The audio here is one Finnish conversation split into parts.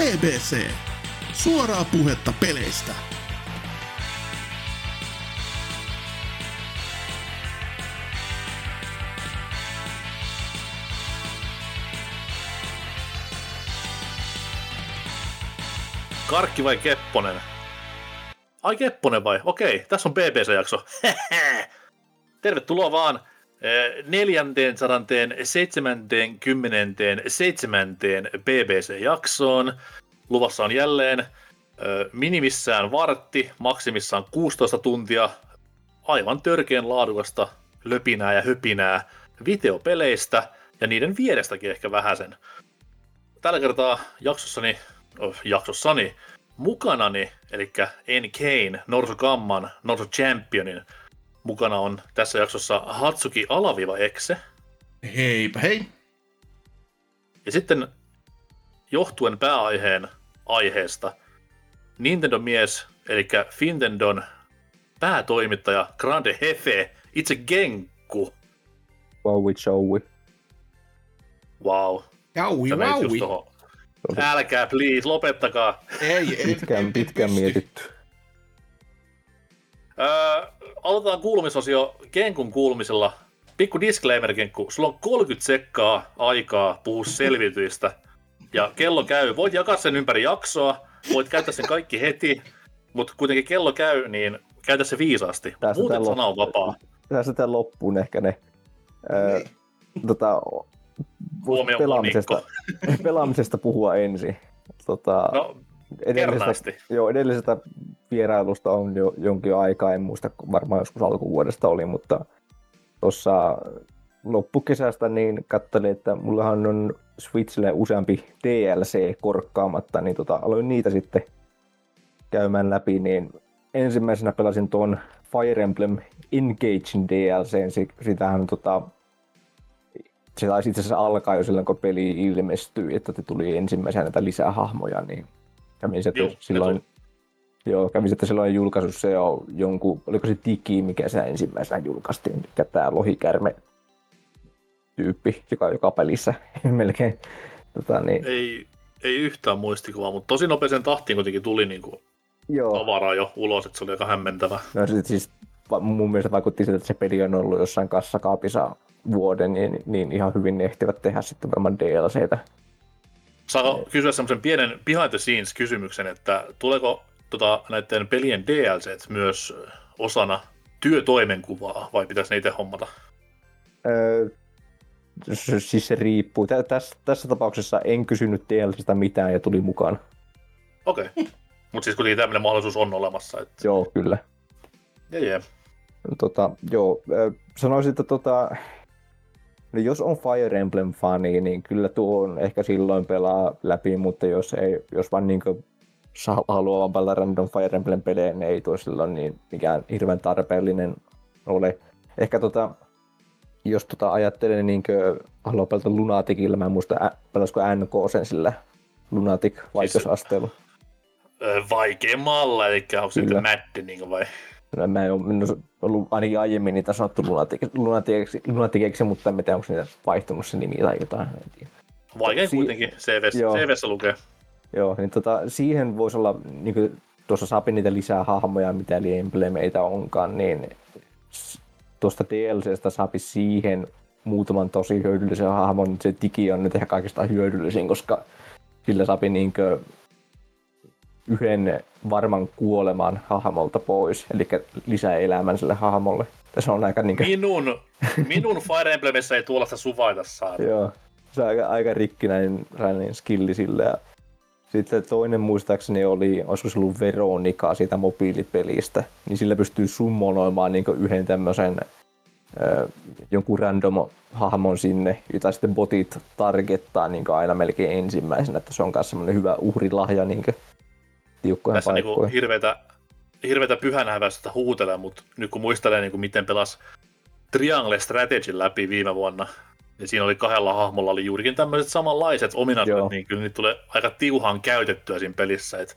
BBC. Suoraa puhetta peleistä. Karkki vai Kepponen? Ai Kepponen vai? Okei, tässä on BBC-jakso. Tervetuloa vaan 477. BBC-jaksoon. Luvassa on jälleen minimissään vartti, maksimissaan 16 tuntia aivan törkeän laadukasta löpinää ja höpinää videopeleistä ja niiden vierestäkin ehkä vähäsen. Tällä kertaa jaksossani, oh, jaksossani mukanani, eli En Kane, Norsu Gamman, Norsu Championin Mukana on tässä jaksossa Hatsuki Alaviva Exe. Heipä hei. Ja sitten johtuen pääaiheen aiheesta Nintendo-mies, eli Fintendon päätoimittaja Grande Hefe, itse Genku. Wowi chowi. Wow. Jaui, waui. Älkää, please, lopettakaa. Ei, ei. Pitkään, pitkään mietitty. Öö, aloitetaan kuulumisosio Kenkun kuulumisella. Pikku disclaimer, Kenkku. Sulla on 30 sekkaa aikaa puhua selviytyistä. Ja kello käy. Voit jakaa sen ympäri jaksoa. Voit käyttää sen kaikki heti. Mutta kuitenkin kello käy, niin käytä se viisaasti. Tässä Muuten sana on vapaa. Tässä tämän loppuun ehkä ne. Öö, tota, pelaamisesta, pelaamisesta puhua ensin. Tota, no, edellisestä, joo, edellisestä vierailusta on jo jonkin aikaa, en muista, varmaan joskus alkuvuodesta oli, mutta tuossa loppukesästä niin katselin, että mullahan on Switchille useampi DLC korkkaamatta, niin tota, aloin niitä sitten käymään läpi, niin ensimmäisenä pelasin tuon Fire Emblem Engaging DLC, sitähän tota, se taisi itse asiassa alkaa jo silloin, kun peli ilmestyi, että tuli ensimmäisenä näitä lisää hahmoja, niin kävin Joo, silloin Joo, kävi sitten silloin julkaisussa jo jonkun, oliko se Tiki, mikä se ensimmäisenä julkaistiin, eli tämä lohikärme tyyppi, joka joka pelissä melkein. Tota, niin... ei, ei yhtään muistikuvaa, mutta tosi nopeeseen tahtiin kuitenkin tuli niin kuin Joo. tavaraa jo ulos, että se oli aika hämmentävä. No sit siis mun mielestä vaikutti siltä, että se peli on ollut jossain kassakaapissa vuoden, niin, niin ihan hyvin ne ehtivät tehdä sitten varmaan DLCtä. Saanko kysyä semmoisen pienen behind the scenes kysymyksen, että tuleeko tota, näiden pelien DLC myös osana työtoimenkuvaa, vai pitäisi niitä hommata? Öö, siis se riippuu. Tässä, tässä tapauksessa en kysynyt DLCstä mitään ja tuli mukaan. Okei. Okay. Mutta siis kuitenkin tämmöinen mahdollisuus on olemassa. Että... Joo, kyllä. Yeah. Tota, joo, sanoisin, että tota, no jos on Fire Emblem-fani, niin kyllä tuo on ehkä silloin pelaa läpi, mutta jos, ei, jos vaan niin haluaa vaan pelata random Fire Emblem pelejä, niin ei tuo silloin niin mikään hirveän tarpeellinen ole. Ehkä tota, jos tota ajattelee niin haluaa pelata Lunaticilla, mä en muista ä, pelasiko NK sen sillä Lunatic vaikeusasteella. Siis, vaikeammalla, eli onko se niin vai? No, mä en ole ollut ainakin aiemmin niitä sanottu Lunaticiksi, Lunaticiksi mutta en tiedä, onko niitä vaihtunut se nimi tai jotain. Vaikein si- kuitenkin, CVssä, CVssä lukee. Joo, niin tota, siihen voisi olla, niin kuin tuossa saapi niitä lisää hahmoja, mitä emblemeitä onkaan, niin tuosta DLCstä saapi siihen muutaman tosi hyödyllisen hahmon. Se digi on nyt ehkä kaikista hyödyllisin, koska sillä saapi niinkö yhden varman kuoleman hahmolta pois, eli lisää elämän sille hahmolle. Tässä on aika niinkö... Minun, minun Fire Emblemissä ei tuollaista suvaita saa. Joo, se on aika, aika rikkinäinen skilli sille. Ja sitten toinen muistaakseni oli, olisiko se ollut Veronika siitä mobiilipelistä, niin sillä pystyy summonoimaan niin yhden tämmöisen jonkun random hahmon sinne, jota sitten botit targettaa niin aina melkein ensimmäisenä, että se on myös semmoinen hyvä uhrilahja niin tiukkojen Tässä niin hirveätä, hirveätä pyhänävästä huutele, mutta nyt kun muistelee niin kuin miten pelas Triangle Strategy läpi viime vuonna, ja siinä oli kahdella hahmolla oli juurikin tämmöiset samanlaiset ominaisuudet, niin kyllä niitä tulee aika tiuhaan käytettyä siinä pelissä. Et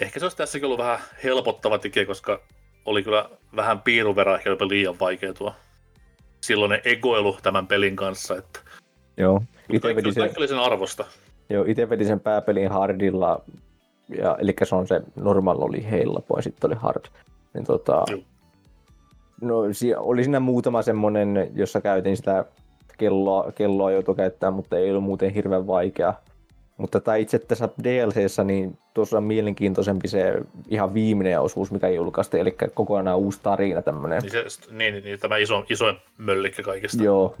ehkä se olisi tässäkin ollut vähän helpottava tekijä, koska oli kyllä vähän piiruvera ehkä jopa liian vaikeutua. Silloin ne egoilu tämän pelin kanssa. Että... Joo. Itse kaikki, se... kaikki oli sen arvosta. Joo, itse vedin sen pääpelin hardilla, ja, eli se on se normal oli heillä ja sitten oli hard. Niin tota, Joo. no, oli siinä muutama semmonen, jossa käytin sitä kelloa, kelloa joutui käyttää, mutta ei ollut muuten hirveän vaikea. Mutta tämä itse tässä DLCssä, niin tuossa on mielenkiintoisempi se ihan viimeinen osuus, mikä julkaistiin, eli kokonaan uusi tarina tämmöinen. Niin, se, niin, niin, tämä iso, isoin möllikkä kaikista. Joo,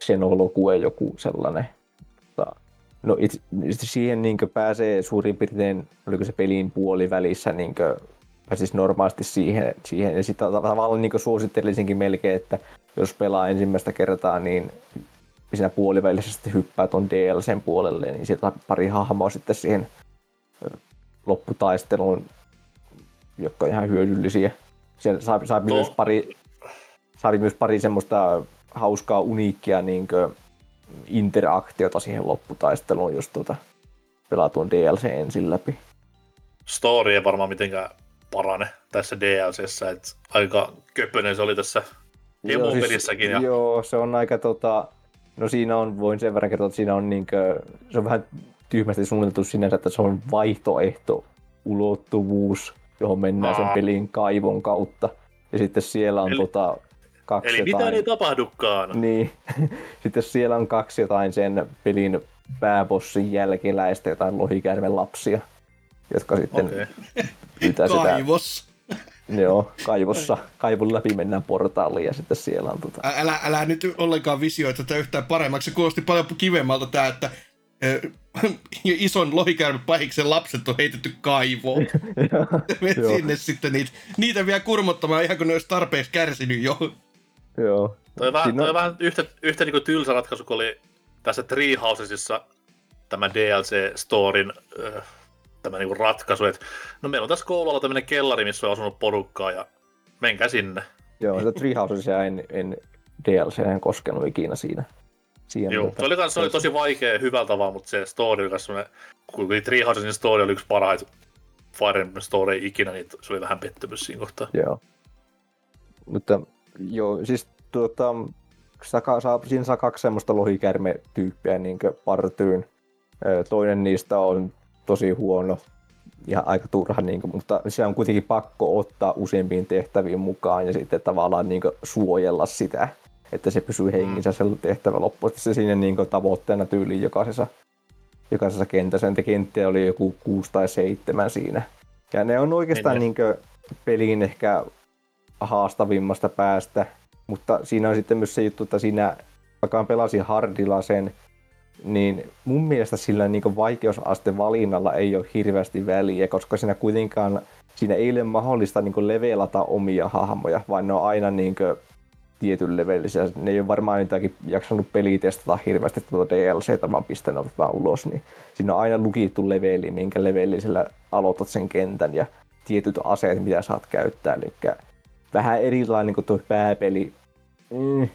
Xenologue joku sellainen. Mutta, no itse, siihen niin pääsee suurin piirtein, oliko se pelin puoli välissä, niin pääsisi normaalisti siihen. siihen. Ja sitten tavallaan niin suosittelisinkin melkein, että jos pelaa ensimmäistä kertaa, niin siinä puolivälissä sitten hyppää tuon DLCn puolelle, niin sieltä pari hahmoa sitten siihen lopputaisteluun, jotka on ihan hyödyllisiä. Siellä saa, saa No. myös pari, saa myös pari semmoista hauskaa, uniikkia niin interaktiota siihen lopputaisteluun, jos tuota, pelaa tuon DLC ensin läpi. Story ei varmaan mitenkään parane tässä DLCssä, että aika köpönen se oli tässä Joo, Emo-pelissäkin. ja... Joo, se on aika tota, no siinä on, voin sen verran kertoa, että siinä on niinkö, se on vähän tyhmästi suunniteltu sinänsä, että se on vaihtoehto ulottuvuus, johon mennään sen Aa. pelin kaivon kautta. Ja sitten siellä on Eli- tota, kaksi Eli jotain... mitään ei tapahdukaan. Niin. Sitten siellä on kaksi jotain sen pelin pääbossin jälkeläistä, jotain lohikäärmen lapsia, jotka sitten Okei. pyytää sitä Kaivos. joo, kaivossa. Kaivon läpi mennään portaaliin ja sitten siellä on tota... Älä, älä nyt ollenkaan visioi tätä yhtään paremmaksi. Se kuulosti paljon kivemmalta tämä, että ö, ison lohikäärme pahiksen lapset on heitetty kaivoon. Sinne sitten niitä, niitä vielä kurmottamaan, ihan kun ne olisi tarpeeksi kärsinyt jo. Joo. Toi vähän, Siinä toi vähän yhtä, yhtä niin tylsä ratkaisu, kun oli tässä Treehousesissa tämä DLC-storin äh, tämä niin ratkaisu, että no meillä on tässä koululla tämmöinen kellari, missä on asunut porukkaa ja menkää sinne. Joo, sitä Treehousesia en, en DLC en koskenut ikinä siinä. siinä Joo, tota- se oli, kans, se oli tosi vaikea ja hyvältä vaan, mutta se story oli semmoinen, kun Treehousesin story oli yksi parhaita Fire Emblem story ikinä, niin se oli vähän pettymys siinä kohtaa. Joo. Mutta joo, siis tuota, saa, saa, siinä saa kaksi semmoista lohikärme-tyyppiä niin partyyn. Toinen niistä on tosi huono, ihan aika turha, niin kuin, mutta se on kuitenkin pakko ottaa useampiin tehtäviin mukaan ja sitten tavallaan niin suojella sitä, että se pysyy hengissä se tehtävä loppuun. Se siinä niin tavoitteena tyyliin jokaisessa, jokaisessa kentässä. Niitä kenttiä oli joku kuusi tai seitsemän siinä. Ja ne on oikeastaan Niin, niin pelin ehkä haastavimmasta päästä, mutta siinä on sitten myös se juttu, että siinä, vaikka mä pelasin hardilla sen, niin mun mielestä sillä niin vaikeusaste valinnalla ei ole hirveästi väliä, koska siinä kuitenkaan siinä ei ole mahdollista niin levelata omia hahmoja, vaan ne on aina niin tietyn levelisiä. Ne ei ole varmaan jotakin jaksanut pelitestata hirveästi tuota DLCtä, vaan pistänyt vaan ulos, niin siinä on aina lukittu leveli, minkä levelisellä aloitat sen kentän ja tietyt aseet, mitä saat käyttää. Eli vähän erilainen kuin tuo pääpeli. Mm,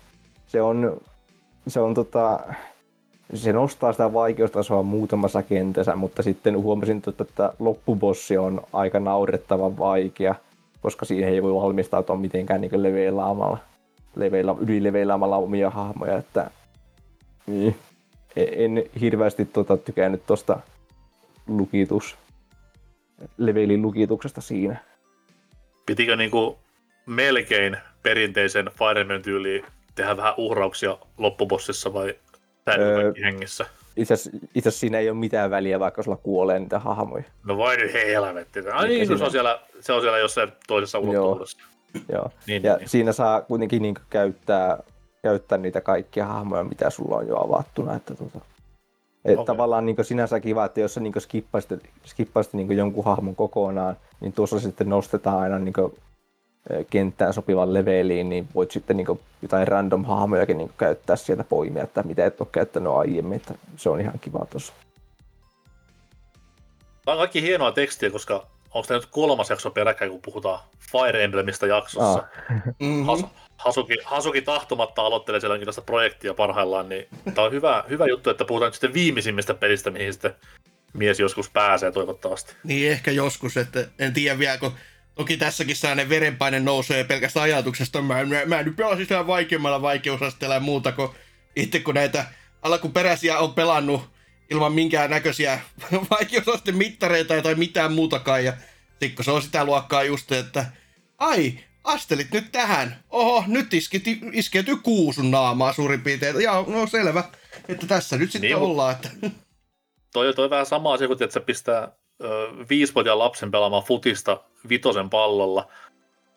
se on, se on tota, se nostaa sitä vaikeustasoa muutamassa kentässä, mutta sitten huomasin, että, että loppubossi on aika naurettavan vaikea, koska siihen ei voi valmistautua mitenkään niin leveilaamalla, leveillä, ylileveilaamalla omia hahmoja, että niin, en hirveästi tota, tykännyt tuosta lukitus, levelin lukituksesta siinä. Pitikö niinku melkein perinteisen Fire Emblem tyyliin tehdä vähän uhrauksia loppubossissa vai Öö, hengissä? Itse asiassa, siinä ei ole mitään väliä, vaikka sulla kuolee niitä hahmoja. No vai nyt helvetti. Ai niin, kun se siinä- on siellä, se on siellä jossain toisessa ulottuvuudessa. Joo. Niin, Ja niin, niin. siinä saa kuitenkin niin käyttää, käyttää niitä kaikkia hahmoja, mitä sulla on jo avattuna. Että tota, et Okei. Tavallaan niin sinänsä kiva, että jos sä niin skippaisit, skippaisit niin jonkun hahmon kokonaan, niin tuossa sitten nostetaan aina niin kenttään sopivan leveliin, niin voit sitten niin jotain random hahmojakin niin käyttää sieltä poimia, että mitä et ole käyttänyt aiemmin. Että se on ihan kiva tuossa. Tämä on kaikki hienoa tekstiä, koska onko tämä nyt kolmas jakso peräkkäin, kun puhutaan Fire Emblemistä jaksossa. Ah. Mm-hmm. Has, Hasuki, Hasuki tahtomatta aloittelee siellä tästä projektia parhaillaan, niin tämä on hyvä, hyvä juttu, että puhutaan nyt sitten viimeisimmistä pelistä, mihin sitten mies joskus pääsee toivottavasti. Niin ehkä joskus, että en tiedä vielä, kun toki tässäkin sellainen verenpaine nousee pelkästään ajatuksesta. Mä, mä, mä nyt pelasin sitä vaikeammalla vaikeusasteella ja muuta, kun itse kun näitä alkuperäisiä on pelannut ilman minkään näköisiä vaikeusasten mittareita tai mitään muutakaan. Ja sitten se on sitä luokkaa just, että ai, astelit nyt tähän. Oho, nyt isketi, iskeytyy kuusun naamaa suurin piirtein. Ja no selvä, että tässä nyt sitten niin, ollaan. Että... Toi, toi vähän sama asia kuin, että se pistää viisivuotiaan lapsen pelaamaan futista vitosen pallolla.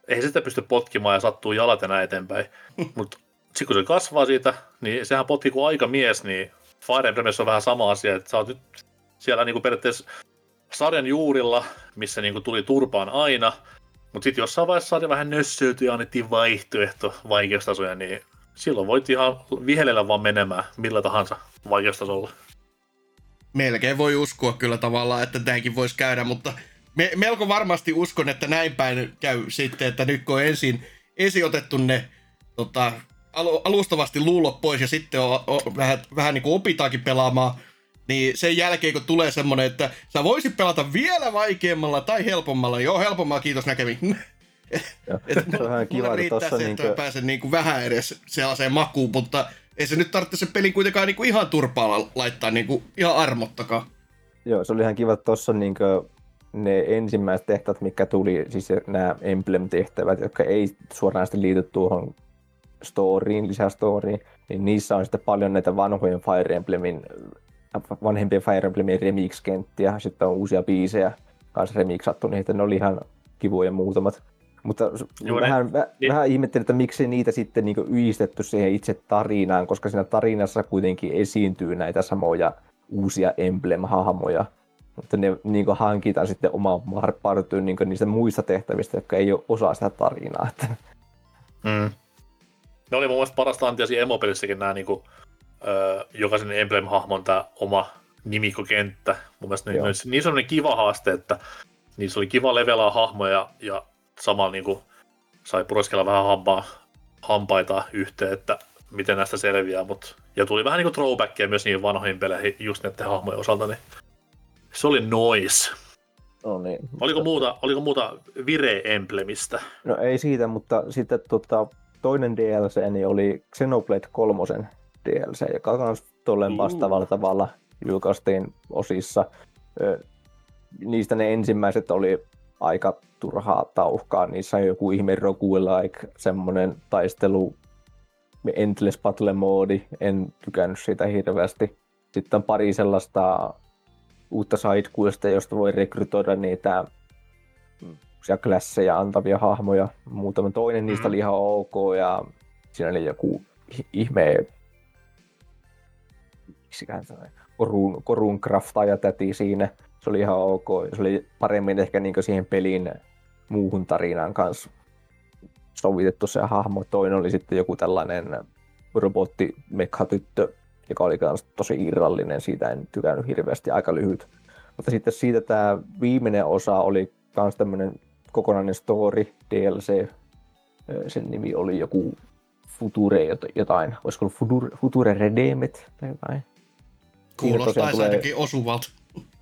Ei sitä pysty potkimaan ja sattuu jalat enää eteenpäin. Mutta sitten kun se kasvaa siitä, niin sehän potkii kuin aika mies, niin Fire Emblemissa on vähän sama asia, että sä oot nyt siellä niin kuin periaatteessa sarjan juurilla, missä niin kuin tuli turpaan aina, mutta sitten jossain vaiheessa sarja vähän nössöytyi ja annettiin vaihtoehto vaikeustasoja, niin silloin voit ihan vihelellä vaan menemään millä tahansa vaikeustasolla melkein voi uskoa kyllä tavallaan, että tämäkin voisi käydä, mutta me, melko varmasti uskon, että näin päin käy sitten, että nyt kun on ensin, ensin otettu ne tota, alustavasti luulot pois ja sitten on, on, vähän, vähän niin kuin opitaankin pelaamaan, niin sen jälkeen kun tulee semmoinen, että sä voisit pelata vielä vaikeammalla tai helpommalla, joo helpommalla kiitos näkemiin. se on vähän kiva, että tuossa niin kuin... pääsen niin kuin vähän edes sellaiseen makuun, mutta ei se nyt tarvitse se pelin kuitenkaan niinku ihan turpaalla laittaa niinku ihan armottakaan. Joo, se oli ihan kiva, että tuossa niinku ne ensimmäiset tehtävät, mikä tuli, siis nämä Emblem-tehtävät, jotka ei suoraan liity tuohon storyin, lisästoriin, niin niissä on sitten paljon näitä vanhojen Fire Emblemin, vanhempien Fire Emblemin remix-kenttiä, sitten on uusia biisejä kanssa remixattu, niin ne oli ihan kivoja muutamat. Mutta Joo, vähän, ne, niin. vähän ihmettelin, että miksi niitä sitten niin yhdistetty siihen itse tarinaan, koska siinä tarinassa kuitenkin esiintyy näitä samoja uusia emblem-hahmoja. Mutta ne niin hankitaan sitten omaan partyyn niin niistä muista tehtävistä, jotka ei ole osa sitä tarinaa. Että... Mm. Ne oli mun mielestä parasta antiasi emopelissäkin nämä niin kuin, ö, jokaisen emblem-hahmon tämä oma nimikokenttä. Mun mielestä ne, niissä on kiva haaste, että niissä oli kiva levelaa hahmoja ja samalla niin kuin sai pureskella vähän hampaa, hampaita yhteen, että miten näistä selviää, mutta ja tuli vähän niin kuin throwbackia myös niihin vanhoihin peleihin just näiden hahmojen osalta, niin se oli noise. No niin. Oliko muuta, oliko muuta Vire-emblemistä? No ei siitä, mutta sitten tota, toinen DLC niin oli Xenoblade 3 DLC, joka myös tolleen vastaavalla tavalla julkaistiin osissa. Niistä ne ensimmäiset oli aika turhaa tauhkaa. Niissä on joku ihme roguelike, semmoinen taistelu, endless battle moodi, en tykännyt siitä hirveästi. Sitten on pari sellaista uutta sidequesta, josta voi rekrytoida niitä klasseja antavia hahmoja. Muutama toinen niistä oli mm. ihan ok ja siinä oli joku ihme miksiköhän se korun, korun craftaja täti siinä. Se oli ihan ok. Se oli paremmin ehkä niin siihen pelin muuhun tarinaan kanssa sovitettu se hahmo. Toinen oli sitten joku tällainen robotti tyttö, joka oli myös tosi irrallinen. Siitä en tykännyt hirveästi, aika lyhyt. Mutta sitten siitä tämä viimeinen osa oli myös tämmöinen kokonainen story, DLC. Sen nimi oli joku Future jotain. Olisiko ollut Future, Future Redeemed tai jotain? Kuulostaa tulee... ainakin osuvalta.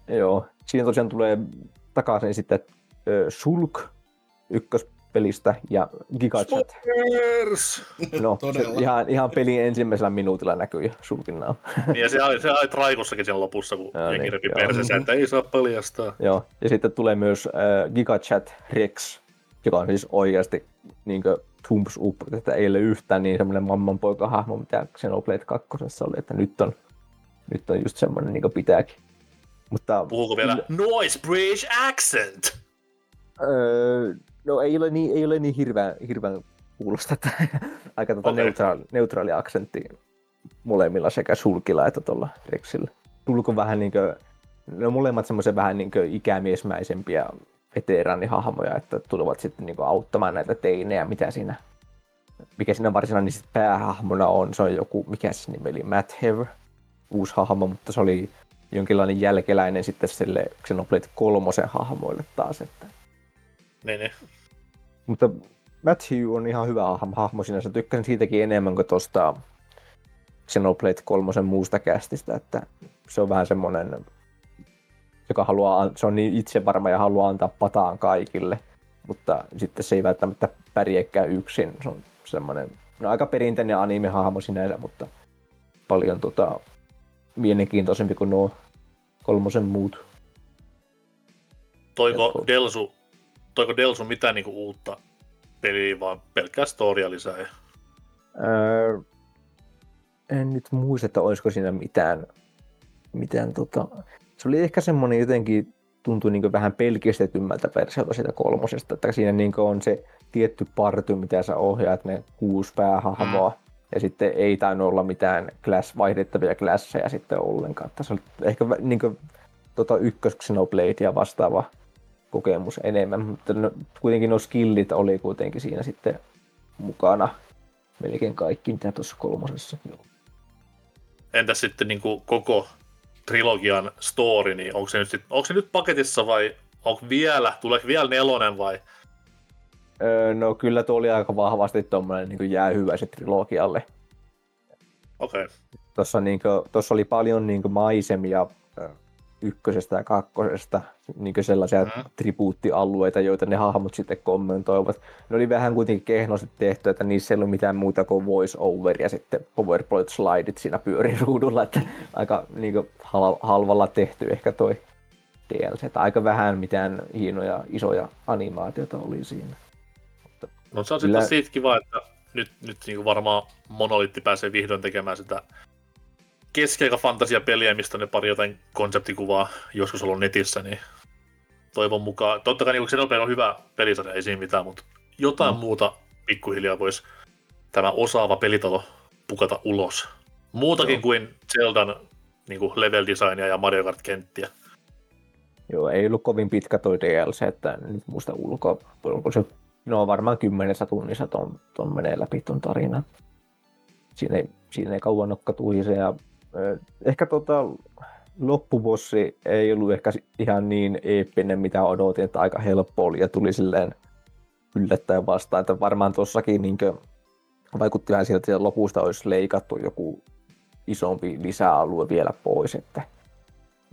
Joo, siinä tosiaan tulee takaisin sitten äh, Sulk ykköspelistä ja GigaChat. Spoilers! No, se ihan, ihan pelin ensimmäisellä minuutilla näkyy Sulkin naama. Niin, ja se oli, se oli Traikussakin siellä lopussa, kun no, jengi niin, repi persensä, että ei saa paljastaa. Joo, ja sitten tulee myös äh, GigaChat Rex, joka on siis oikeasti niin thumbs up, että ei ole yhtään niin semmoinen mamman poika hahmo, mitä Xenoblade 2 oli, että nyt on, nyt on just semmoinen niin kuin pitääkin. Mutta, Puhuuko vielä noise British accent? Öö, no ei ole niin, ei ole niin hirveän, hirveän kuulosta, että aika tota okay. neutraali, neutraali aksentti molemmilla sekä sulkilla että tuolla Rexillä. Sulku vähän niin kuin, ne on molemmat semmoisen vähän niin kuin ikämiesmäisempiä veteraanihahmoja, että tulevat sitten niin auttamaan näitä teinejä, mitä siinä, mikä siinä varsinainen päähahmona on. Se on joku, mikä se nimi oli, Matt Hev, uusi hahmo, mutta se oli jonkinlainen jälkeläinen sitten sille Xenoblade kolmosen hahmoille taas. Että... Ne, ne. Mutta Matthew on ihan hyvä hahmo sinänsä. Tykkäsin siitäkin enemmän kuin tuosta Xenoblade kolmosen muusta kästistä, että se on vähän semmoinen, joka haluaa, se on niin itse varma ja haluaa antaa pataan kaikille, mutta sitten se ei välttämättä pärjääkään yksin. Se on semmoinen, no aika perinteinen anime-hahmo sinänsä, mutta paljon tota, mielenkiintoisempi kuin nuo kolmosen muut. Toiko. Delsu, toiko Delsu mitään niinku uutta peliä, vaan pelkkää storia lisää? Ja... Öö, en nyt muista, että olisiko siinä mitään, mitään tota... Se oli ehkä semmoinen jotenkin, tuntui niin vähän pelkistetymmältä versiolta siitä kolmosesta, että siinä niin on se tietty party, mitä sä ohjaat, ne kuusi päähahmoa, mm. Ja sitten ei tainnut olla mitään class, vaihdettavia klasseja sitten ollenkaan. Tässä oli ehkä niin kuin, tota ykkös Xenobladea vastaava kokemus enemmän, mutta no, kuitenkin nuo skillit oli kuitenkin siinä sitten mukana melkein kaikki, mitä tuossa kolmosessa Entäs sitten niin kuin koko trilogian story, niin onko se nyt, onko se nyt paketissa vai onko vielä, tuleeko vielä nelonen vai? Öö, no kyllä tuo oli aika vahvasti tuommoinen niin jäähyvä se trilogialle. Okei. Okay. Tuossa, niin kuin, tuossa oli paljon niin kuin maisemia ykkösestä ja kakkosesta, niin sellaisia mm. tribuuttialueita, joita ne hahmot sitten kommentoivat. Ne oli vähän kuitenkin kehnosti tehty, että niissä ei ollut mitään muuta kuin voice over ja sitten PowerPoint slideit siinä pyöri ruudulla, että aika niin kuin, halvalla tehty ehkä toi DLC. Että aika vähän mitään hienoja isoja animaatioita oli siinä. No se on kyllä... sitten siitä kiva, että nyt, nyt niin kuin varmaan Monolitti pääsee vihdoin tekemään sitä keskiaika fantasiapeliä, mistä ne pari jotain konseptikuvaa joskus ollut netissä, niin toivon mukaan, totta kai niin Xenoblade on hyvä pelisarja, ei siinä mitään, mutta jotain mm. muuta pikkuhiljaa voisi tämä osaava pelitalo pukata ulos. Muutakin Joo. kuin Zeldan niin kuin level designia ja Mario Kart-kenttiä. Joo, ei ollut kovin pitkä toi DLC, että nyt muista ulkoa, onko se, no varmaan kymmenessä tunnissa ton, ton menee läpi ton tarina. Siinä ei, siinä ei kauan nokka tuhise ja ehkä tota, loppubossi ei ollut ehkä ihan niin eeppinen, mitä odotin, että aika helppo oli ja tuli silleen yllättäen vastaan, että varmaan tuossakin niin vaikutti vähän siltä, että lopusta olisi leikattu joku isompi lisäalue vielä pois, että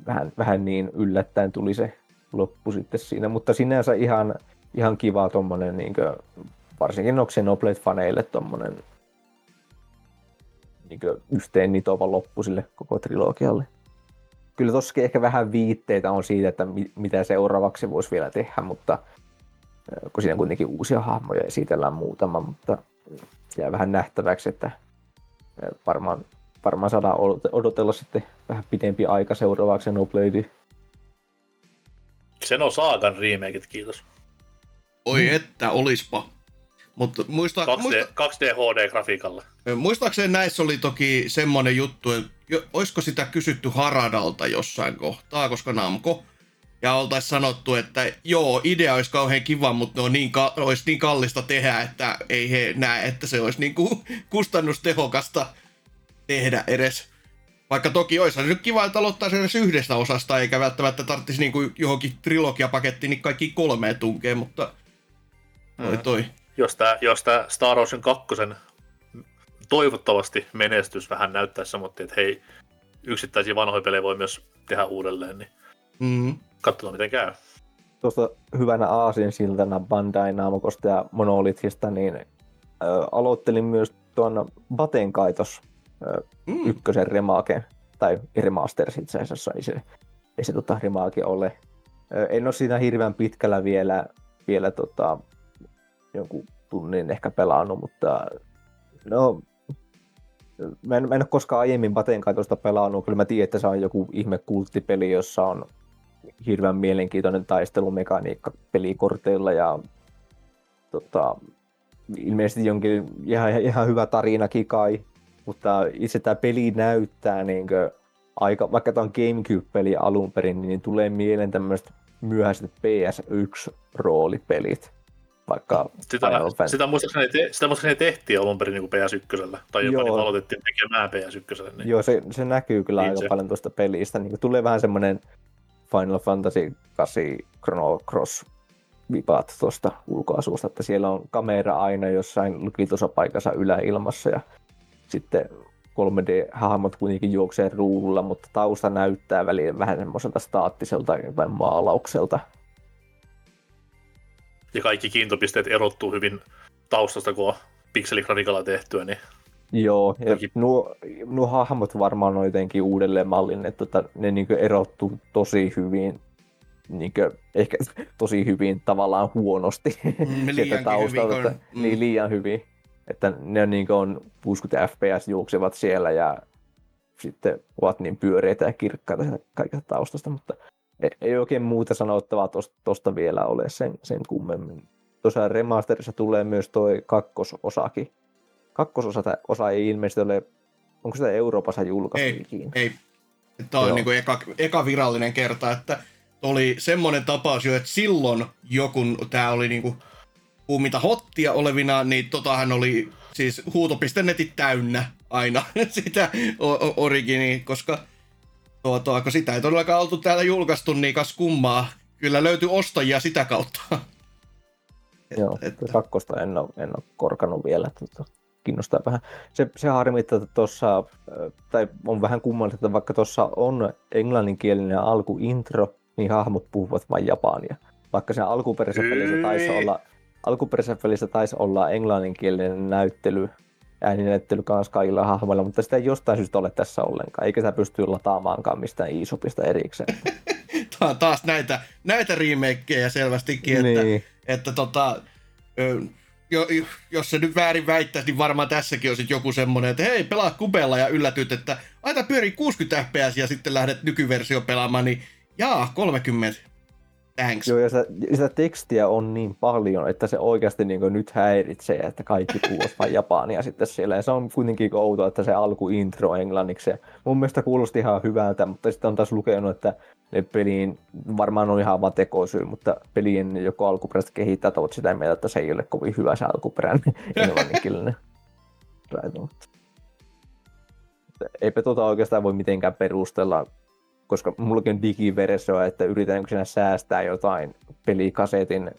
vähän, vähän niin yllättäen tuli se loppu sitten siinä, mutta sinänsä ihan, ihan kiva tuommoinen, niin varsinkin Xenoblade-faneille tuommoinen niin yhteen nitova loppu sille koko trilogialle. Kyllä tossakin ehkä vähän viitteitä on siitä, että mitä seuraavaksi voisi vielä tehdä, mutta kun siinä kuitenkin uusia hahmoja esitellään muutama, mutta jää vähän nähtäväksi, että varmaan, varmaan saadaan odotella sitten vähän pidempi aika seuraavaksi Xenoblade. Xeno Saagan remakeit, kiitos. Oi että, olispa. Mutta muista, 2D, muista, 2D HD-grafiikalla. Muistaakseni näissä oli toki semmoinen juttu, että olisiko sitä kysytty Haradalta jossain kohtaa, koska Namco. Ja oltaisiin sanottu, että joo, idea olisi kauhean kiva, mutta ne on niin, ka- olisi niin kallista tehdä, että ei he näe, että se olisi niin kuin kustannustehokasta tehdä edes. Vaikka toki olisi nyt kiva, että aloittaa edes yhdestä osasta, eikä välttämättä tarvitsisi niin kuin johonkin trilogiapakettiin niin kaikki kolmeen tunkeen, mutta toi mm. toi jos tämä jos tää Star Ocean 2 toivottavasti menestys vähän näyttäisi mutta että hei, yksittäisiä vanhoja pelejä voi myös tehdä uudelleen, niin mm-hmm. katsotaan miten käy. Tuosta hyvänä siltana Bandai Namokosta ja Monolithista, niin ö, aloittelin myös tuon Baten kaitos ö, mm. ykkösen remake, tai remasters itse asiassa, ei se, ei se tota remake ole. Ö, en ole siinä hirveän pitkällä vielä, vielä tota, jonkun tunnin ehkä pelannut, mutta no, mä en, mä en ole koskaan aiemmin Baten katosta pelannut, kyllä mä tiedän, että se on joku ihme kulttipeli, jossa on hirveän mielenkiintoinen taistelumekaniikka pelikorteilla ja tota, ilmeisesti jonkin ihan, ihan hyvä tarinakin kai, mutta itse tämä peli näyttää niin kuin, aika, vaikka tämä on Gamecube-peli alun perin, niin tulee mieleen tämmöiset myöhäiset PS1-roolipelit vaikka sitä, sitä, muistaakseni, te, sitä muistaakseni tehtiin alun perin niin PS1, tai jopa niin aloitettiin tekemään PS1. Niin. Joo, se, se näkyy kyllä niin aika se. paljon tuosta pelistä. Niin tulee vähän semmoinen Final Fantasy 8 Chrono Cross vipaat tuosta ulkoasusta, että siellä on kamera aina jossain lukitussa paikassa yläilmassa ja sitten 3D-hahmot kuitenkin juoksee ruudulla, mutta tausta näyttää väliin vähän semmoiselta staattiselta tai maalaukselta, ja kaikki kiintopisteet erottuu hyvin taustasta, kun on pikseligrafikalla tehtyä, niin Joo, ja nuo, nuo hahmot varmaan on jotenkin uudelleen mallinnettu, että ne niin erottuu tosi hyvin, niin kuin, ehkä tosi hyvin tavallaan huonosti mm, sieltä taustalta. Hyvin, että, mm. Niin liian hyvin, että ne on, niin on 60 fps juoksevat siellä ja sitten ovat niin pyöreitä ja kirkkaita kaikesta taustasta, mutta ei, ei oikein muuta sanottavaa tuosta vielä ole sen, sen kummemmin. Tuossa remasterissa tulee myös toi kakkososakin, kakkososa osa ei ilmeisesti ole, onko sitä Euroopassa julkaistu ei, ikinä? Ei, Tämä on niin kuin eka, eka virallinen kerta, että oli semmoinen tapaus jo, että silloin joku, tämä oli niin kuin kuumita hottia olevina, niin totahan oli siis huuto.netit täynnä aina sitä origini, koska tuo, tuo, kun sitä ei todellakaan oltu täällä julkaistu, niin kas kummaa. Kyllä löytyy ostajia sitä kautta. Joo, että... kakkosta en ole, en ole korkanut vielä. Että kiinnostaa vähän. Se, se harmittaa, että tuossa, tai on vähän kummallista, että vaikka tuossa on englanninkielinen alkuintro, niin hahmot puhuvat vain japania. Vaikka se alkuperäisessä pelissä taisi olla, alkuperäisessä pelissä taisi olla englanninkielinen näyttely, ääninäyttely kanssa kaikilla hahmoilla, mutta sitä ei jostain syystä ole tässä ollenkaan, eikä sitä pysty lataamaankaan mistään eShopista erikseen. Taas näitä, näitä remakeja selvästikin, että, niin. että tota, jo, jos se nyt väärin väittäisi, niin varmaan tässäkin on sitten joku semmoinen, että hei, pelaa kupella ja yllätyt, että aita pyörii 60 fps ja sitten lähdet nykyversio pelaamaan, niin jaa, 30. Thanks. Joo, ja sitä, sitä tekstiä on niin paljon, että se oikeasti niin nyt häiritsee, että kaikki vain japania sitten siellä. Ja se on kuitenkin outoa, että se alkuintro englanniksi. Mun mielestä kuulosti ihan hyvältä, mutta sitten on taas lukenut, että ne peliin varmaan on ihan vaan tekosyy, mutta pelien joko alkuperäiset kehittäjät ovat sitä mieltä, että se ei ole kovin hyvä se alkuperäinen englanninkielinen. Eipä tuota oikeastaan voi mitenkään perustella, koska mullakin on digiversio, että yritetäänkö sinä säästää jotain pelikasetin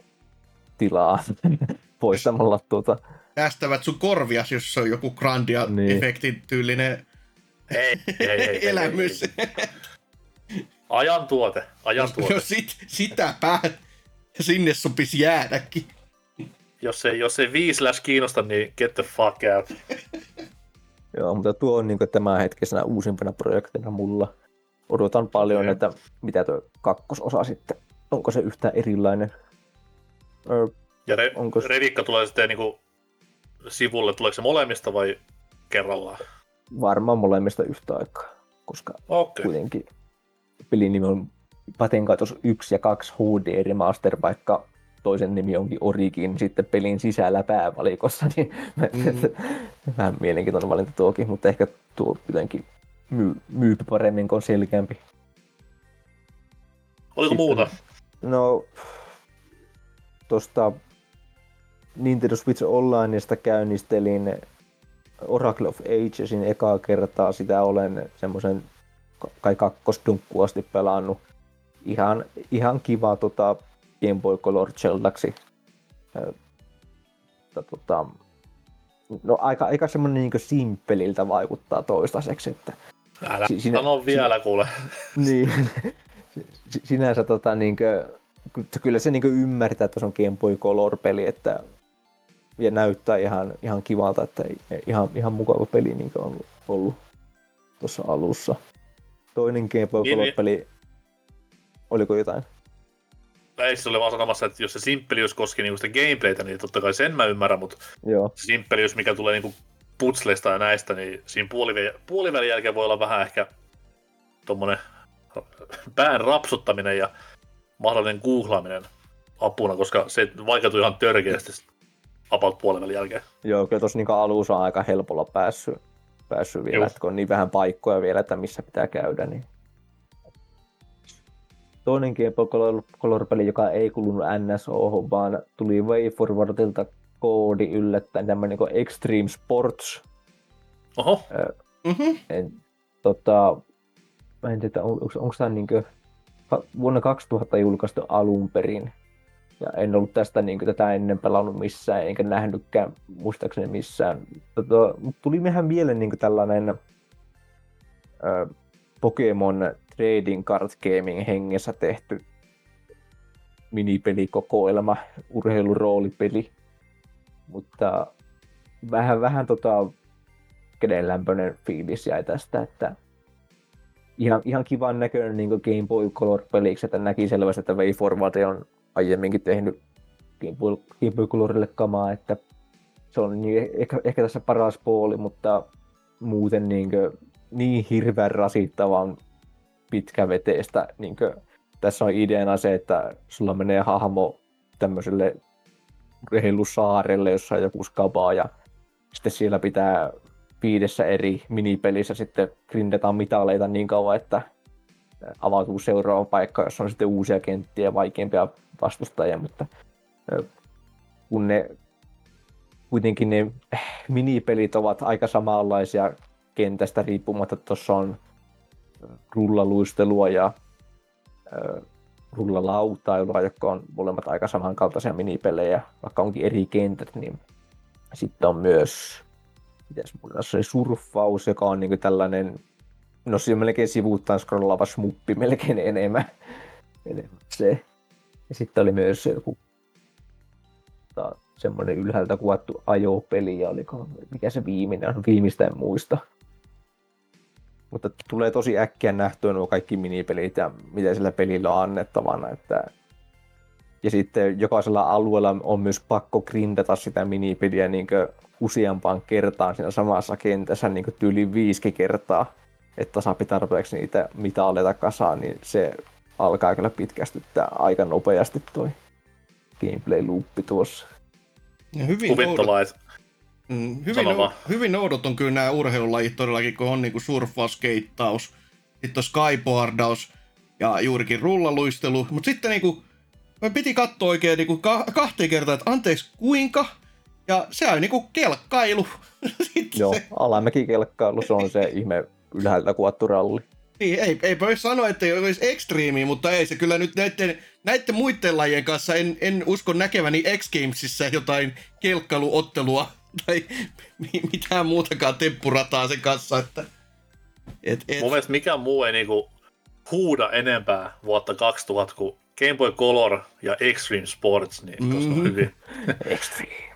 tilaa poistamalla tuota. Säästävät sun korvias, jos se on joku Grandia-efektin niin. tyylinen ei, ei, ei, elämys. Ei, ei, ei. Ajan tuote, ajan tuote. No sit, sitäpä sinne sopisi jäädäkin. Jos ei, jos ei viisläs kiinnosta, niin get the fuck out. Joo, mutta tuo on niin tämänhetkisenä uusimpana projektina mulla. Odotan paljon, okay. että mitä tuo kakkososa sitten, onko se yhtään erilainen. Öö, ja re- onko... Revikka tulee sitten niin kuin sivulle, tuleeko se molemmista vai kerrallaan? Varmaan molemmista yhtä aikaa, koska okay. kuitenkin pelin nimi on Patenkaitos 1 ja 2 HD Remaster, vaikka toisen nimi onkin Origin sitten pelin sisällä päävalikossa, niin mm. vähän mielenkiintoinen valinta tuokin, mutta ehkä tuo jotenkin myy, myy paremmin, kun on selkeämpi. Oliko muuta? No, tuosta Nintendo Switch Onlineista käynnistelin Oracle of Agesin ekaa kertaa. Sitä olen semmoisen kai kakkosdunkku asti pelannut. Ihan, ihan kiva tota, Game Boy Color Zeldaksi. tota, no aika, aika semmoinen niin simppeliltä vaikuttaa toistaiseksi. Että Älä sinä, sano vielä sinä, kuule. Niin, sinänsä tota, niin kuin, kyllä se niin ymmärtää, että se on Game Boy Color-peli, että ja näyttää ihan, ihan kivalta, että ihan, ihan mukava peli niin on ollut tuossa alussa toinen Game Boy niin, niin. peli oliko jotain? Ei se oli vaan sanomassa, että jos se simppelius koski niinku sitä gameplaytä, niin totta kai sen mä ymmärrän, mutta Joo. se simppelius, mikä tulee niinku putsleista ja näistä, niin siinä puolivälin, puolivälin jälkeen voi olla vähän ehkä tuommoinen pään rapsuttaminen ja mahdollinen googlaaminen apuna, koska se vaikeutui ihan törkeästi about puolivälin jälkeen. Joo, kyllä tuossa niinku alussa on aika helpolla päässyt päässyt vielä, että kun on niin vähän paikkoja vielä, että missä pitää käydä. Niin... Toinen Game Color-peli, joka ei kulunut NSO, vaan tuli Way Forwardilta koodi yllättäen, tämmöinen niin Extreme Sports. Oho. mm-hmm. en, tota, mä en tiedä, on, onko, onko tämä niin kuin, vuonna 2000 julkaistu alun perin. Ja en ollut tästä niin kuin, tätä ennen pelannut missään, enkä nähnytkään muistaakseni missään. Tota, tuli mehän mieleen niin kuin tällainen äh, Pokemon Trading Card Gaming hengessä tehty minipelikokoelma, urheiluroolipeli. Mutta vähän, vähän tota, kädenlämpöinen fiilis jäi tästä, että ihan, ihan kivan näköinen niin Game Boy Color-peliksi, että näki selvästi, että Way Forward on aiemminkin tehnyt Game Boy, Game Boy Colorille kamaa, että se on niin, ehkä, ehkä tässä paras puoli, mutta muuten niin, kuin, niin hirveän rasittavan pitkäveteistä. Niin kuin, tässä on ideana se, että sulla menee hahmo tämmöiselle rehellusaarelle, jossa on joku skabaa ja sitten siellä pitää viidessä eri minipelissä sitten grindetaan mitaleita niin kauan, että avautuu seuraava paikka, jossa on sitten uusia kenttiä ja vaikeampia vastustajia, mutta kun ne kuitenkin ne minipelit ovat aika samanlaisia kentästä riippumatta, tuossa on rullaluistelua ja rullalautailua, jotka on molemmat aika samankaltaisia minipelejä, vaikka onkin eri kentät, niin sitten on myös mitäs mulla se surffaus, joka on niinku tällainen, no se on melkein sivuuttaan scrollaava smuppi melkein enemmän. se. Ja sitten oli myös joku ta, semmoinen ylhäältä kuvattu ajopeli, ja oliko, mikä se viimeinen on, viimeistä en muista. Mutta tulee tosi äkkiä nähtyä nuo kaikki minipelit ja mitä sillä pelillä on annettavana. Että... Ja sitten jokaisella alueella on myös pakko grindata sitä minipeliä niin useampaan kertaan siinä samassa kentässä niin tyyli viisi kertaa, että saa tarpeeksi niitä mitaleita kasaan, niin se alkaa kyllä pitkästyttää aika nopeasti toi gameplay-loopi tuossa. Ja hyvin oudot, mm, hyvin, ou, hyvin oudot on kyllä nämä urheilulajit todellakin, kun on niinku surffaus, skeittaus, sitten on skyboardaus ja juurikin rullaluistelu, mutta sitten niinku, me piti katsoa oikein niinku ka- kahteen kertaan, että anteeksi, kuinka? Ja se on niinku kelkkailu. Joo, alamäki kelkkailu, se on se ihme ylhäältä kuvattu ralli. Niin, ei, ei voi sanoa, että ei olisi ekstriimi, mutta ei se kyllä nyt näiden, näiden muiden lajien kanssa en, en usko näkeväni X Gamesissa jotain kelkkailuottelua tai mitään muutakaan temppurataa sen kanssa. Että, et, et. Mun mielestä mikään muu ei niinku huuda enempää vuotta 2000 kuin Game Boy Color ja Extreme Sports, niin mm-hmm. on hyvin. Extreme.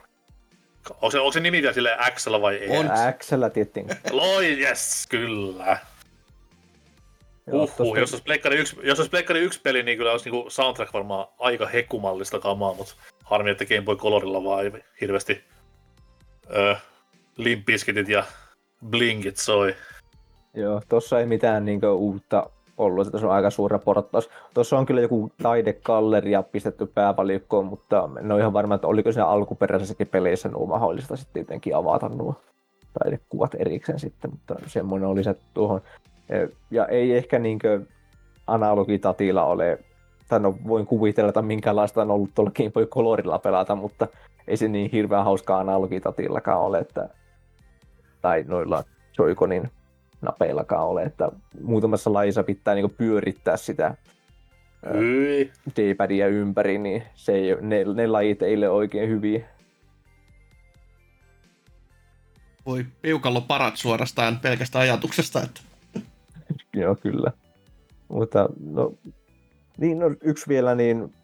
Onko se, onko se nimi vielä silleen X vai ei? On X tietenkin. Loi, yes, kyllä. Uhuh, jos olisi Pleikkari 1, jos olisi Pleikkari 1 peli, niin kyllä olisi niinku soundtrack varmaan aika hekumallista kamaa, mutta harmi, että Game Boy Colorilla vaan ei hirveästi öö, limpiskitit ja blinkit soi. Joo, tossa ei mitään niinku uutta ollut, että se on aika suuri portaus. Tuossa on kyllä joku taidekalleria pistetty päävalikkoon, mutta en ole ihan varma, että oliko siinä alkuperäisessäkin peleissä nuo mahdollista sitten jotenkin avata nuo taidekuvat erikseen sitten, mutta semmoinen oli se tuohon. Ja ei ehkä niinkö analogitatilla ole, tai no voin kuvitella, että minkälaista on ollut tuolla Game Boy Colorilla pelata, mutta ei se niin hirveän hauskaa analogitatillakaan ole, että, tai noilla Joy-Conin napeillakaan ole, että muutamassa lajissa pitää niinku pyörittää sitä D-padia ympäri, niin se ei, ne, ne lajit ei ole oikein hyviä. Voi piukalla parat suorastaan pelkästä ajatuksesta, että... Joo, kyllä. Mutta no, niin, no, yksi vielä, niin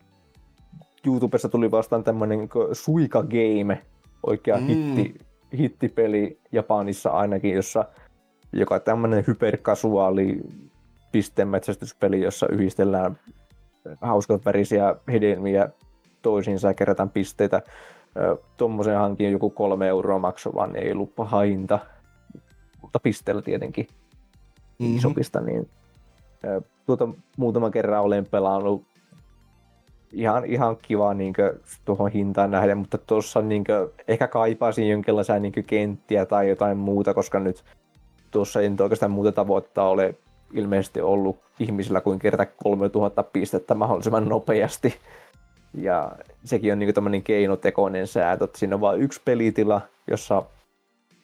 YouTubessa tuli vastaan tämmöinen niin Suika Game, oikea mm. hitti, hittipeli Japanissa ainakin, jossa joka tämmöinen hyperkasuaali pistemetsästyspeli, jossa yhdistellään hauskat värisiä hedelmiä toisiinsa ja kerätään pisteitä. Tuommoisen hankin joku kolme euroa maksava, niin ei luppa hainta. Mutta pisteellä tietenkin mm-hmm. isopista, niin tuota, muutama kerran olen pelannut ihan, ihan kiva niin tuohon hintaan nähden, mutta tuossa niin ehkä kaipaisin jonkinlaisia niin kenttiä tai jotain muuta, koska nyt tuossa ei oikeastaan muuta tavoittaa ole ilmeisesti ollut ihmisillä kuin kerätä 3000 pistettä mahdollisimman nopeasti. Ja sekin on niin tämmöinen keinotekoinen säätö, että siinä on vain yksi pelitila, jossa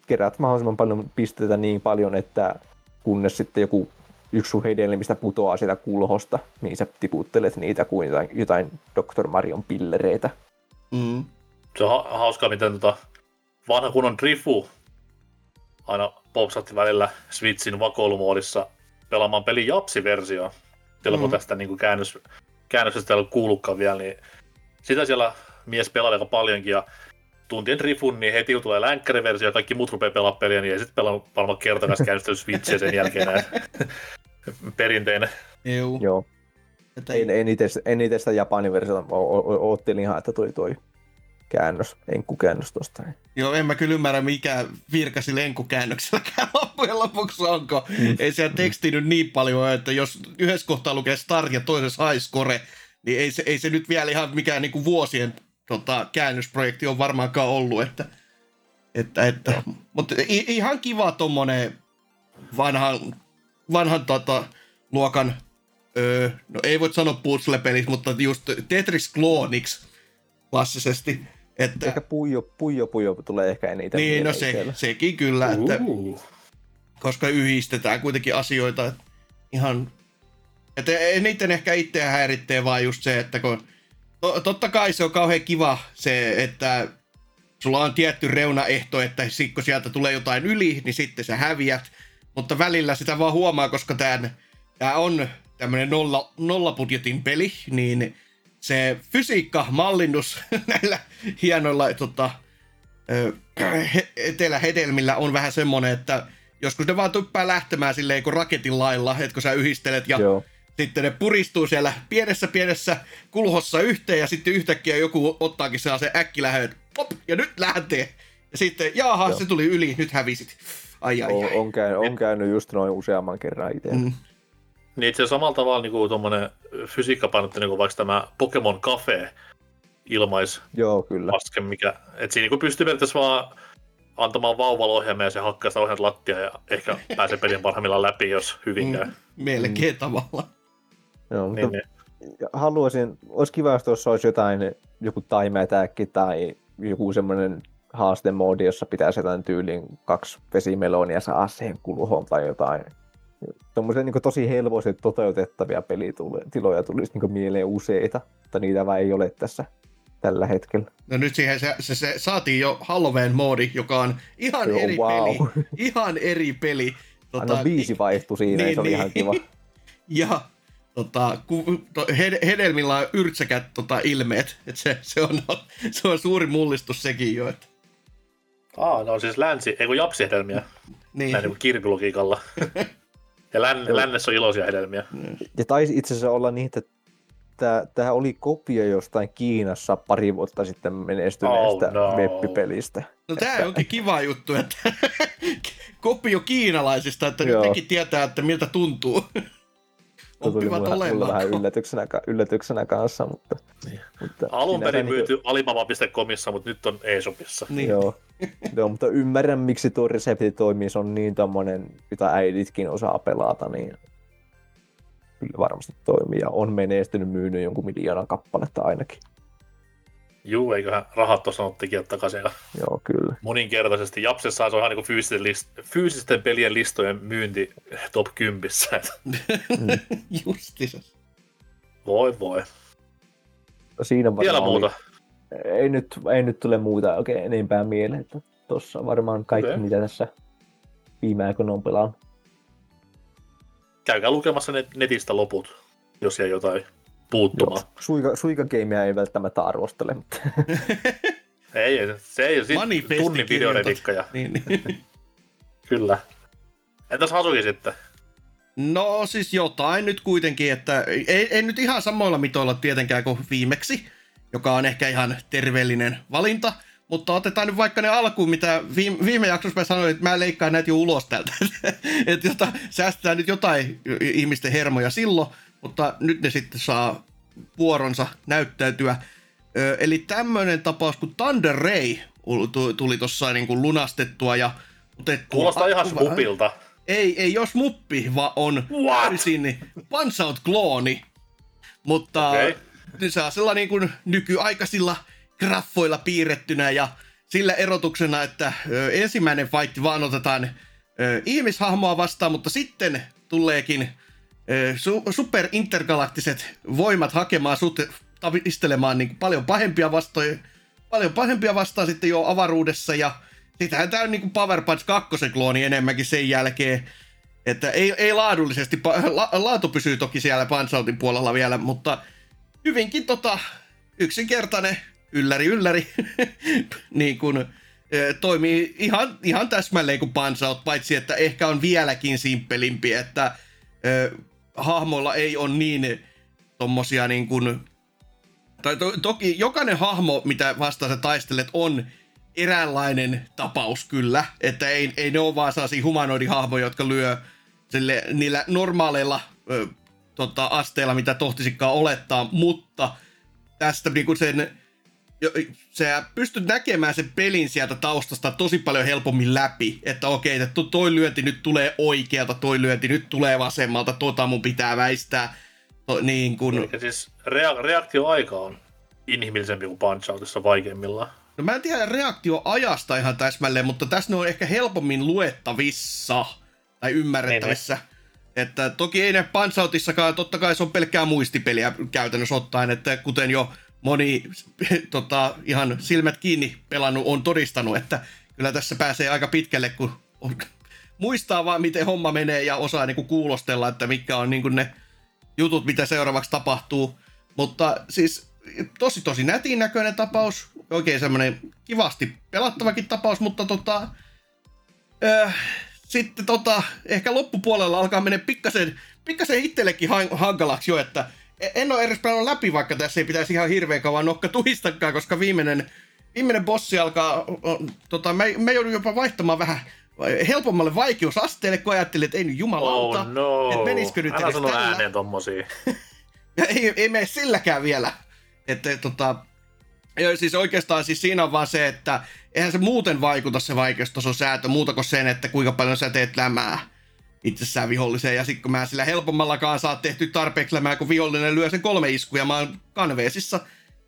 kerät mahdollisimman paljon pisteitä niin paljon, että kunnes sitten joku yksi sun hedelmistä putoaa sitä kulhosta, niin sä tiputtelet niitä kuin jotain, jotain Dr. Marion pillereitä. Mm. Se on ha- hauskaa, miten tota vanha kunnon Drifu aina popsatti välillä Switchin vakoilumoodissa pelaamaan pelin Japsi-versio. Silloin mm. kun tästä niin kuin käännös, käännöksestä ei ollut kuullutkaan vielä, niin sitä siellä mies pelaa aika paljonkin ja tuntien Trifun, niin heti kun tulee länkkäriversio ja kaikki muut rupeaa pelaa peliä, niin ei sitten pelaa varmaan kertakas käynnistänyt Switchiä sen jälkeen näin. perinteinen. Joo. Joo. Että En, en, itse, en itse sitä Japanin versiota, o- o- oottelin ihan, että tuli toi käännös, enkkukäännös tosta. Joo, en mä kyllä ymmärrä, mikä virkasi lenkukäännökselläkään loppujen lopuksi onko. Mm. Ei siellä teksti nyt niin paljon, että jos yhdessä kohtaa lukee start ja toisessa high score, niin ei se, ei se nyt vielä ihan mikään niinku vuosien tota, käännösprojekti on varmaankaan ollut. Että, että, että, mutta ihan kiva tommonen vanhan, vanhan tota, luokan, öö, no ei voi sanoa puzzle-pelis, mutta just Tetris Clonix klassisesti. Että, Ehkä Pujo, Pujo Pujo tulee ehkä eniten. niin, no se, sekin kyllä, että Uh. koska yhdistetään kuitenkin asioita että ihan... Että eniten ehkä itseä häiritsee vaan just se, että kun... To, totta kai se on kauhean kiva se, että sulla on tietty reunaehto, että kun sieltä tulee jotain yli, niin sitten sä häviät. Mutta välillä sitä vaan huomaa, koska tämä tää on tämmöinen nolla, nollapudjetin peli, niin se fysiikka, mallinnus näillä hienoilla tota, etelähedelmillä on vähän semmonen, että joskus ne vaan tuppaa lähtemään silleen kuin raketin lailla, että kun sä yhdistelet ja Joo. Sitten ne puristuu siellä pienessä pienessä kulhossa yhteen ja sitten yhtäkkiä joku ottaakin sellaisen äkkilähön, pop, ja nyt lähtee. Ja sitten, jaaha, Joo. se tuli yli, nyt hävisit. Ai ai On, ai. on, käy, on käynyt just noin useamman kerran itse. Mm. Niin itse asiassa samalla tavalla niin kuin tuommoinen fysiikkapainotteinen kuin vaikka tämä Pokemon Cafe ilmais Joo, kyllä. paske, mikä, että siinä niin pystyy periaatteessa vaan antamaan vauvalla ohjelmia ja se hakkaa sitä ohjelmat lattia ja ehkä pääsee pelin parhaimmillaan läpi, jos hyvin käy. Mm. Melkein mm. tavalla. Joo, mutta Niin, niin. haluaisin, olisi kiva, jos tuossa olisi jotain, joku time attack tai joku semmoinen haastemoodi, jossa pitäisi jotain tyyliin kaksi vesimelonia saa siihen kulhoon tai jotain. Tuommoisia niin tosi helposti toteutettavia pelitiloja tulisi niin mieleen useita, mutta niitä vaan ei ole tässä tällä hetkellä. No nyt siihen se, se, se saatiin jo Halloween-moodi, joka on ihan Joo, eri wow. peli. Ihan eri peli. Tota, Aina viisi vaihtui siinä, niin, se oli ihan kiva. Ja tota, ku, to, he, hedelmillä on yrtsäkät tota, ilmeet. Et se, se, on, se on suuri mullistus sekin jo. Et, Aa, no siis länsi, ei kun japsihedelmiä, niin. näin niin kuin kirkologiikalla. ja län, lännessä on iloisia hedelmiä. Ja taisi itse asiassa olla niin, että tämä, tämä oli kopio jostain Kiinassa pari vuotta sitten menestyneestä Oh, no. webbipelistä. No tää onkin kiva juttu, että kopio kiinalaisista, että nyt Joo. nekin tietää, että miltä tuntuu. Se tuli mulle, mulle vähän yllätyksenä, yllätyksenä kanssa, mutta... Niin. mutta Alun perin myyty Alibaba.comissa, mutta nyt on eShopissa. Niin. Joo. Joo, mutta ymmärrän, miksi tuo resepti toimii. Se on niin tommonen, mitä äiditkin osaa pelata, niin kyllä varmasti toimii. Ja on menestynyt, myynyt jonkun miljoonan kappaletta ainakin. Juu, eiköhän rahat tuossa tekijät takaisin. Joo, kyllä. moninkertaisesti. Japsessa se on ihan niin fyysisten, list- fyysisten pelien listojen myynti top 10. Justiinsa. voi voi. Siinä Vielä muuta. Oli, ei, nyt, ei nyt tule muuta oikein enempää mieleen. Että tossa varmaan kaikki, Okei. mitä tässä viime aikoina on pelannut. Käykää lukemassa net- netistä loput, jos jäi jotain puuttumaan. Joo. Suika, suikakeimia ei välttämättä arvostele, mutta Ei, se ei ole sit Manifesti tunnin videoredikka ja Niin, niin. kyllä. Entäs Hasuki sitten? No siis jotain nyt kuitenkin, että ei, ei nyt ihan samoilla mitoilla tietenkään kuin viimeksi, joka on ehkä ihan terveellinen valinta, mutta otetaan nyt vaikka ne alkuun, mitä viime, viime jaksossa mä sanoin, että mä leikkaan näitä jo ulos täältä. että jota, säästetään nyt jotain ihmisten hermoja silloin, mutta nyt ne sitten saa vuoronsa näyttäytyä. Ö, eli tämmöinen tapaus kuin Thunder Ray tu- tuli tuossa niin kuin lunastettua ja otettua. Kuulostaa ihan akku vähän. smupilta. Ei, ei jos muppi, vaan on täysin Punch Out klooni. Mutta okay. se on sellainen niin kuin nykyaikaisilla graffoilla piirrettynä ja sillä erotuksena, että ö, ensimmäinen fight vaan otetaan ö, ihmishahmoa vastaan, mutta sitten tuleekin su- superintergalaktiset voimat hakemaan sut tavistelemaan niin paljon pahempia vastoja, paljon pahempia vastaan sitten jo avaruudessa ja sitähän tämä on niin Power Punch 2 klooni enemmänkin sen jälkeen. Että ei, ei laadullisesti, la, laatu pysyy toki siellä Punch Outin puolella vielä, mutta hyvinkin tota, yksinkertainen ylläri ylläri, niin kuin, toimii ihan, ihan täsmälleen kuin Punch paitsi että ehkä on vieläkin simppelimpi, että ö, hahmoilla ei ole niin tommosia niin kuin, tai to, toki jokainen hahmo, mitä vastaan sä taistelet, on eräänlainen tapaus kyllä, että ei, ei ne ole vaan sellaisia humanoidihahmoja, jotka lyö sille, niillä normaaleilla ö, tota, asteilla, mitä tohtisikaan olettaa, mutta tästä niin kuin sen, sä pystyt näkemään sen pelin sieltä taustasta tosi paljon helpommin läpi, että okei, että toi lyönti nyt tulee oikealta, toi lyönti nyt tulee vasemmalta, tota mun pitää väistää. To, niin kun... Eli siis rea- reaktioaika on inhimillisempi kuin Punch-Outissa vaikeimmillaan. No mä en tiedä reaktioajasta ihan täsmälleen, mutta tässä ne on ehkä helpommin luettavissa tai ymmärrettävissä. Ne, ne. Että toki ei ne Punch-Outissakaan, totta kai se on pelkkää muistipeliä käytännössä ottaen, että kuten jo moni tota, ihan silmät kiinni pelannut on todistanut, että kyllä tässä pääsee aika pitkälle, kun on, muistaa vaan, miten homma menee ja osaa niin kuin kuulostella, että mitkä on niin kuin ne jutut, mitä seuraavaksi tapahtuu. Mutta siis tosi tosi nätin näköinen tapaus, oikein semmoinen kivasti pelattavakin tapaus, mutta tota, äh, sitten tota, ehkä loppupuolella alkaa mennä pikkasen, pikkasen itsellekin hankalaksi jo, että en ole edes pelannut läpi, vaikka tässä ei pitäisi ihan hirveän kauan nokka tuhistakaan, koska viimeinen, viimeinen bossi alkaa, tota, mä, mä joudun jopa vaihtamaan vähän helpommalle vaikeusasteelle, kun ajattelin, että ei nyt jumalauta, oh no. että menisikö nyt Älä sano ääneen tommosia. ei, ei mene silläkään vielä. Että tota, ja siis oikeastaan siis siinä on vaan se, että eihän se muuten vaikuta se vaikeustason säätö muuta kuin sen, että kuinka paljon sä teet lämää itsessään viholliseen. Ja sitten kun mä sillä helpommallakaan saa tehty tarpeeksi lämää, kun vihollinen lyö sen kolme iskuja, mä oon kanveesissa,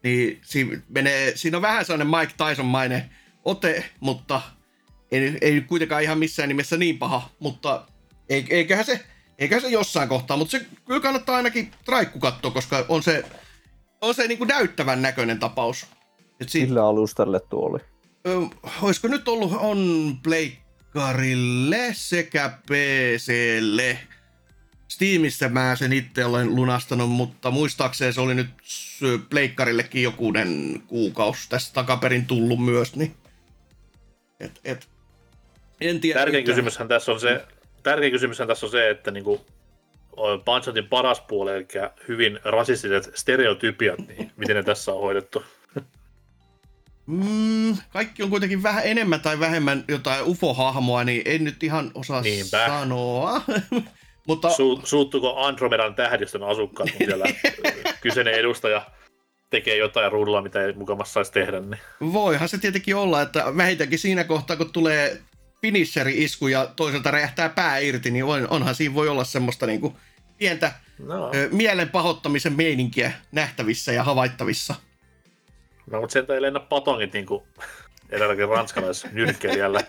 niin siinä, menee, siinä on vähän sellainen Mike Tyson-mainen ote, mutta ei, ei kuitenkaan ihan missään nimessä niin paha, mutta eiköhän se, eiköhän se jossain kohtaa, mutta se kyllä kannattaa ainakin traikku katsoa, koska on se, on se niin kuin näyttävän näköinen tapaus. Et Millä alustalle tuo oli? Ö, olisiko nyt ollut on Pleikkarille sekä PClle. Steamissa mä sen itse olen lunastanut, mutta muistaakseni se oli nyt Pleikkarillekin jokunen kuukausi tästä takaperin tullut myös, niin et, et, en tiedä. Tärkein kysymyshän tässä on se, tärkein kysymyshän tässä on se, että niinku, Punchatin paras puoli, eli hyvin rasistiset stereotypiat, niin miten ne tässä on hoidettu? Mm, kaikki on kuitenkin vähän enemmän tai vähemmän jotain UFO-hahmoa, niin en nyt ihan osaa Niinpä. sanoa. Mutta... Su- suuttuko Andromedan tähdistön asukkaat, kun siellä kyseinen edustaja tekee jotain ruudulla, mitä ei mukamassa saisi tehdä. Niin. Voihan se tietenkin olla, että vähintäänkin siinä kohtaa, kun tulee finisheri-isku ja toiselta räjähtää pää irti, niin onhan siinä voi olla semmoista niin kuin pientä no. ö, mielen pahoittamisen meininkiä nähtävissä ja havaittavissa. No, mutta sieltä ei lennä patongit niin kuin edelläkin nyrkkeilijällä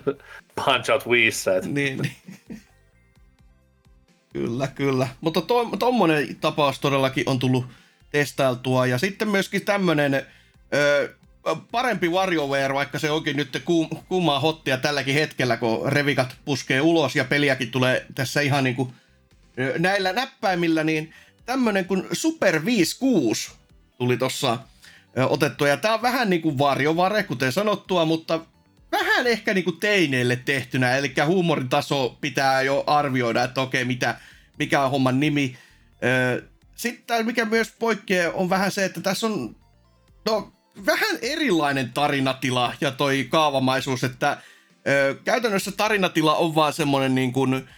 Punch Out Wiissa. Et. Niin, niin. Kyllä, kyllä. Mutta to, tommonen tapaus todellakin on tullut testailtua. Ja sitten myöskin tämmönen ö, parempi WarioWare, vaikka se onkin nyt kuum, kuumaa hottia tälläkin hetkellä, kun revikat puskee ulos ja peliäkin tulee tässä ihan niinku näillä näppäimillä, niin tämmönen kuin Super 56 tuli tossa otettua. Ja tää on vähän niinku varjovare, kuten sanottua, mutta vähän ehkä niinku teineille tehtynä. Eli huumorin taso pitää jo arvioida, että okei, mitä, mikä on homman nimi. Sitten mikä myös poikkeaa on vähän se, että tässä on no, vähän erilainen tarinatila ja toi kaavamaisuus, että käytännössä tarinatila on vaan semmoinen niin kuin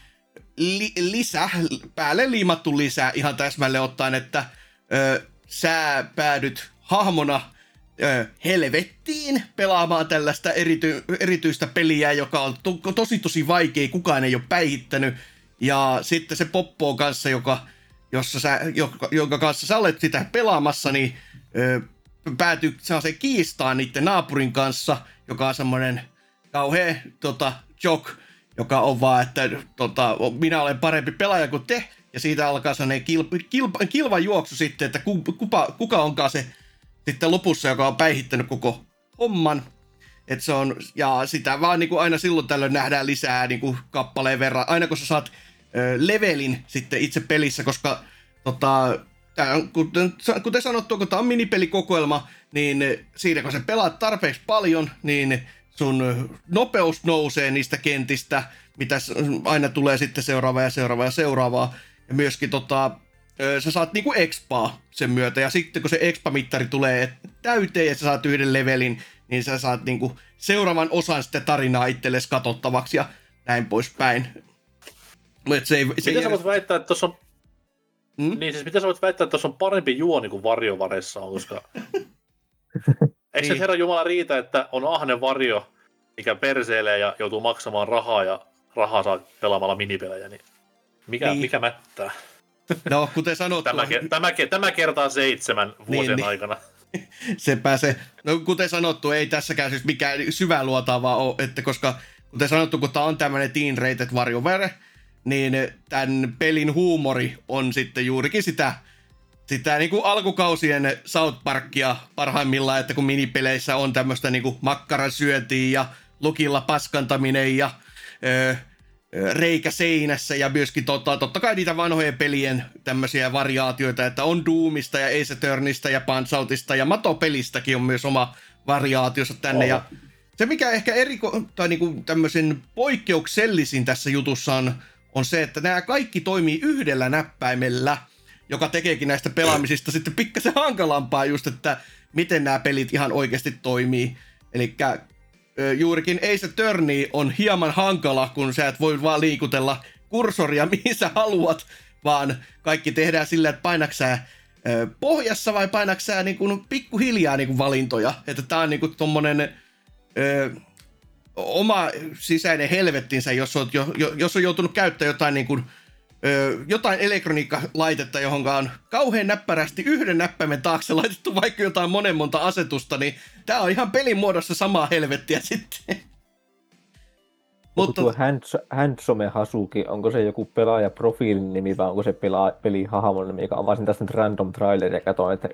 li, lisä, päälle liimattu lisä ihan täsmälle ottaen, että ö, sä päädyt hahmona helvettiin pelaamaan tällaista erity, erityistä peliä, joka on to, tosi tosi vaikea, kukaan ei ole päihittänyt. Ja sitten se poppo kanssa, joka, jossa sä, joka, jonka kanssa sä olet sitä pelaamassa, niin ö, päätyy se kiistaan niiden naapurin kanssa, joka on semmoinen kauhea tota, joke, joka on vaan, että tota, minä olen parempi pelaaja kuin te, ja siitä alkaa sellainen kilpa, kilpa, kilva juoksu sitten, että ku, kuka, kuka onkaan se sitten lopussa, joka on päihittänyt koko homman. Et se on, ja sitä vaan niin kuin aina silloin tällöin nähdään lisää niin kuin kappaleen verran, aina kun sä saat ö, levelin sitten itse pelissä, koska tota, kuten, kuten sanottu, kun tämä on minipelikokoelma, niin siinä kun sä pelaat tarpeeksi paljon, niin sun nopeus nousee niistä kentistä, mitä aina tulee sitten seuraava ja seuraava ja seuraavaa. Ja myöskin tota, sä saat niinku expaa sen myötä, ja sitten kun se expa-mittari tulee täyteen ja sä saat yhden levelin, niin sä saat niinku seuraavan osan sitten tarinaa itsellesi katsottavaksi ja näin poispäin. Mut se ei, se Mitä sä voit väittää, että tuossa on Mm? Niin siis mitä sä voit väittää, että tuossa on parempi juoni kuin varjovaressa on, koska... Eikö niin. se herra Jumala riitä, että on ahne varjo, mikä perseilee ja joutuu maksamaan rahaa ja rahaa saa pelaamalla minipelejä, niin mikä, niin. mikä mättää? No, kuten sanottu... tämä, tämä, tämä kertaa seitsemän vuosien niin, aikana. se pääsee. No, kuten sanottu, ei tässäkään siis mikään syvää luotaavaa ole, että koska kuten sanottu, kun tämä on tämmöinen teen rated varjovere, niin tämän pelin huumori on sitten juurikin sitä, sitä niin kuin alkukausien South Parkia parhaimmillaan, että kun minipeleissä on tämmöistä niin kuin makkaran syöntiä ja lukilla paskantaminen ja öö, reikä seinässä ja myöskin tota, totta kai niitä vanhojen pelien tämmöisiä variaatioita, että on Doomista ja Ace Attorneysta ja Punch ja Matopelistäkin on myös oma variaationsa tänne. Oh. Ja se mikä ehkä eriko, tai niinku tämmöisen poikkeuksellisin tässä jutussa on, on se, että nämä kaikki toimii yhdellä näppäimellä, joka tekeekin näistä pelaamisista sitten pikkasen hankalampaa just, että miten nämä pelit ihan oikeasti toimii. Eli juurikin Ace Attorney on hieman hankala, kun sä et voi vaan liikutella kursoria mihin sä haluat, vaan kaikki tehdään sillä, että painaksää pohjassa vai painaksää niin kuin pikkuhiljaa niin kuin valintoja. Että tää on niin kuin tommonen ö, oma sisäinen helvettinsä, jos on, jo, jos on joutunut käyttämään jotain niin kuin, ö, jotain elektroniikkalaitetta, johon on kauhean näppärästi yhden näppäimen taakse laitettu vaikka jotain monen monta asetusta, niin tämä on ihan pelin muodossa samaa helvettiä sitten. Mutta tuo Handsome Hasuki, onko se joku pelaajaprofiilin nimi vai onko se pelaa, pelihahmon nimi, joka avasin tästä nyt random trailer ja katsoin, että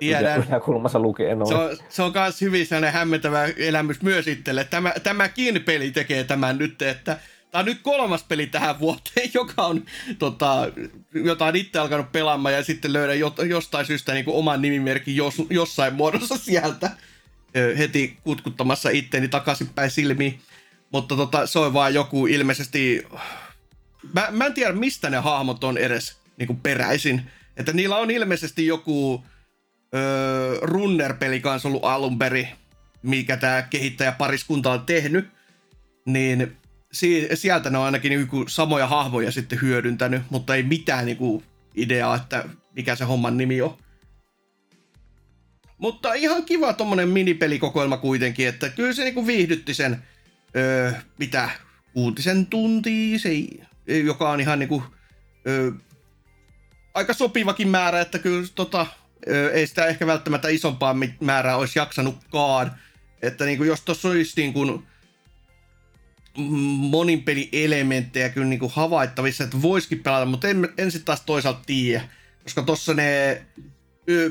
kulmassa lukee noin. Se on, se on myös hyvin sellainen hämmentävä elämys myös itselle. Tämä, tämäkin peli tekee tämän nyt, että Tämä on nyt kolmas peli tähän vuoteen, joka on tota, jotain itse alkanut pelaamaan ja sitten löydän jostain syystä niin kuin oman nimimerkin jos, jossain muodossa sieltä heti kutkuttamassa itteeni takaisinpäin silmiin. Mutta tota, se on vaan joku ilmeisesti... Mä, mä en tiedä, mistä ne hahmot on edes niin kuin peräisin. Että niillä on ilmeisesti joku öö, runner-peli kanssa ollut alun perin, mikä tämä kehittäjä pariskunta on tehnyt. Niin si- sieltä ne on ainakin niinku samoja hahmoja sitten hyödyntänyt, mutta ei mitään niinku ideaa, että mikä se homman nimi on. Mutta ihan kiva tommonen minipelikokoelma kuitenkin, että kyllä se niinku viihdytti sen, öö, mitä, kuutisen tuntia, se, joka on ihan niinku, öö, aika sopivakin määrä, että kyllä tota, öö, ei sitä ehkä välttämättä isompaa määrää olisi jaksanutkaan. Että niinku, jos tuossa olisi niinku, monin pelielementtejä kyllä niin kuin havaittavissa, että voisikin pelata, mutta en, en sitten taas toisaalta tiedä, koska tuossa ne ö,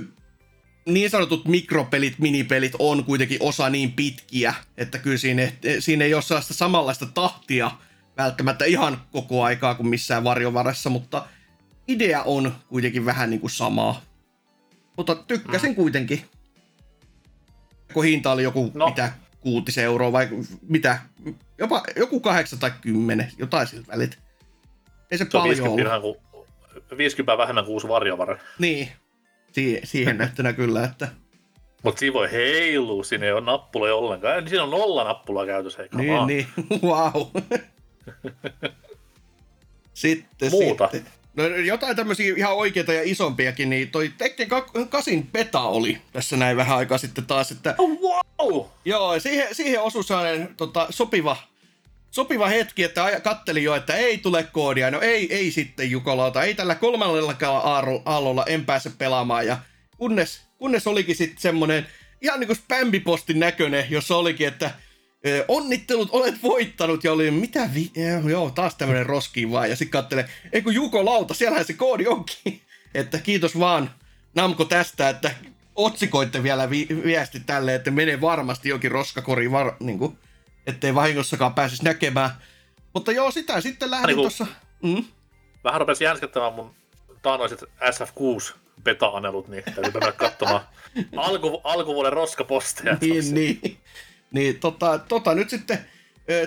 niin sanotut mikropelit, minipelit on kuitenkin osa niin pitkiä, että kyllä siinä, siinä ei ole sellaista samanlaista tahtia välttämättä ihan koko aikaa kuin missään varjovarassa, mutta idea on kuitenkin vähän niin kuin samaa. Mutta tykkäsin mm. kuitenkin. Kun hinta oli joku, no. mitä, kuutisen euroa vai mitä, jopa joku kahdeksan tai kymmenen, jotain siltä välit. Ei se, se paljon 50 ollut. Kuin, 50 vähemmän kuin uusi varjovare. Niin, si- siihen näyttönä kyllä, että... Mutta siinä voi heilua, siinä ei ole nappuloja ollenkaan. Siinä on nolla nappulaa käytössä, eikä Niin, vaan. niin, wow. sitten, Muuta. sitten. No, jotain tämmöisiä ihan oikeita ja isompiakin, niin toi Tekken 8 beta oli tässä näin vähän aikaa sitten taas, että... Oh, wow! Joo, siihen, siihen osui sellainen tota, sopiva, sopiva hetki, että kattelin jo, että ei tule koodia. No ei, ei sitten Jukolauta, ei tällä kolmannellakaan aallolla en pääse pelaamaan. Ja kunnes, kunnes olikin sitten semmonen ihan niin kuin spämmipostin näköinen, jossa olikin, että onnittelut, olet voittanut, ja oli, mitä vi... Joo, taas tämmönen roskiin vaan, ja sitten kattelee, ei kun Juko Lauta, siellähän se koodi onkin, että kiitos vaan Namko tästä, että otsikoitte vielä vi- viesti tälle, että menee varmasti jokin roskakori, var- niin kuin, ettei vahingossakaan pääsisi näkemään. Mutta joo, sitä sitten lähdin niin tuossa... Mm? Vähän rupesi jänskettämään mun taanoiset SF6 beta-anelut, niin täytyy mennä katsomaan alku, alkuvuoden roskaposteja. Niin, niin. Niin, tota, tota nyt sitten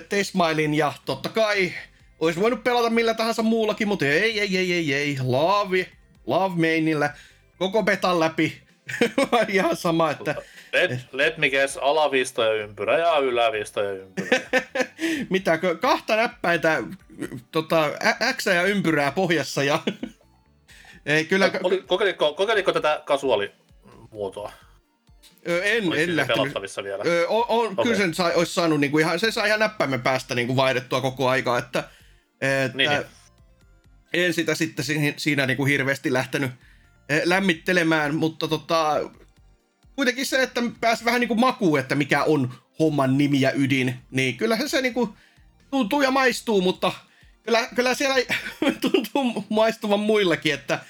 Tesmailin ja totta kai olisi voinut pelata millä tahansa muullakin, mutta ei, ei, ei, ei, ei. Love, love mainillä. Koko betan läpi. Ihan sama, että... Let, let me guess, alavistoja ympyrä ja ylävistoja ympyrä. Mitäkö, kahta näppäintä, tota, X ja ympyrää pohjassa ja... ei, kyllä... Kokeilitko, kokeilitko tätä kasuaalimuotoa? En, en lähtenyt. vielä? Öö, on, on, okay. Kyllä sen sai, olisi saanut, niin kuin ihan, se sai ihan näppäimen päästä niin kuin vaihdettua koko aika, että, että niin, niin. en sitä sitten siinä, siinä niin kuin hirveästi lähtenyt lämmittelemään, mutta tota, kuitenkin se, että pääsi vähän niin kuin makuun, että mikä on homman nimi ja ydin, niin kyllähän se niin kuin tuntuu ja maistuu, mutta kyllä, kyllä siellä tuntuu maistuvan muillekin, että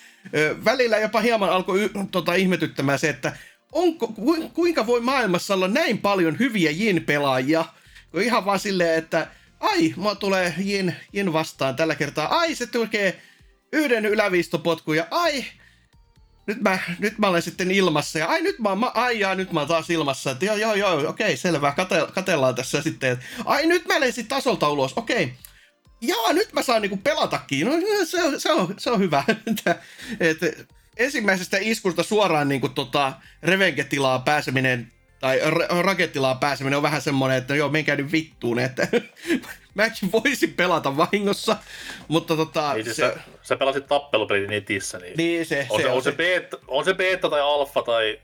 välillä jopa hieman alkoi y, tota, ihmetyttämään se, että onko, kuinka voi maailmassa olla näin paljon hyviä Jin-pelaajia, kun ihan vaan silleen, että ai, mua tulee Jin, Jin vastaan tällä kertaa, ai se tekee yhden yläviistopotkun ja ai, nyt mä, nyt mä olen sitten ilmassa ja ai nyt mä, mä ai jaa, nyt mä oon taas ilmassa, että joo joo joo, okei selvä, kate, katellaan tässä sitten, että ai nyt mä lensin tasolta ulos, okei, jaa nyt mä saan niinku pelatakin, no se, se, on, se on hyvä, että, että ensimmäisestä iskusta suoraan niin kuin, tota, revenketilaan pääseminen tai ra- rakettilaan pääseminen on vähän semmoinen, että joo, menkää nyt vittuun, että mäkin voisin pelata vahingossa, mutta tota... Niin, siis se... sä, sä pelasit tappelupeli netissä, niin, niin se, on, se, se, on, se, beta, on se beta tai alfa tai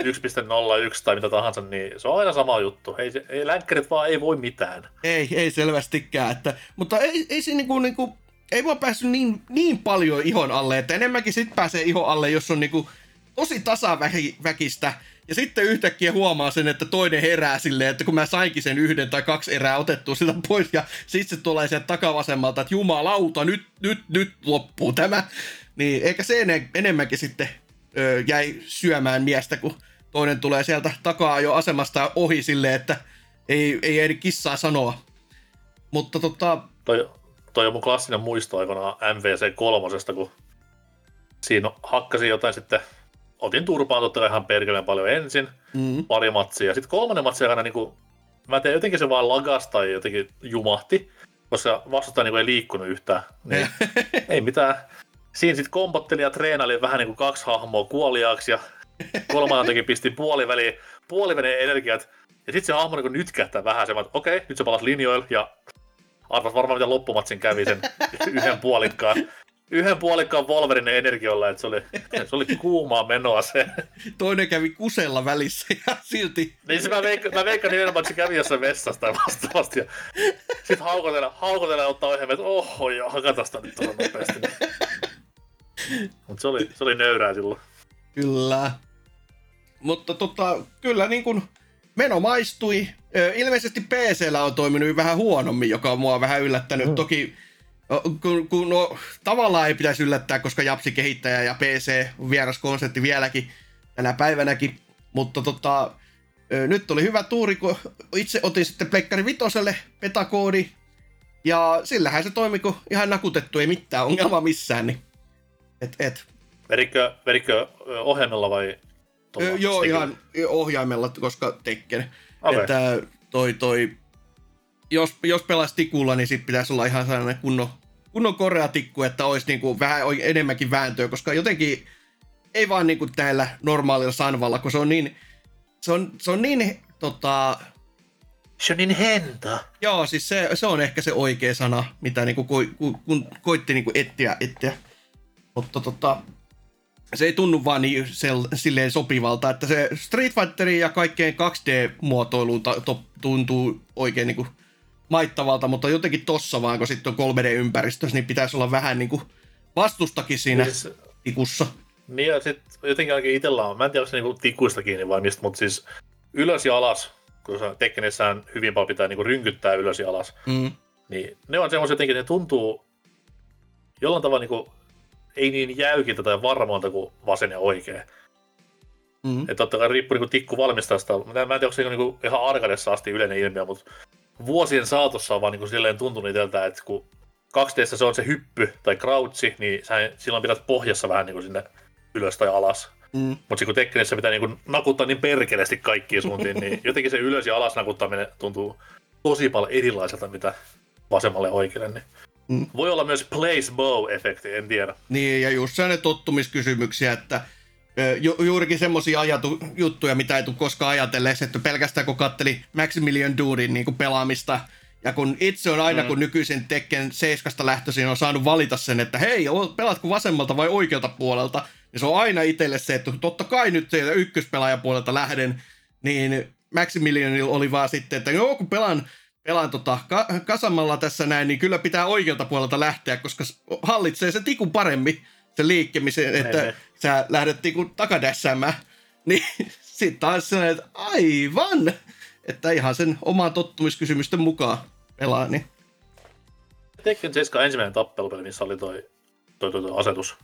1.01 tai mitä tahansa, niin se on aina sama juttu. Ei, ei länkkärit vaan ei voi mitään. Ei, ei selvästikään, että, mutta ei, ei se niinku, niinku ei vaan päässyt niin, niin paljon ihon alle, että enemmänkin sit pääsee ihon alle, jos on niinku tosi tasaväkistä, ja sitten yhtäkkiä huomaa sen, että toinen herää silleen, että kun mä sainkin sen yhden tai kaksi erää otettua sitä pois, ja sitten se tulee sieltä takavasemmalta, että jumalauta, nyt, nyt, nyt loppuu tämä. Niin eikä se enemmänkin sitten ö, jäi syömään miestä, kun toinen tulee sieltä takaa jo asemasta ohi silleen, että ei, ei ehdi kissaa sanoa. Mutta tota... Toi, toi on mun klassinen muisto aikanaan MVC kolmosesta, kun siinä hakkasin jotain sitten, otin turpaan totta ihan perkeleen paljon ensin, mm. pari matsia, sitten kolmannen matsin aikana niin kuin, mä tein jotenkin se vaan lagasta tai jotenkin jumahti, koska vastustaja niin ei liikkunut yhtään, niin ei mitään. Siinä sitten kompottelin ja treenailin vähän niin kuin kaksi hahmoa kuoliaaksi ja kolmannenkin pistin puoliväliin, puolivälin energiat, ja sitten se hahmo niin nytkähtää vähän se, että okei, nyt se palasi linjoille ja Arvas varmaan, mitä loppumatsin kävi sen yhden puolikkaan. Yhden puolikkaan Wolverine energiolla, että se oli, se oli kuumaa menoa se. Toinen kävi kusella välissä ja silti... Niin se mä, veikkaan, mä veikkaan nimenomaan, että se kävi jossain vessasta tai vastaavasti. Ja sit haukotella, haukotella ottaa ohjelma, että oho, ja hakata sitä nyt tuolla nopeasti. Mutta se oli, se oli nöyrää silloin. Kyllä. Mutta tota, kyllä niin kuin meno maistui. Ilmeisesti PCllä on toiminut vähän huonommin, joka on mua vähän yllättänyt. Mm. Toki kun, kun no, tavallaan ei pitäisi yllättää, koska Japsi kehittäjä ja PC on vieras konsepti vieläkin tänä päivänäkin. Mutta tota, nyt oli hyvä tuuri, kun itse otin sitten Pleikkari Vitoselle petakoodi. Ja sillähän se toimi, kun ihan nakutettu, ei mitään ongelmaa missään. Niin. Et, et. Verikö, verikö ohjelmalla vai Öö, joo, ihan ohjaimella, koska Tekken. Okay. Että toi, toi, jos, jos pelaisi tikulla, niin sit pitäisi olla ihan sellainen kunnon, kunnon koreatikku, että olisi niinku vähän enemmänkin vääntöä, koska jotenkin ei vaan niinku täällä normaalilla sanvalla, kun se on niin, se on, se on niin tota, se on niin henta. Joo, siis se, se on ehkä se oikea sana, mitä niinku ko, ko, kun koitti niinku etsiä, etsiä. Mutta tota, se ei tunnu vaan niin sel, silleen sopivalta, että se Street Fighterin ja kaikkeen 2D-muotoiluun ta, to, tuntuu oikein niin kuin maittavalta, mutta jotenkin tossa vaan, kun sitten on 3D-ympäristössä, niin pitäisi olla vähän niin kuin vastustakin siinä siis, tikussa. Niin ja sitten jotenkin ainakin itsellä on, mä en tiedä, onko se niinku tikuista kiinni vai mistä, mutta siis ylös ja alas, kun Tekkenissään hyvin paljon pitää niinku rynkyttää ylös ja alas, mm. niin ne on semmoisia jotenkin, ne tuntuu jollain tavalla niinku ei niin jäykiltä tai varmoilta kuin vasen ja oikea. Mm-hmm. Että totta kai riippuu niin tikku valmistajasta. Mä en tiedä, onko se niin ihan arkadessa asti yleinen ilmiö, mutta vuosien saatossa on vaan niin silleen tuntunut itseltä, että kun 2 se on se hyppy tai crouchi, niin sä, silloin pidät pohjassa vähän niin kuin sinne ylös tai alas. Mm. Mutta kun Tekkenissä pitää niinku nakuttaa niin perkeleesti kaikkiin suuntiin, niin jotenkin se ylös ja alas nakuttaminen tuntuu tosi paljon erilaiselta, mitä vasemmalle ja oikealle. Niin Mm. Voi olla myös place bow-efekti, en tiedä. Niin, ja just sellainen tottumiskysymyksiä, että ju, juurikin semmoisia ajatu, juttuja, mitä ei tule koskaan ajatelleeksi, että pelkästään kun katteli Maximilian Doorin niin pelaamista, ja kun itse on aina, mm. kun nykyisin Tekken 7 lähtöisin on saanut valita sen, että hei, o- pelaatko vasemmalta vai oikealta puolelta, niin se on aina itselle se, että totta kai nyt sieltä ykköspelaajapuolelta lähden, niin Maximilianilla oli vaan sitten, että joo, kun pelaan, pelaan tota, ka- kasamalla tässä näin, niin kyllä pitää oikealta puolelta lähteä, koska hallitsee se tikun paremmin se liikkemisen, että ne. sä lähdet tikun takadässäämään. Niin sitten taas sellainen, että aivan, että ihan sen oman tottumiskysymysten mukaan pelaa, niin Tekken 7 ensimmäinen tappelupeli, missä oli toi, toi, toi, toi asetus.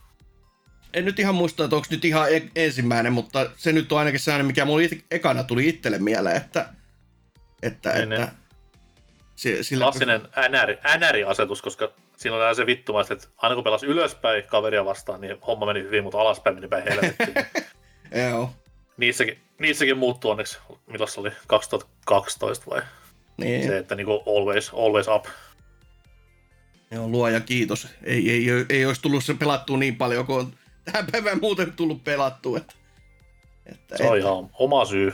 en nyt ihan muista, että onko nyt ihan e- ensimmäinen, mutta se nyt on ainakin sellainen, mikä mulla it- ekana tuli itselle mieleen, että, että, Niin, että si- sillä, Klassinen NR, NR-asetus, koska siinä oli se vittumaista, että aina kun pelasi ylöspäin kaveria vastaan, niin homma meni hyvin, mutta alaspäin meni päin helvettiin. Joo, niissäkin, niissäkin muuttui onneksi, milloin se oli, 2012 vai? niin, Se, että niinku always, always up. joo, luoja kiitos. Ei, ei, ei, ei olisi tullut se pelattua niin paljon, kuin on tähän päivään muuten tullut pelattua. Että, että, Se on että, ihan oma syy.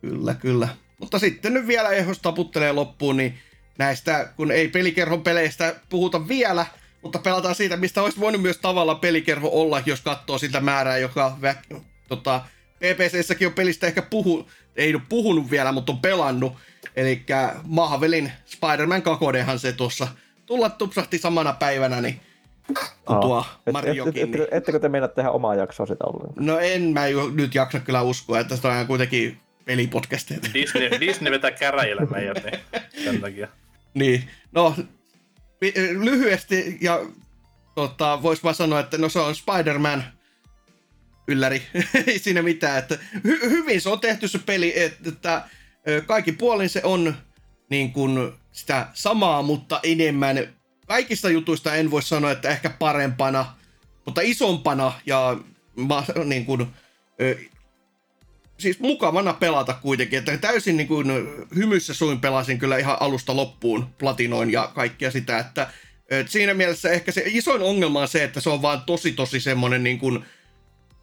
Kyllä, kyllä. Mutta sitten nyt vielä, jos taputtelee loppuun, niin näistä, kun ei pelikerhon peleistä puhuta vielä, mutta pelataan siitä, mistä olisi voinut myös tavalla pelikerho olla, jos katsoo sitä määrää, joka vä- tota, PPCssäkin on pelistä ehkä puhu, ei ole puhunut vielä, mutta on pelannut. Eli Mahvelin Spider-Man 2 se tuossa tulla tupsahti samana päivänä, niin tuo Et- Mariokin. et- et- niin- Ettekö te mennä tehdä omaa jaksoa sitä ollenkaan? No en mä ju- nyt jaksa kyllä uskoa, että se on kuitenkin pelipodcasteja. Disney, Disney vetää käräjille meidät, niin sen takia. Niin, no lyhyesti ja tota, vois vaan sanoa, että no se on Spider-Man ylläri, ei siinä mitään, että hy- hyvin se on tehty se peli, että, että kaikki puolin se on niin kuin sitä samaa, mutta enemmän, kaikista jutuista en voi sanoa, että ehkä parempana, mutta isompana ja niin kuin, siis mukavana pelata kuitenkin, että täysin niin kuin hymyssä suin pelasin kyllä ihan alusta loppuun platinoin ja kaikkea sitä, että ö, siinä mielessä ehkä se isoin ongelma on se, että se on vaan tosi tosi semmoinen niin kuin,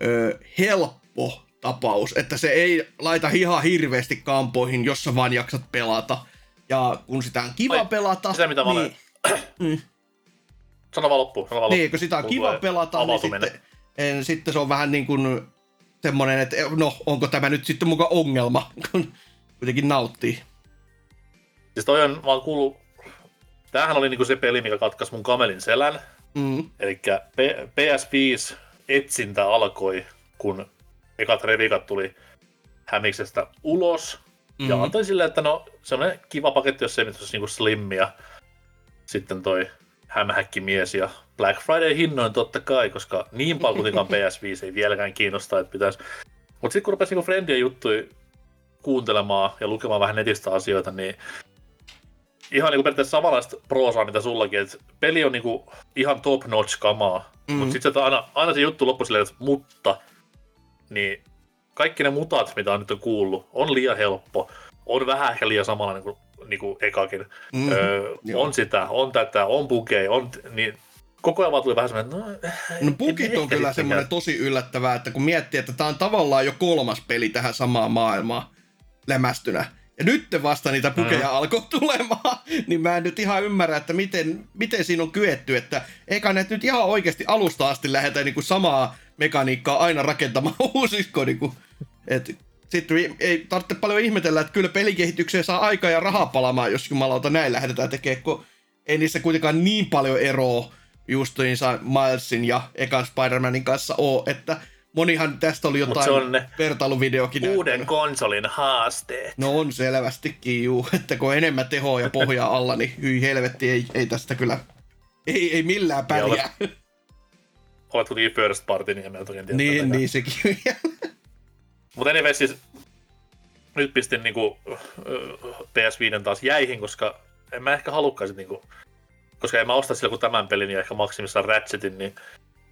ö, helppo tapaus, että se ei laita ihan hirveästi kampoihin, jos sä vaan jaksat pelata. Ja kun sitä on kiva Ai, pelata, sitä mitä olen- niin, Sano vaan loppuun. Sano vaan niin, kun sitä on Mulla kiva pelata, niin sitten, en, sitten se on vähän niin kuin semmoinen, että no, onko tämä nyt sitten muka ongelma, kun kuitenkin nauttii. Siis toi on, mä oon kuullut, tämähän oli niinku se peli, mikä katkaisi mun kamelin selän. Mm. Eli PS5 etsintä alkoi, kun ekat revikat tuli Hämiksestä ulos. Mm-hmm. Ja Mhm. antoin silleen, että no semmoinen kiva paketti, jos se nyt olisi niinku slim ja sitten toi hämähäkkimies ja Black Friday hinnoin totta kai, koska niin paljon kuitenkaan PS5 ei vieläkään kiinnosta, että pitäisi. Mutta sitten kun rupesi niinku friendien juttuja kuuntelemaan ja lukemaan vähän netistä asioita, niin ihan niinku periaatteessa samanlaista proosaa, mitä sullakin, että peli on niinku ihan top notch kamaa, mm. Mutta sitten aina, aina se juttu loppui silleen, että mutta, niin kaikki ne mutat, mitä on nyt on kuullut, on liian helppo, on vähän ehkä liian samanlainen kuin, niin kuin ekakin. Mm. Öö, Joo. on sitä, on tätä, on bugeja, on, niin koko ajan tuli vähän semmoinen, no, No bugit on kyllä semmoinen tosi yllättävää, että kun miettii, että tämä on tavallaan jo kolmas peli tähän samaan maailmaan lämästynä. Ja nyt vasta niitä bugeja mm. alkoi tulemaan, niin mä en nyt ihan ymmärrä, että miten, miten siinä on kyetty, että eikä ne nyt ihan oikeasti alusta asti lähdetä niin kuin samaa mekaniikkaa aina rakentamaan uusiksi. Niin kuin, et, sitten ei tarvitse paljon ihmetellä, että kyllä pelikehitykseen saa aikaa ja rahaa palamaan, jos jumalauta näin lähdetään tekemään, kun ei niissä kuitenkaan niin paljon eroa justiinsa Milesin ja ekan Spider-Manin kanssa ole, että monihan tästä oli Mut jotain se on vertailuvideokin. Uuden näyttänyt. konsolin haasteet. No on selvästikin, juu, että kun on enemmän tehoa ja pohjaa alla, niin hyi helvetti, ei, ei tästä kyllä, ei, ei millään pärjää. Olet kuitenkin First Party niemeltä, en tiedä. niin, niin sekin. Mutta anyway, siis nyt pistin niinku PS5 taas jäihin, koska en mä ehkä halukkaisin niinku, koska en mä osta sillä kun tämän pelin ja ehkä maksimissaan Ratchetin, niin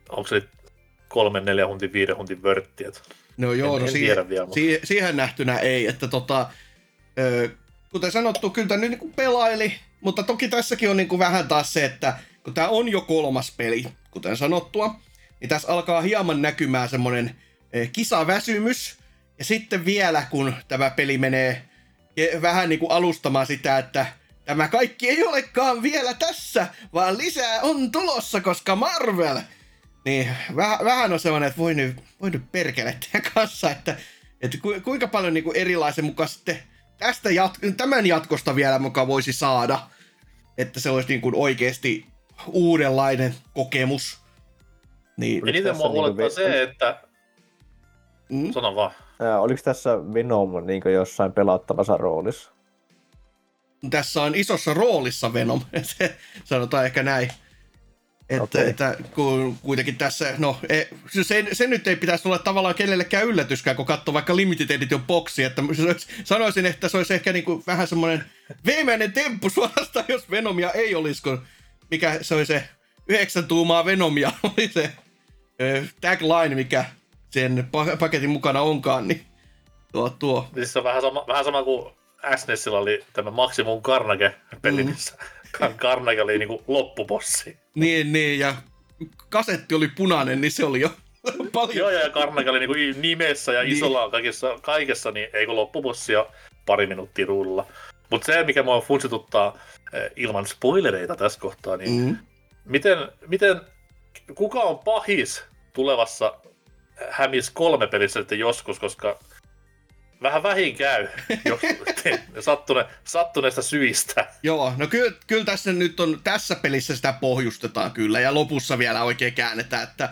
onko se nyt kolmen, neljä huntin, viiden huntin vörtti. No joo, En- no en siihen, tiedä vielä, mutta- siihen, siihen nähtynä ei, että tota, ö, kuten sanottu, kyllä tämä nyt niin pelaili, mutta toki tässäkin on niin kuin vähän taas se, että kun tämä on jo kolmas peli, kuten sanottua, niin tässä alkaa hieman näkymään semmoinen kisaväsymys, ja sitten vielä kun tämä peli menee vähän niin kuin alustamaan sitä, että tämä kaikki ei olekaan vielä tässä, vaan lisää on tulossa, koska Marvel niin, vähän, vähän on sellainen, että voi nyt, voi nyt perkele teidän kanssa, että, että ku, kuinka paljon niin kuin erilaisen mukaan sitten tästä jat- tämän jatkosta vielä mukaan voisi saada, että se olisi niin kuin oikeasti uudenlainen kokemus. Niin, Eniten tässä mua niinku huolettaa ve- se, että... mm, Sano vaan. Ää, oliko tässä Venom niin jossain pelattavassa roolissa? Tässä on isossa roolissa Venom, sanotaan ehkä näin. Että, okay. Että kun kuitenkin tässä, no e, se, se nyt ei pitäisi olla tavallaan kenellekään yllätyskään, kun katsoo vaikka Limited Edition boxi, että sanoisin, että se olisi ehkä niin kuin vähän semmoinen veemäinen temppu suorastaan, jos Venomia ei olisi, kun mikä se oli se yhdeksän tuumaa Venomia, oli se ö, tagline, mikä sen pa- paketin mukana onkaan, niin tuo, tuo. Siis se on vähän sama, vähän sama kuin SNESillä oli tämä Maximum Carnage-peli, Mm. missä Carnage oli niinku loppupossi. Niin, niin, ja kasetti oli punainen, niin se oli jo paljon. Joo, ja Carnage oli niinku nimessä ja Niin. isolla kaikessa, kaikessa, niin ei kun loppupossi ja pari minuuttia ruudulla. Mutta se, mikä mua funsituttaa eh, ilman spoilereita tässä kohtaa, niin Mm. miten, miten, kuka on pahis tulevassa Hämis kolme pelissä sitten joskus, koska vähän vähin käy sattune, sattuneesta syistä. Joo, no kyllä, kyllä tässä nyt on, tässä pelissä sitä pohjustetaan kyllä, ja lopussa vielä oikein käännetään, että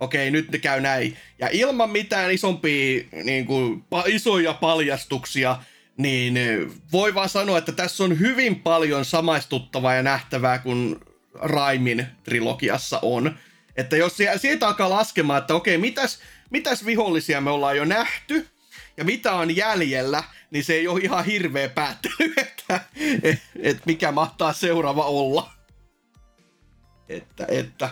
okei, nyt ne käy näin. Ja ilman mitään isompia, niin kuin, isoja paljastuksia, niin eh, voi vaan sanoa, että tässä on hyvin paljon samaistuttavaa ja nähtävää kuin Raimin trilogiassa on. Että jos siitä alkaa laskemaan, että okei, mitäs, mitäs vihollisia me ollaan jo nähty, ja mitä on jäljellä, niin se ei ole ihan hirveä päättely, että et, et mikä mahtaa seuraava olla. Että, että.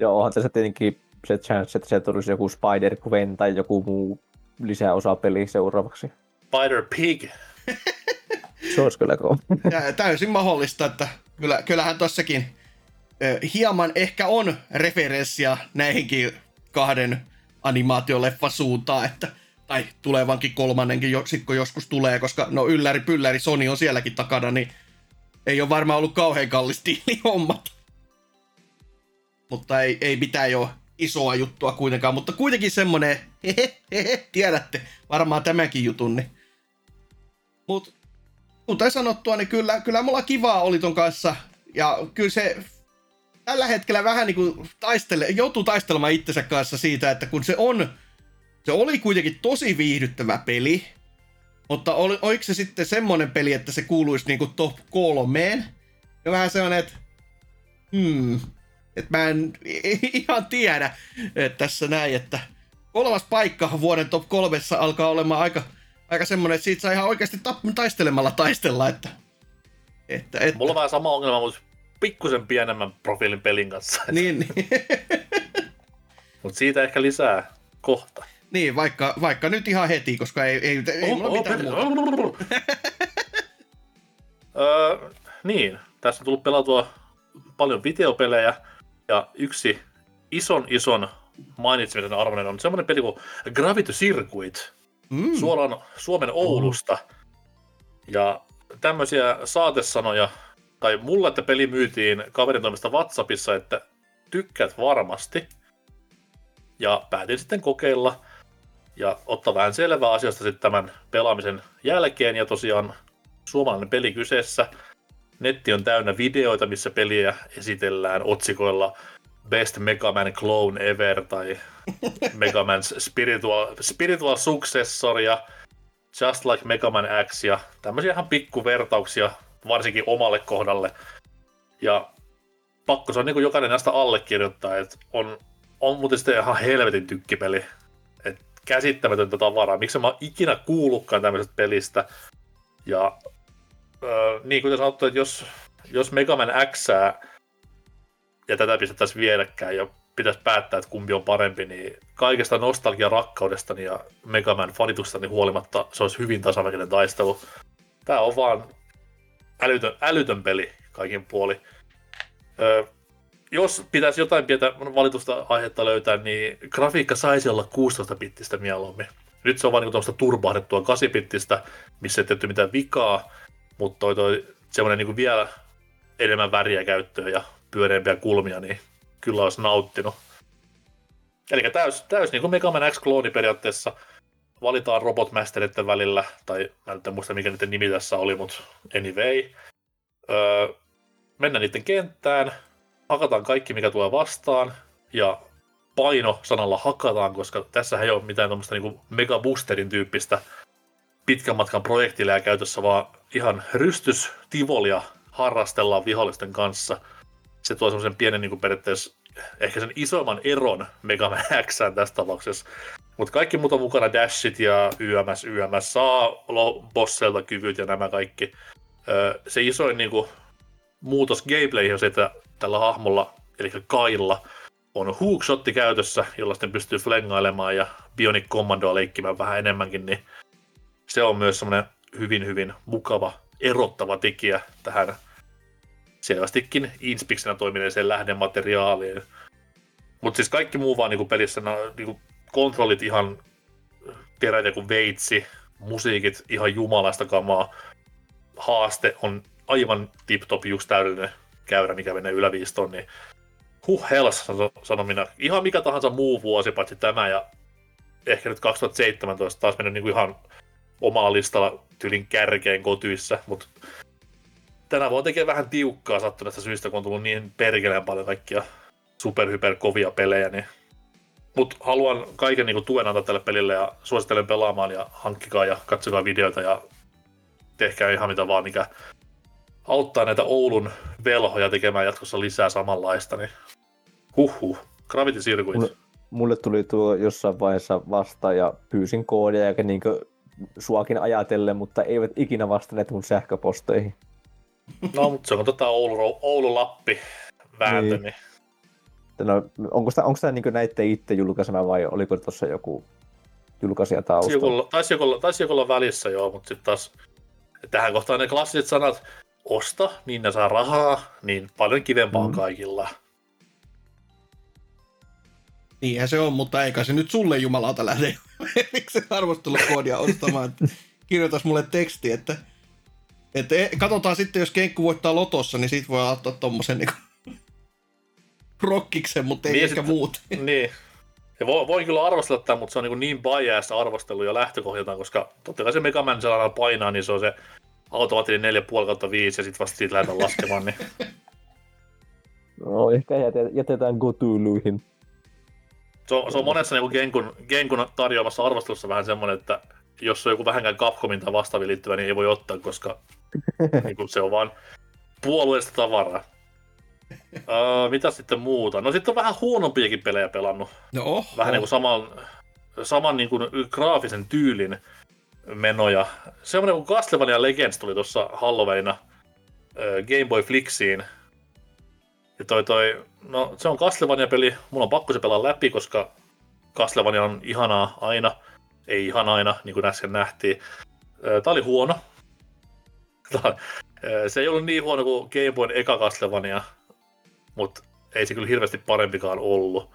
Joo, onhan tässä tietenkin se chance, että se tulisi joku Spider-Gwen tai joku muu lisäosa peli seuraavaksi. Spider Pig. Se olisi kyllä kova. Tä- täysin mahdollista, että kyllä, kyllähän tossakin ö, hieman ehkä on referenssiä näihinkin kahden animaatioleffa suuntaan, että tai tulevankin kolmannenkin, jo, joskus tulee, koska no ylläri pylläri Sony on sielläkin takana, niin ei ole varmaan ollut kauhean kallis hommat. Mutta ei, ei mitään jo isoa juttua kuitenkaan, mutta kuitenkin semmonen, tiedätte varmaan tämänkin jutun, niin. Mut kuten sanottua, niin kyllä, kyllä mulla kivaa oli ton kanssa. Ja kyllä se tällä hetkellä vähän niin kuin taistele, joutuu taistelemaan itsensä kanssa siitä, että kun se on, se oli kuitenkin tosi viihdyttävä peli, mutta oli, oliko se sitten semmonen peli, että se kuuluisi niin kuin top kolmeen? Ja vähän sellainen, että hmm, että mä en ihan tiedä, että tässä näin, että kolmas paikka vuoden top kolmessa alkaa olemaan aika, aika semmoinen, että siitä saa ihan oikeasti tap- taistelemalla taistella, että, että, että Mulla on vähän sama ongelma, mutta pikkusen pienemmän profiilin pelin kanssa. niin, niin, Mutta siitä ehkä lisää kohta. Niin vaikka, vaikka nyt ihan heti, koska ei, ei, ei mulla mitään muuta. öö, niin, tässä on tullut pelattua paljon videopelejä, ja yksi ison ison mainitsemisen arvoinen on semmoinen peli kuin Gravity Circuit, Mm, suoraan Suomen Oulusta. Ja tämmöisiä saatesanoja, tai mulle, että peli myytiin kaverin toimesta WhatsAppissa, että tykkäät varmasti. Ja päätin sitten kokeilla ja ottaa vähän selvää asiasta sitten tämän pelaamisen jälkeen. Ja tosiaan suomalainen peli kyseessä. Netti on täynnä videoita, missä peliä esitellään otsikoilla Best Mega Man Clone Ever tai Mega Man's Spiritual, Spiritual Successor ja Just Like Mega Man X ja tämmöisiä ihan pikkuvertauksia varsinkin omalle kohdalle. Ja pakko se on niin kuin jokainen näistä allekirjoittaa, että on, on muuten sitten ihan helvetin tykkipeli. Käsittämätöntä tavaraa. Miksi mä oon ikinä kuullutkaan tämmöisestä pelistä. Ja öö, niin kuin sanottu, että jos, jos Mega Man X ja tätä pistettäisiin vierekkäin ja pitäisi päättää, että kumpi on parempi, niin kaikesta nostalgia rakkaudestani ja Megaman fanitustani huolimatta se olisi hyvin tasaväkinen taistelu. Tämä on vaan älytön, älytön peli kaikin puoli. Öö, jos pitäisi jotain pientä valitusta aihetta löytää, niin grafiikka saisi olla 16-bittistä mieluummin. Nyt se on vain niin turbahdettua 8-bittistä, missä ei tehty mitään vikaa, mutta toi, toi semmoinen niin vielä enemmän väriä käyttöön ja pyöreämpiä kulmia, niin kyllä olisi nauttinut. Eli täys, täys niin kuin Mega Man X-klooni periaatteessa valitaan robotmasteritten välillä, tai mä en muista mikä niiden nimi tässä oli, mutta anyway. Öö, mennään niiden kenttään, hakataan kaikki mikä tulee vastaan, ja paino sanalla hakataan, koska tässä ei ole mitään tuommoista niin Mega Boosterin tyyppistä pitkän matkan projektileja käytössä, vaan ihan rystys, tivolia harrastellaan vihollisten kanssa. Se tuo semmoisen pienen niin kuin periaatteessa ehkä sen isoimman eron Mega Man tässä tapauksessa. Mutta kaikki muut on mukana, Dashit ja YMS, YMS, saa bosseilta kyvyt ja nämä kaikki. se isoin niin kuin, muutos gameplayhin on se, että tällä hahmolla, eli Kailla, on hookshotti käytössä, jolla sitten pystyy flengailemaan ja Bionic Commandoa leikkimään vähän enemmänkin, niin se on myös semmoinen hyvin, hyvin mukava, erottava tekijä tähän selvästikin inspiksenä toimineeseen lähdemateriaaliin. Mutta siis kaikki muu vaan niinku pelissä, no, niinku kontrollit ihan teräitä kuin veitsi, musiikit ihan jumalaista kamaa, haaste on aivan tip-top just täydellinen käyrä, mikä menee yläviistoon, niin huh hells, sanon minä. Ihan mikä tahansa muu vuosi, paitsi tämä ja ehkä nyt 2017 taas mennyt niinku ihan omalla listalla tylin kärkeen kotyissä, mutta tänä vuonna tekee vähän tiukkaa sattuneesta syystä, kun on tullut niin perkeleen paljon kaikkia superhyper kovia pelejä, niin mutta haluan kaiken niin tuen antaa tälle pelille ja suosittelen pelaamaan ja hankkikaa ja katsokaa videoita ja tehkää ihan mitä vaan, mikä auttaa näitä Oulun velhoja tekemään jatkossa lisää samanlaista, niin huhhuh, Gravity Circuit. Mulle, mulle tuli tuo jossain vaiheessa vasta ja pyysin koodia ja niin suakin ajatellen, mutta eivät ikinä vastanneet mun sähköposteihin. No, mutta se on tota Oulu, Oulu-Lappi vääntö, niin. niin. No, onko tämä, onko tämä niin näiden itse julkaisema vai oliko tuossa joku julkaisija taustalla? Taisi joku, taisi joku olla välissä joo, mutta sitten taas tähän kohtaan ne klassiset sanat, osta, niin ne saa rahaa, niin paljon kivempaa mm. kaikilla. Niinhän se on, mutta eikä se nyt sulle jumalauta lähde se arvostelukoodia ostamaan. Kirjoitas mulle teksti, että, että e, katsotaan sitten, jos Kenkku voittaa lotossa, niin siitä voi ottaa tommosen niin rokkiksen, mutta ei niin ehkä sit, muut. Niin. Ja voi, voi kyllä arvostella tämän, mutta se on niin, niin biased arvostelu jo lähtökohdiltaan, koska totta kai se Mega Man painaa, niin se on se automaattinen 4,5 kautta 5 ja sitten vasta siitä lähdetään laskemaan. Niin... No, ehkä jätetään Cthulhuihin. Se on, se on monessa niin Genkun, Genkun tarjoamassa arvostelussa vähän semmoinen, että jos on joku vähänkään Capcomin tai vastaaviin liittyvä, niin ei voi ottaa, koska niin kuin se on vaan puolueesta tavaraa. uh, mitä sitten muuta? No sitten on vähän huonompiakin pelejä pelannut. No oho. Vähän niin kuin saman, saman niin kuin graafisen tyylin menoja. Semmoinen kuin Castlevania Legends tuli tuossa Halloweenina Game Boy Flixiin. Ja toi toi, no se on Castlevania-peli, mulla on pakko se pelaa läpi, koska Castlevania on ihanaa aina. Ei ihan aina, niin kuin äsken nähtiin. Tää oli huono. Se ei ollut niin huono kuin Game Boyn eka Castlevania, mutta ei se kyllä hirveästi parempikaan ollut.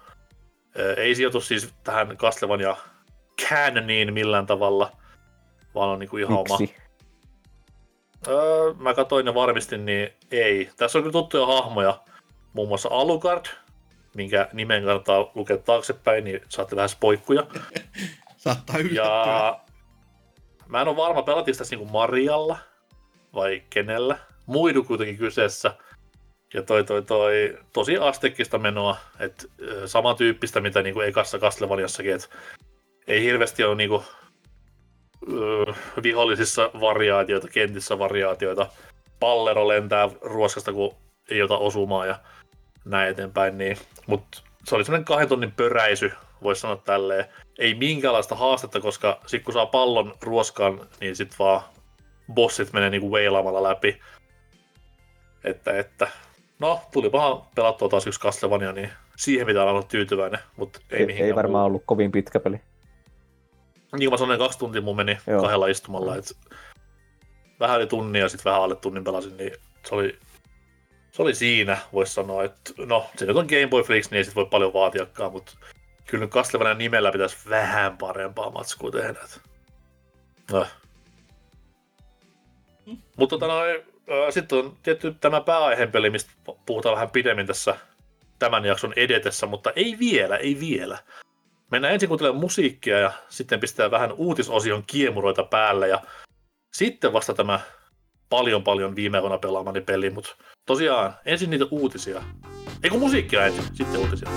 Ei sijoitu siis tähän Castlevania canoniin millään tavalla, vaan on niinku ihan Miksi? oma. Öö, mä katsoin ja varmistin, niin ei. Tässä on kyllä tuttuja hahmoja, muun muassa Alucard, minkä nimen kannattaa lukea taaksepäin, niin saatte vähän spoikkuja. Saattaa yllättyä. Ja mä en ole varma, pelattiin tässä niinku Marialla vai kenellä. Muidu kuitenkin kyseessä. Ja toi, toi, toi tosi astekista menoa, että samantyyppistä mitä niinku ekassa Castlevaniassakin, että ei hirveästi ole niinku, vihollisissa variaatioita, kentissä variaatioita. Pallero lentää ruoskasta, kun ei ota osumaa ja näin eteenpäin. Niin. Mutta se oli semmoinen kahden tonnin pöräisy, voisi sanoa tälleen. Ei minkäänlaista haastetta, koska sit kun saa pallon ruoskaan, niin sit vaan bossit menee niinku veilaamalla läpi. Että, että No, tuli vaan pelattua taas yksi Castlevania, niin siihen mitä on ollut tyytyväinen, mutta ei, ei, ei varmaan ollut kovin pitkä peli. Niin kuin mä sanoin, kaksi tuntia mun meni Joo. kahdella istumalla. Et vähän yli tunnin ja sitten vähän alle tunnin pelasin, niin se oli, se oli siinä, voisi sanoa, että no, se nyt on Game Boy Flix, niin ei sit voi paljon vaatiakaan, mutta kyllä nyt Castlevania nimellä pitäisi vähän parempaa matskua tehdä. No. Mm. Mutta tota noin, äh, sitten on tietty tämä pääaiheen peli, mistä puhutaan vähän pidemmin tässä tämän jakson edetessä, mutta ei vielä, ei vielä. Mennään ensin kuuntelemaan musiikkia ja sitten pistää vähän uutisosion kiemuroita päälle ja sitten vasta tämä paljon paljon viime vuonna pelaamani peli, mutta tosiaan ensin niitä uutisia. Eikö musiikkia ensin, sitten uutisia.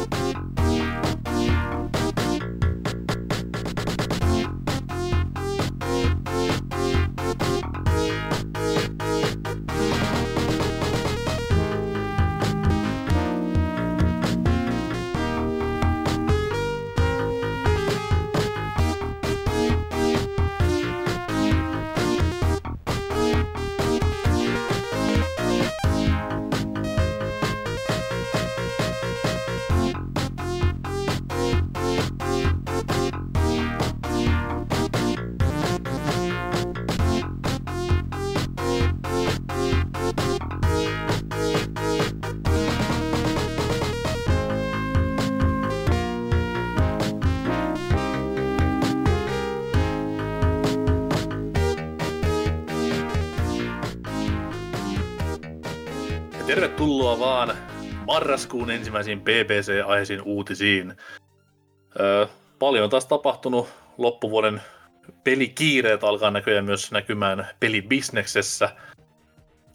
Tervetuloa vaan marraskuun ensimmäisiin BBC-aiheisiin uutisiin. Öö, paljon on taas tapahtunut loppuvuoden pelikiireet alkaa näköjään myös näkymään pelibisneksessä.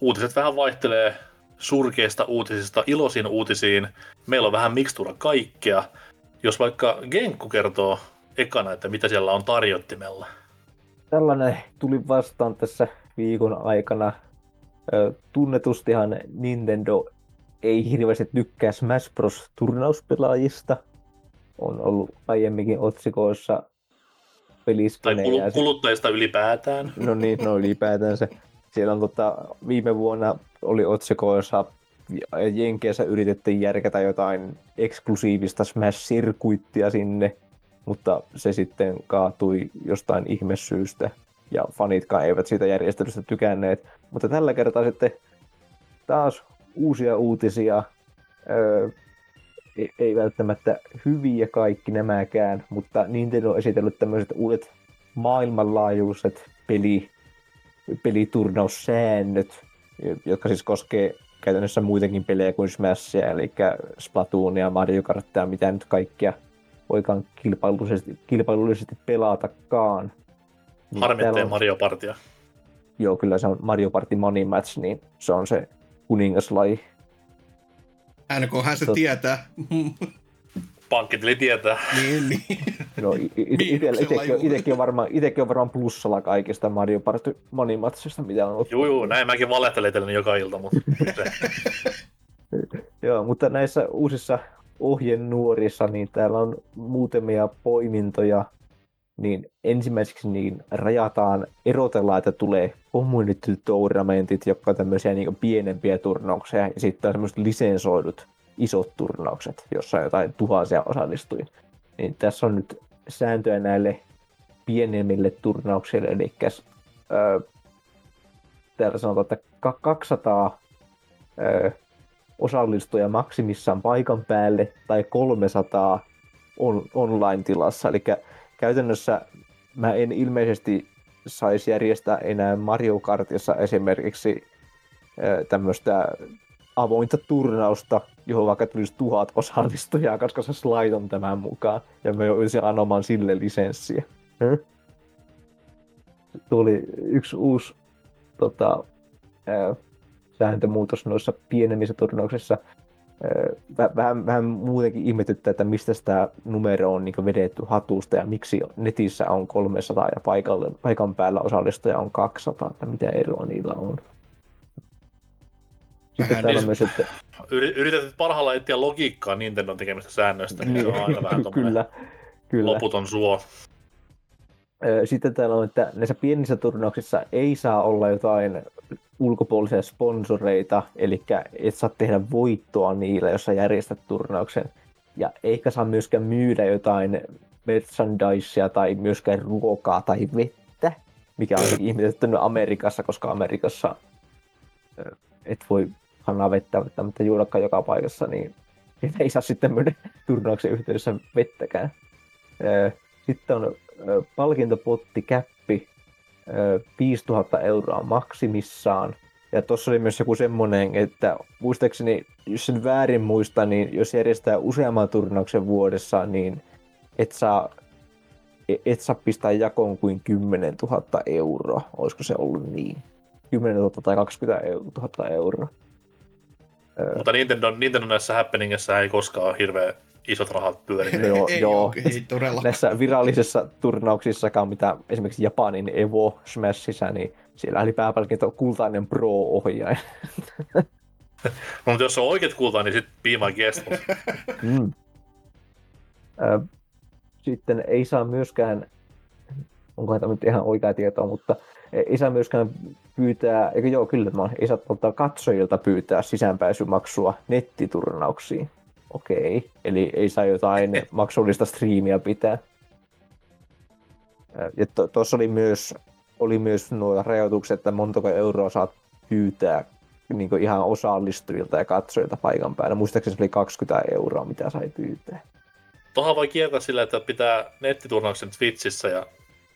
Uutiset vähän vaihtelee surkeista uutisista iloisiin uutisiin. Meillä on vähän mikstura kaikkea. Jos vaikka Genkku kertoo ekana, että mitä siellä on tarjottimella. Tällainen tuli vastaan tässä viikon aikana tunnetustihan Nintendo ei hirveästi tykkää Smash Bros. turnauspelaajista. On ollut aiemminkin otsikoissa peliskenejä. Tai kuluttajista ylipäätään. No niin, no ylipäätänsä. Siellä on tota, viime vuonna oli otsikoissa Jenkeissä yritettiin järkätä jotain eksklusiivista Smash-sirkuittia sinne, mutta se sitten kaatui jostain ihmesyystä ja fanitkaan eivät siitä järjestelystä tykänneet. Mutta tällä kertaa sitten taas uusia uutisia, öö, ei välttämättä hyviä kaikki nämäkään, mutta Nintendo on esitellyt tämmöiset uudet maailmanlaajuiset peli, peliturnaussäännöt, jotka siis koskee käytännössä muitakin pelejä kuin Smashia, eli Splatoonia, Mario Kartia, mitä nyt kaikkia voikaan kilpailullisesti, kilpailullisesti pelatakaan. Niin Harmitteen on... Mario Partia. Joo, kyllä se on Mario Party Money Match, niin se on se kuningaslaji. hän se Tot... tietää. Pankkitili tietää. Niin, niin. No, itsekin on, varmaan, itekin on varmaan plussalla kaikista Mario Party Money Matchista, mitä on ollut. Joo, joo, näin mäkin valehtelen joka ilta, mutta Joo, mutta näissä uusissa ohjenuorissa, niin täällä on muutamia poimintoja niin ensimmäiseksi niin rajataan, erotellaan, että tulee community tournamentit, jotka on tämmöisiä niin pienempiä turnauksia, ja sitten on semmoiset lisensoidut isot turnaukset, jossa on jotain tuhansia osallistujia. Niin tässä on nyt sääntöjä näille pienemmille turnauksille, eli öö, täällä sanotaan, että 200 öö, osallistuja maksimissaan paikan päälle tai 300 on, online-tilassa, eli käytännössä mä en ilmeisesti saisi järjestää enää Mario Kartissa esimerkiksi tämmöistä avointa turnausta, johon vaikka tulisi tuhat osallistujaa, koska se slide tämän mukaan, ja me joutuisin anomaan sille lisenssiä. Hmm? Tuli yksi uusi tota, ää, sääntömuutos noissa pienemmissä turnauksissa, vähän, vähän muutenkin ihmetyttää, että mistä tämä numero on niin vedetty hatusta ja miksi netissä on 300 ja paikalle, paikan päällä osallistuja on 200, että mitä eroa niillä on. Sitten niin, myös, että... Yritetään parhaalla etsiä logiikkaa Nintendo tekemistä säännöistä, niin, se on aina vähän kyllä, kyllä. loputon suo. Sitten täällä on, että näissä pienissä turnauksissa ei saa olla jotain ulkopuolisia sponsoreita, eli et saa tehdä voittoa niillä, jos sä järjestät turnauksen. ja eikä saa myöskään myydä jotain merchandisea tai myöskään ruokaa tai vettä, mikä on ihmetetty Amerikassa, koska Amerikassa et voi hannaa vettä mutta juodakaan joka paikassa, niin ei saa sitten myydä turnauksen yhteydessä vettäkään. Sitten on palkintopotti, käppi, 5000 euroa maksimissaan. Ja tuossa oli myös joku semmoinen, että muistaakseni, jos sen väärin muista, niin jos järjestää useamman turnauksen vuodessa, niin et saa, et saa pistää jakoon kuin 10 000 euroa. Olisiko se ollut niin? 10 000 tai 20 000 euroa. Mutta Nintendo, Nintendo näissä happeningissa ei koskaan ole hirveän isot rahat pyörinyt. joo, ei, joo. ei todella. Näissä virallisissa turnauksissakaan, mitä esimerkiksi Japanin Evo Smashissa, niin siellä oli pääpalkinto kultainen Pro-ohjain. no, mutta jos se on oikeat kultaa, niin sitten piimaa kesto. mm. Sitten ei saa myöskään, onko tämä nyt ihan oikea tietoa, mutta ei saa myöskään pyytää, eikö joo, kyllä mä ei saa katsojilta pyytää sisäänpääsymaksua nettiturnauksiin. Okei, eli ei saa jotain maksullista striimiä pitää. Ja tuossa to, oli myös, oli myös nuo rajoitukset, että montako euroa saat pyytää niin ihan osallistujilta ja katsojilta paikan päällä. Muistaakseni se oli 20 euroa, mitä sai pyytää. Tuohon voi kiertää sillä, että pitää nettiturnauksen Twitchissä ja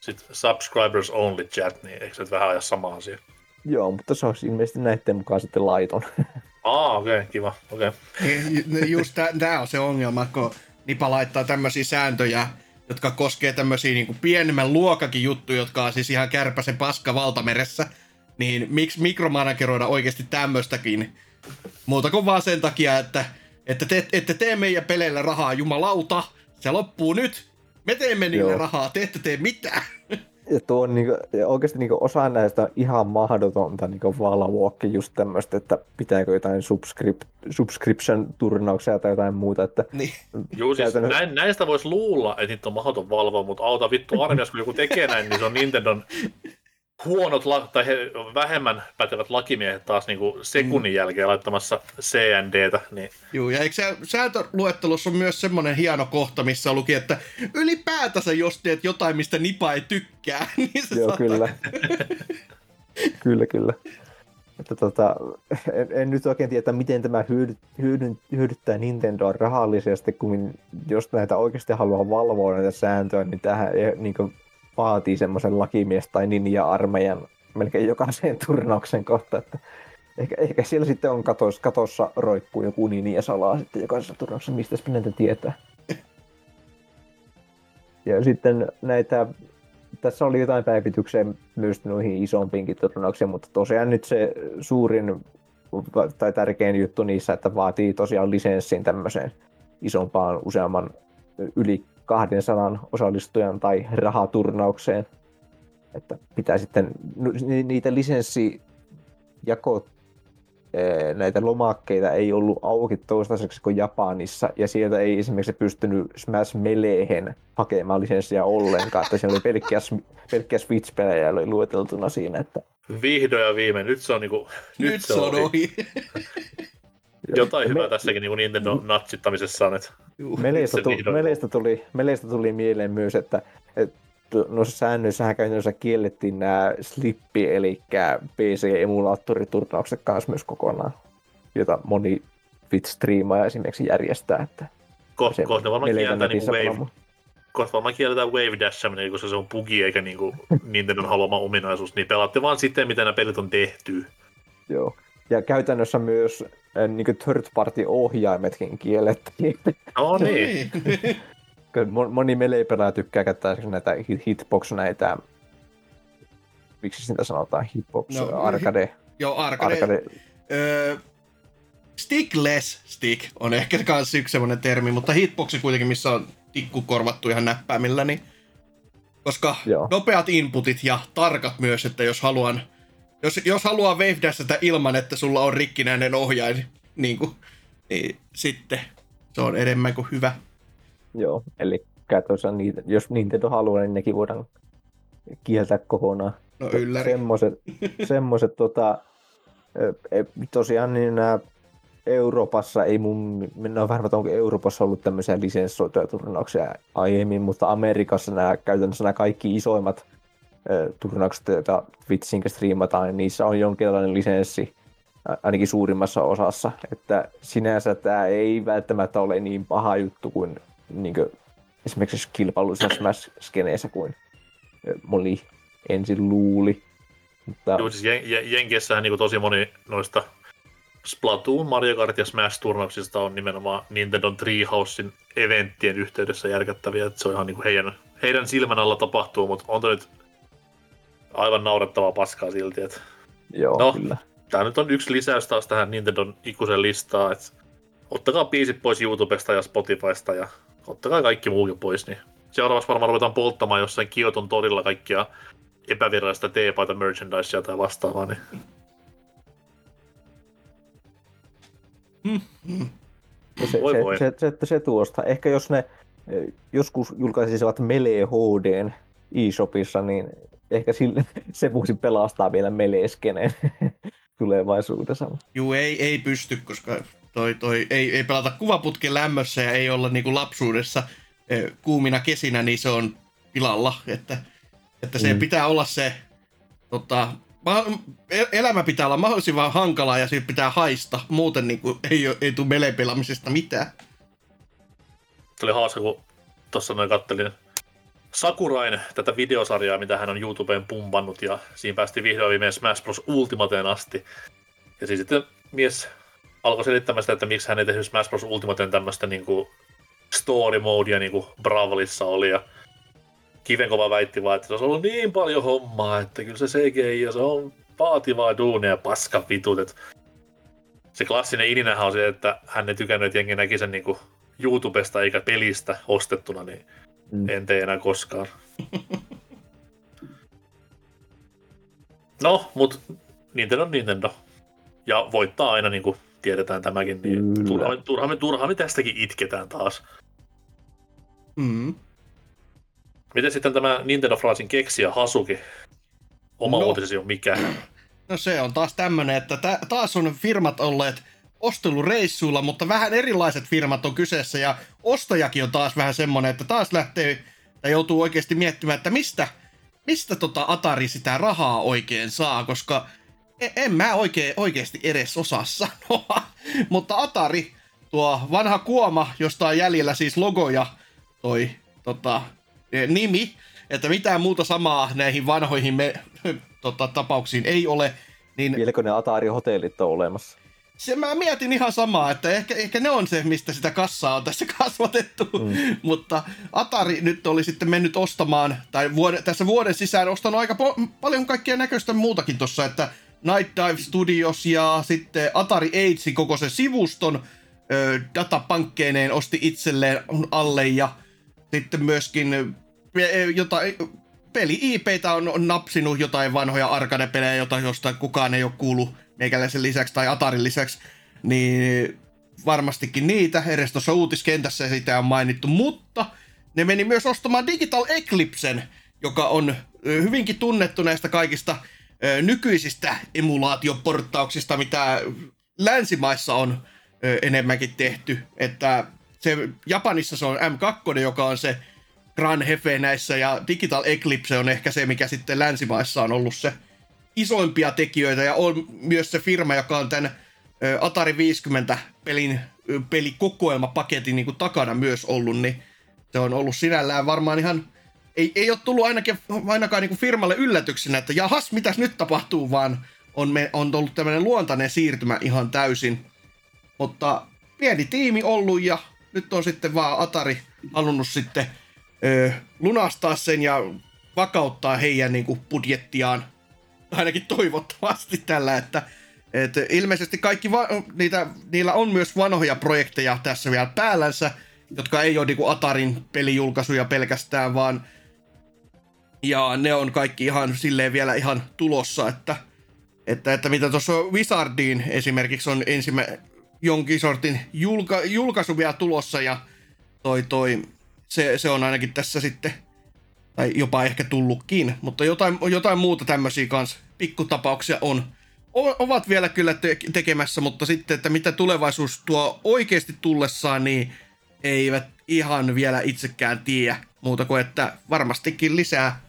sitten subscribers only chat, niin eikö se vähän aja sama asia? Joo, mutta se olisi ilmeisesti näiden mukaan sitten laiton. Aa, okei, okay, kiva, okei. Okay. Just tämä on se ongelma, kun Nipa laittaa tämmöisiä sääntöjä, jotka koskee tämmöisiä niin pienemmän luokakin juttuja, jotka on siis ihan kärpäsen paska valtameressä, niin miksi mikromanageroida oikeasti tämmöistäkin? Muuta kuin vaan sen takia, että, että te ette tee meidän peleillä rahaa, jumalauta, se loppuu nyt, me teemme niille Joo. rahaa, te ette tee mitään. Ja tuo on niinku, ja oikeasti niinku osa näistä on ihan mahdotonta niinku valvoakin just tämmöistä, että pitääkö jotain subscrip- subscription-turnauksia tai jotain muuta. Että niin. Juu, siis näin, näistä voisi luulla, että niitä on mahdoton valvoa, mutta auta vittu armias, kun joku tekee näin, niin se on Nintendon huonot la- tai he, vähemmän pätevät lakimiehet taas niin kuin sekunnin mm. jälkeen laittamassa CNDtä. Niin... Joo, ja eikö se sääntöluettelossa on myös semmoinen hieno kohta, missä luki, että ylipäätänsä jos teet jotain, mistä Nipa ei tykkää, niin se Joo, saattaa... kyllä. kyllä, kyllä. Että tota, en, en, nyt oikein tiedä, miten tämä hyödy, hyödy, hyödyttää Nintendoa rahallisesti, kun jos näitä oikeasti haluaa valvoa näitä sääntöjä, niin tähän ei, niin kuin, vaatii semmoisen lakimies- tai ninja-armeijan melkein jokaiseen turnauksen kohta, että ehkä, ehkä siellä sitten on katos, katossa roikkuu joku ninja salaa sitten jokaisessa turnauksessa, mistä näitä tietää. Ja sitten näitä, tässä oli jotain päivityksiä myös noihin isompiinkin turnauksiin, mutta tosiaan nyt se suurin tai tärkein juttu niissä, että vaatii tosiaan lisenssin tämmöiseen isompaan useamman yli 200 osallistujan tai rahaturnaukseen. Että pitää sitten niitä lisenssijako näitä lomakkeita ei ollut auki toistaiseksi kuin Japanissa, ja sieltä ei esimerkiksi pystynyt Smash Meleen hakemaan lisenssiä ollenkaan, että siellä oli pelkkiä, pelkkiä Switch-pelejä oli lueteltuna siinä, että Vihdoin ja viimein, nyt se on niinku, nyt, nyt se on ohi. Jotain hyvää me... tässäkin niin Nintendo natsittamisessa on. Että Meleistä, tuli, meleistä, tuli, meleistä tuli mieleen myös, että, että noissa säännöissähän käytännössä kiellettiin nämä slippi, eli PC-emulaattoriturnaukset kanssa myös kokonaan, jota moni Twitch-striimaaja esimerkiksi järjestää. Että Ko- kohta varmaan kielletään niin Wave, kohta varmaan kielletään Wave Dashaminen, koska se on bugi eikä niin kuin Nintendo haluama ominaisuus, niin pelaatte vaan sitten, miten nämä pelit on tehty. Joo. Ja käytännössä myös niin third party ohjaimetkin kiellettiin. No niin. Moni melee-pelaaja tykkää käyttää näitä hitbox näitä, miksi sitä sanotaan, hitbox, no, arcade. Hi- joo, arcade. arcade. Öö, stickless stick on ehkä myös yksi semmoinen termi, mutta hitboxi kuitenkin, missä on tikku korvattu ihan näppäimillä, niin koska Joo. nopeat inputit ja tarkat myös, että jos haluan jos, jos haluaa wave dashata ilman, että sulla on rikkinäinen ohjain, niin, kuin, niin sitten se on enemmän kuin hyvä. Joo, eli käytännössä niitä, jos Nintendo haluaa, niin nekin voidaan kieltää kokonaan. No ylläri. Semmoiset, semmoiset tota, e, tosiaan niin nämä Euroopassa ei mun, minä on vähän, onko Euroopassa ollut tämmöisiä lisenssoituja turnauksia aiemmin, mutta Amerikassa nämä käytännössä nämä kaikki isoimmat turnaukset, joita Twitchin striimataan, niin niissä on jonkinlainen lisenssi, ainakin suurimmassa osassa. Että sinänsä tämä ei välttämättä ole niin paha juttu kuin, niin kuin esimerkiksi kilpailuissa Smash-skeneessä kuin moni ensin luuli. Mutta... Joo, siis Jen- Jenkeissähän niin tosi moni noista Splatoon, Mario Kart ja Smash-turnauksista on nimenomaan Nintendo Treehousein eventtien yhteydessä järkättäviä, että se on ihan niin kuin heidän, heidän silmän alla tapahtuu, mutta on nyt aivan naurettavaa paskaa silti. Että... Joo, no, kyllä. Tämä nyt on yksi lisäys taas tähän Nintendon ikuisen listaan, että ottakaa biisit pois YouTubesta ja Spotifysta ja ottakaa kaikki muukin pois, niin seuraavaksi varmaan ruvetaan polttamaan jossain Kioton torilla kaikkia epävirallista teepaita merchandisea tai vastaavaa, niin Mm. Se, voi se, voi. Se, se, se, se tuosta. Ehkä jos ne eh, joskus julkaisisivat Melee HD e-shopissa, niin ehkä sille, se voisi pelastaa vielä Melee-skeneen tulevaisuudessa. Juu, ei, ei pysty, koska toi, toi, ei, ei pelata kuvaputken lämmössä ja ei olla niinku lapsuudessa eh, kuumina kesinä, niin se on pilalla. Että, että se mm. pitää olla se tota, elämä pitää olla mahdollisimman hankalaa ja siitä pitää haista. Muuten niin kuin, ei, ei tule melepelaamisesta mitään. Oli hauska, kun tuossa noin kattelin Sakurain tätä videosarjaa, mitä hän on YouTubeen pumpannut, ja siinä päästi vihdoin viimein Smash Bros. Ultimateen asti. Ja siis sitten mies alkoi selittämään sitä, että miksi hän ei tehnyt Smash Bros. Ultimateen tämmöistä niin kuin story modea, niin kuin Bravolissa oli, ja Kivenkova väitti vaan, että se on ollut niin paljon hommaa, että kyllä se CGI ja se on vaativaa duunia paska vitut. Että se klassinen ininähän on se, että hän ei tykännyt, että jengi näki sen niin kuin YouTubesta eikä pelistä ostettuna, niin mm. en tee enää koskaan. no, mutta Nintendo on Nintendo. Ja voittaa aina, niin kuin tiedetään tämäkin, niin turha, turha, me, turha me tästäkin itketään taas. Mm. Miten sitten tämä Nintendo Fraasin keksijä Hasuki? Oma no, uutisesi on mikä? No se on taas tämmönen, että ta- taas on firmat olleet ostelureissuilla, mutta vähän erilaiset firmat on kyseessä ja ostajakin on taas vähän semmonen, että taas lähtee tai joutuu oikeasti miettimään, että mistä, mistä tota Atari sitä rahaa oikein saa, koska en, en mä oikein, oikeasti edes osaa sanoa. mutta Atari, tuo vanha kuoma, josta on jäljellä siis logoja, toi tota, nimi, että mitään muuta samaa näihin vanhoihin me, tota, tapauksiin ei ole. Niin... Vieläkö ne Atari-hotellit on olemassa? Se mä mietin ihan samaa, että ehkä, ehkä ne on se, mistä sitä kassaa on tässä kasvatettu. Mm. Mutta Atari nyt oli sitten mennyt ostamaan, tai vuode, tässä vuoden sisään ostanut aika po- paljon kaikkea näköistä muutakin tuossa, että Night Dive Studios ja sitten Atari Age koko se sivuston ö, datapankkeineen osti itselleen alle ja sitten myöskin jotain, peli IPtä on, napsinut jotain vanhoja arcade-pelejä, jota josta kukaan ei ole kuullut meikäläisen lisäksi tai Atarin lisäksi, niin varmastikin niitä, edes tuossa uutiskentässä sitä on mainittu, mutta ne meni myös ostamaan Digital Eclipsen, joka on hyvinkin tunnettu näistä kaikista nykyisistä emulaatioporttauksista, mitä länsimaissa on enemmänkin tehty, että se Japanissa se on M2, joka on se Gran Hefe näissä, ja Digital Eclipse on ehkä se, mikä sitten länsimaissa on ollut se isoimpia tekijöitä, ja on myös se firma, joka on tämän Atari 50 pelin pelikokoelmapaketin niin kuin takana myös ollut, niin se on ollut sinällään varmaan ihan, ei, ei ole tullut ainakin, ainakaan niin kuin firmalle yllätyksenä, että jahas, mitäs nyt tapahtuu, vaan on, me, on ollut tämmöinen luontainen siirtymä ihan täysin. Mutta pieni tiimi ollut ja nyt on sitten vaan Atari halunnut sitten ö, lunastaa sen ja vakauttaa heidän niin kuin, budjettiaan, ainakin toivottavasti tällä, että et ilmeisesti kaikki va- niitä, niillä on myös vanhoja projekteja tässä vielä päällänsä, jotka ei ole niinku Atarin pelijulkaisuja pelkästään, vaan ja ne on kaikki ihan silleen vielä ihan tulossa, että, että, että mitä tuossa Wizardiin esimerkiksi on ensimmäinen jonkin sortin julka, julkaisu vielä tulossa ja toi toi se, se on ainakin tässä sitten, tai jopa ehkä tullutkin, mutta jotain, jotain muuta tämmöisiä kanssa pikkutapauksia on, ovat vielä kyllä te- tekemässä, mutta sitten, että mitä tulevaisuus tuo oikeasti tullessaan, niin eivät ihan vielä itsekään tiedä muuta kuin, että varmastikin lisää,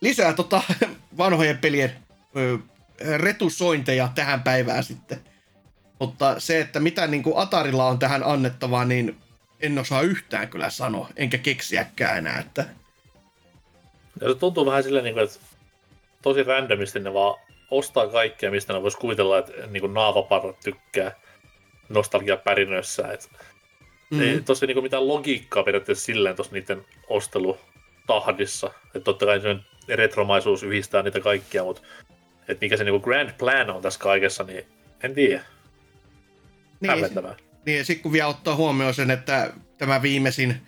lisää tota vanhojen pelien ö, retusointeja tähän päivään sitten. Mutta se, että mitä niin kuin Atarilla on tähän annettavaa, niin en osaa yhtään kyllä sanoa, enkä keksiäkään enää. Että... Ja se tuntuu vähän silleen, niin kuin, että tosi randomisti ne vaan ostaa kaikkea, mistä ne vois kuvitella, että niin kuin naavaparrat tykkää nostalgiapärinöissä. Että mm. Ei tosi niin kuin mitään logiikkaa periaatteessa silleen tuossa niiden ostelutahdissa. Että totta kai se retromaisuus yhdistää niitä kaikkia, mutta että mikä se niin kuin grand plan on tässä kaikessa, niin en tiedä. Niin, niin ja sitten kun vielä ottaa huomioon sen, että tämä viimeisin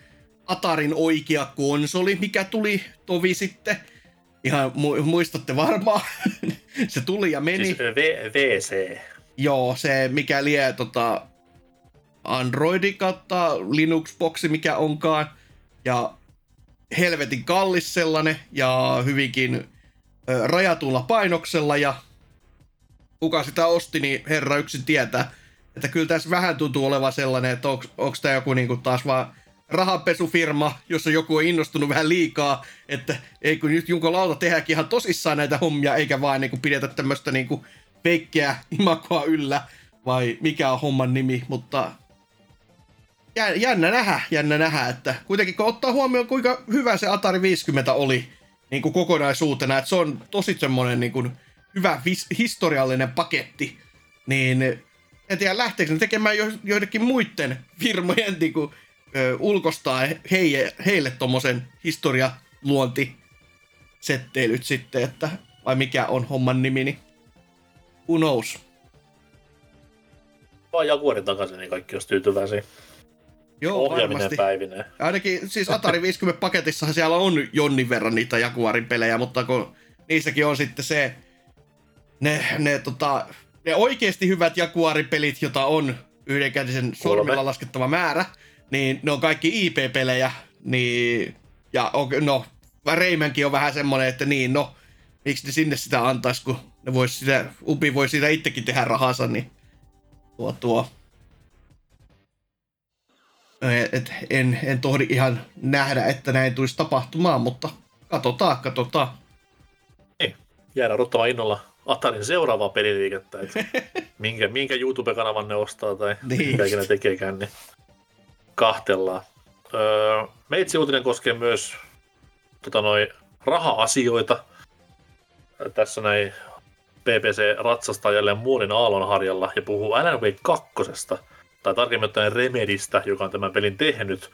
Atarin oikea konsoli, mikä tuli tovi sitten, ihan mu- muistatte varmaan, se tuli ja meni. Siis v- VC. Joo, se mikä lie tota, Androidi kautta Linux-boksi, mikä onkaan. Ja helvetin kallis sellainen ja hyvinkin ö, rajatulla painoksella ja kuka sitä osti, niin herra yksin tietää. Että kyllä tässä vähän tuntuu olevan sellainen, että onko tämä joku niinku taas vaan rahanpesufirma, jossa joku on innostunut vähän liikaa, että ei kun nyt Junko Lauta tehdäänkin ihan tosissaan näitä hommia, eikä vaan niinku pidetä tämmöistä niinku peikkeä imakoa yllä, vai mikä on homman nimi, mutta jännä nähdä, jännä nähdä, että kuitenkin kun ottaa huomioon, kuinka hyvä se Atari 50 oli niin kuin kokonaisuutena, että se on tosi semmoinen niin kuin hyvä historiallinen paketti, niin en tiedä lähteekö ne tekemään jo, joidenkin muiden firmojen niin kuin, ö, ulkostaa heille, heille tommosen historialuonti setteilyt sitten, että vai mikä on homman nimi, niin who knows. Vaan Jaguarin takaisin, niin kaikki olisi tyytyväisiä. Joo, Ohjaaminen varmasti. päivineen. Ainakin siis Atari 50 paketissa siellä on jonnin verran niitä Jaguarin pelejä, mutta kun niissäkin on sitten se, ne, ne, tota, ne oikeasti hyvät Jaguarin-pelit, jota on yhdenkätisen sormilla laskettava määrä, niin ne on kaikki IP-pelejä, niin, ja no, Reimänkin on vähän semmonen, että niin, no, miksi ne sinne sitä antaisi, kun ne vois sitä, Ubi voi siitä itsekin tehdä rahansa, niin tuo, tuo, et en, en tohdi ihan nähdä, että näin tulisi tapahtumaan, mutta katsotaan, katsotaan. Ei, jäädään odottamaan innolla Atarin seuraavaa peliliikettä, että minkä, minkä YouTube-kanavan ne ostaa tai niin mitä ne tekeekään, niin kahtellaan. Öö, meitsi uutinen koskee myös tota noi, raha-asioita. Tässä näin BBC ratsastaa jälleen Muurin aallonharjalla ja puhuu Alan Wake 2 tai tarkemmin ottaen Remedistä, joka on tämän pelin tehnyt.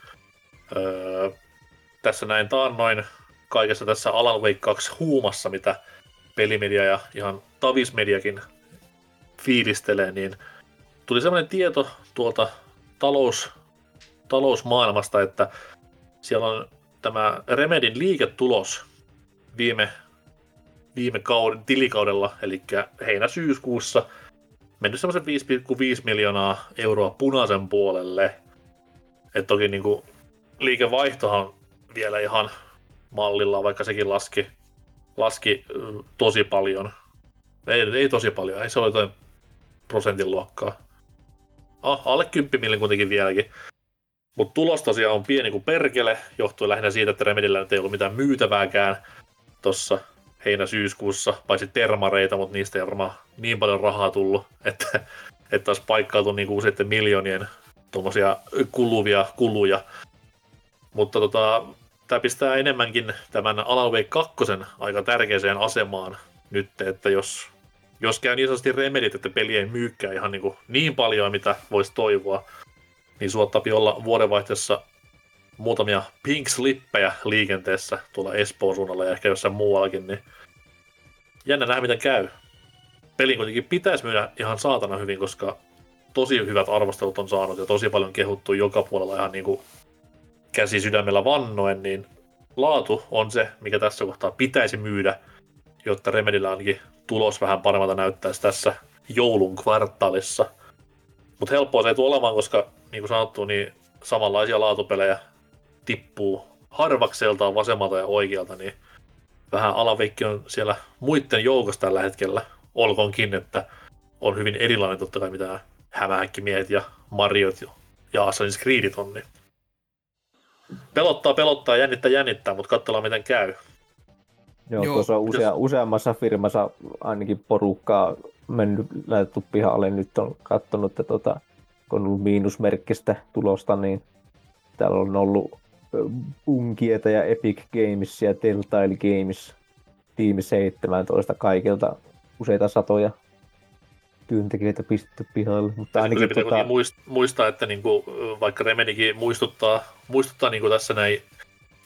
Öö, tässä näin taannoin kaikessa tässä Alan Wake 2 huumassa, mitä pelimedia ja ihan tavismediakin fiilistelee, niin tuli sellainen tieto tuolta talous, talousmaailmasta, että siellä on tämä Remedin liiketulos viime, viime kauden, tilikaudella, eli heinä-syyskuussa – mennyt semmoisen 5,5 miljoonaa euroa punaisen puolelle. että toki niin kuin, liikevaihtohan vielä ihan mallilla, vaikka sekin laski, laski tosi paljon. Ei, ei tosi paljon, ei se ole jotain prosentin luokkaa. Ah, alle 10 millin kuitenkin vieläkin. Mutta tulos tosiaan on pieni kuin perkele, johtuen lähinnä siitä, että Remedillä ei ollut mitään myytävääkään tuossa heinä-syyskuussa, paitsi termareita, mutta niistä ei varmaan niin paljon rahaa tullut, että, että olisi paikkautu niin kuin useiden miljoonien tuommoisia kuluvia kuluja. Mutta tota, tämä pistää enemmänkin tämän Alan Wake 2 aika tärkeäseen asemaan nyt, että jos, jos käy niin sanotusti remedit, että peli ei myykään ihan niin, kuin niin paljon, mitä voisi toivoa, niin suottapi olla vuodenvaihteessa muutamia pink slippejä liikenteessä tuolla Espoon suunnalla ja ehkä jossain muuallakin, niin jännä nähdä miten käy. Pelin kuitenkin pitäisi myydä ihan saatana hyvin, koska tosi hyvät arvostelut on saanut ja tosi paljon kehuttu joka puolella ihan niin kuin käsi sydämellä vannoen, niin laatu on se, mikä tässä kohtaa pitäisi myydä, jotta Remedillä ainakin tulos vähän paremmalta näyttäisi tässä joulun kvartaalissa. Mutta helppoa se ei tule olemaan, koska niin kuin sanottu, niin samanlaisia laatupelejä tippuu harvakseltaan vasemmalta ja oikealta, niin vähän alaveikki on siellä muiden joukossa tällä hetkellä. olkoonkin, että on hyvin erilainen totta kai mitä hämähäkkimiehet ja Mariot ja Assassin's Creedit on, niin pelottaa, pelottaa, jännittää, jännittää, mutta katsotaan miten käy. Joo, Joo tuossa on usea, useammassa firmassa ainakin porukkaa mennyt, laitettu pihalle. Nyt on katsonut, että tota, kun on ollut miinusmerkkistä tulosta, niin täällä on ollut Bunkieta ja Epic Games ja Telltale Games tiimi 17 kaikilta useita satoja työntekijöitä pistetty pihalle. Mutta ainakin pitää tota... muistaa, että niinku, vaikka Remedikin muistuttaa, muistuttaa niinku tässä näin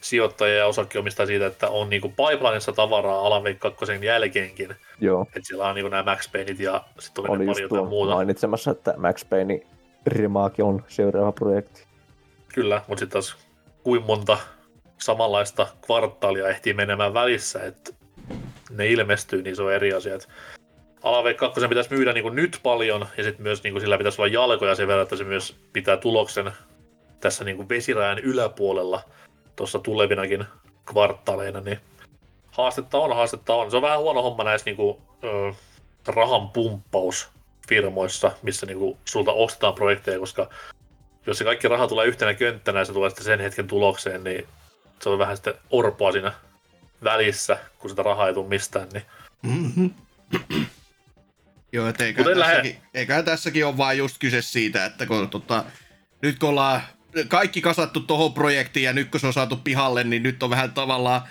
sijoittajia ja osakkeenomistajia siitä, että on niinku pipelineissa tavaraa Alan Wake 2 jälkeenkin. Joo. Että siellä on niinku nämä Max Payneit ja sitten on pari jotain muuta. mainitsemassa, että Max Payne remake on seuraava projekti. Kyllä, mutta sitten taas kuin monta samanlaista kvartaalia ehtii menemään välissä, että ne ilmestyy, niin se on eri asia. Alave 2 pitäisi myydä niin kuin nyt paljon, ja sitten myös niin kuin sillä pitäisi olla jalkoja sen verran, että se myös pitää tuloksen tässä niin kuin vesirajan yläpuolella tuossa tulevinakin kvartaaleina, niin haastetta on, haastetta on. Se on vähän huono homma näissä niin kuin, ö, rahan pumppaus firmoissa, missä niin kuin, sulta ostetaan projekteja, koska jos se kaikki raha tulee yhtenä könttänä ja se tulee sitten sen hetken tulokseen, niin se on vähän sitten orpoa siinä välissä, kun sitä rahaa ei tule mistään. Niin... Mm-hmm. Joo, et eiköhän, tässäkin, lähe... eiköhän tässäkin ole vain just kyse siitä, että kun, tota, nyt kun ollaan kaikki kasattu tuohon projektiin ja nyt kun se on saatu pihalle, niin nyt on vähän tavallaan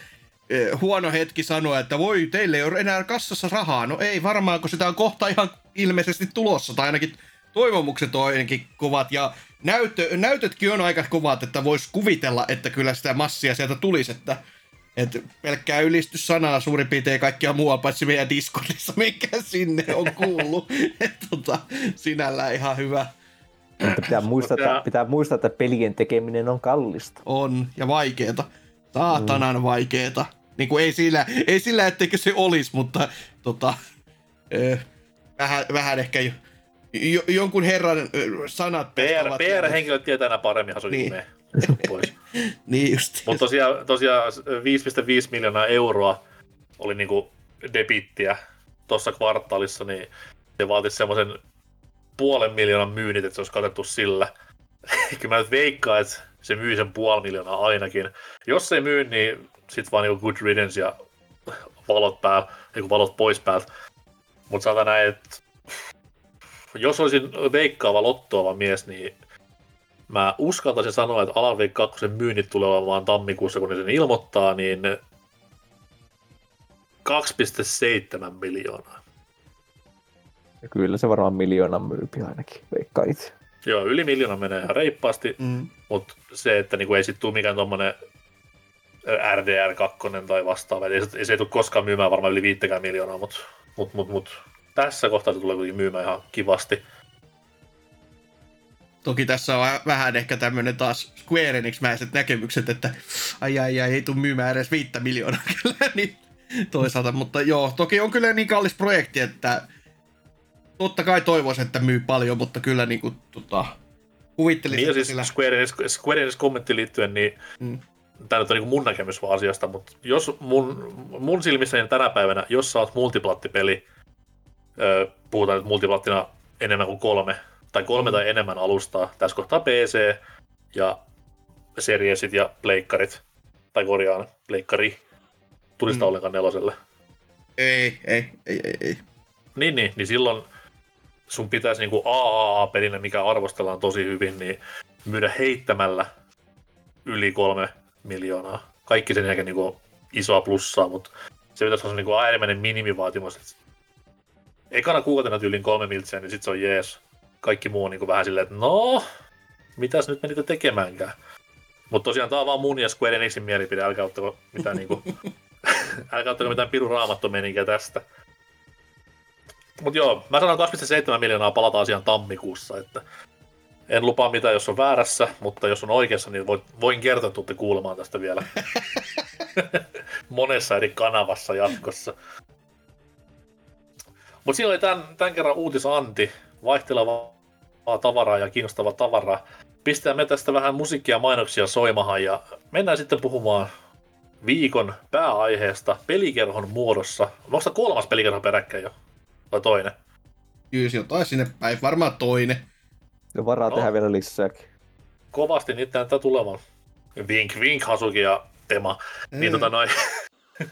huono hetki sanoa, että voi, teille ei ole enää kassassa rahaa. No ei varmaan, kun sitä on kohta ihan ilmeisesti tulossa, tai ainakin toivomukset on ainakin kovat, ja näyttö, näytötkin on aika kovat, että voisi kuvitella, että kyllä sitä massia sieltä tulisi, että että pelkkää ylistyssanaa suurin piirtein kaikkia muuta paitsi meidän Discordissa, mikä sinne on kuullut. että tota, sinällään ihan hyvä. pitää muistaa, että, pitää muistaa, että pelien tekeminen on kallista. On, ja vaikeeta. Saatanan mm. vaikeeta. Niin kuin ei sillä, ei sillä etteikö se olisi, mutta tota, vähän, vähän ehkä jo, jo, jonkun herran sanat. PR, PR-henkilöt tietää enää paremmin asu niin. pois. niin just. Mutta tosiaan, tosiaan 5,5 miljoonaa euroa oli niinku debittiä tuossa kvartaalissa, niin se vaatisi semmoisen puolen miljoonan myynnit, että se olisi katettu sillä. Kyllä mä nyt veikkaan, että se myy sen puoli miljoonaa ainakin. Jos se ei myy, niin sit vaan niinku good riddance ja valot päällä, niinku valot pois päältä. Mutta sanotaan näin, että jos olisin veikkaava lottoava mies, niin mä uskaltaisin sanoa, että Alan Wake 2 myynnit tulee olemaan tammikuussa, kun ne sen ilmoittaa, niin 2,7 miljoonaa. Ja kyllä se varmaan miljoonan myypi ainakin, veikkaa itse. Joo, yli miljoona menee ihan reippaasti, mm. mutta se, että niinku ei sitten tule mikään tuommoinen RDR2 tai vastaava, ei, ei se ei tule koskaan myymään varmaan yli viittäkään miljoonaa, mutta mut, mut, mut, tässä kohtaa se tulee kuitenkin myymään ihan kivasti. Toki tässä on vähän ehkä tämmöinen taas Square Enix-mäiset näkemykset, että ai ai ai, ei tule myymään edes viittä miljoonaa kyllä, niin toisaalta. Mutta joo, toki on kyllä niin kallis projekti, että totta kai toivoisin, että myy paljon, mutta kyllä niin kuin, tota, kuvittelisin. Niin, siis sillä... Square Enix, Square Enix kommentti liittyen, niin mm. tämä nyt on niin mun näkemys vaan asiasta, mutta jos mun, mun silmissä niin tänä päivänä, jos sä oot multiplattipeli, puhutaan nyt multiplattina enemmän kuin kolme, tai kolme tai enemmän alustaa, tässä kohtaa PC ja seriesit ja pleikkarit, tai korjaan pleikkari, tulista mm. ollenkaan neloselle? Ei, ei, ei, ei, ei. Niin, niin, niin silloin sun pitäisi niinku AAA-pelinä, mikä arvostellaan tosi hyvin, niin myydä heittämällä yli kolme miljoonaa. Kaikki sen jälkeen niinku isoa plussaa, mutta se pitäisi olla niinku äärimmäinen minimivaatimus. Ekana kuukautena tyyliin kolme miltsiä, niin sit se on jees kaikki muu on niin kuin vähän silleen, että no, mitäs nyt me niitä tekemäänkään. Mutta tosiaan tämä on vaan mun ja Square Enixin mielipide, älkää ottako mitään, niinku, älkää ottako mitään pirun raamattomeninkiä tästä. Mutta joo, mä sanon 2,7 miljoonaa palataan asiaan tammikuussa, että en lupaa mitään, jos on väärässä, mutta jos on oikeassa, niin voin, voin kertoa, että tuutte kuulemaan tästä vielä monessa eri kanavassa jatkossa. Mutta siinä oli tämän, tämän kerran uutisanti, vaihteleva tavaraa ja kiinnostavaa tavaraa. Pistetään me tästä vähän musiikkia ja mainoksia soimahan ja mennään sitten puhumaan viikon pääaiheesta pelikerhon muodossa. Onko kolmas pelikerho peräkkäin jo? Vai toinen? Kyllä jotain sinne päin, varmaan toinen. Ja varaa No. tehdä vielä lisääkin. Kovasti niitä näyttää tulevan. Vink vink Hasuki ja Tema. Niin tota noin.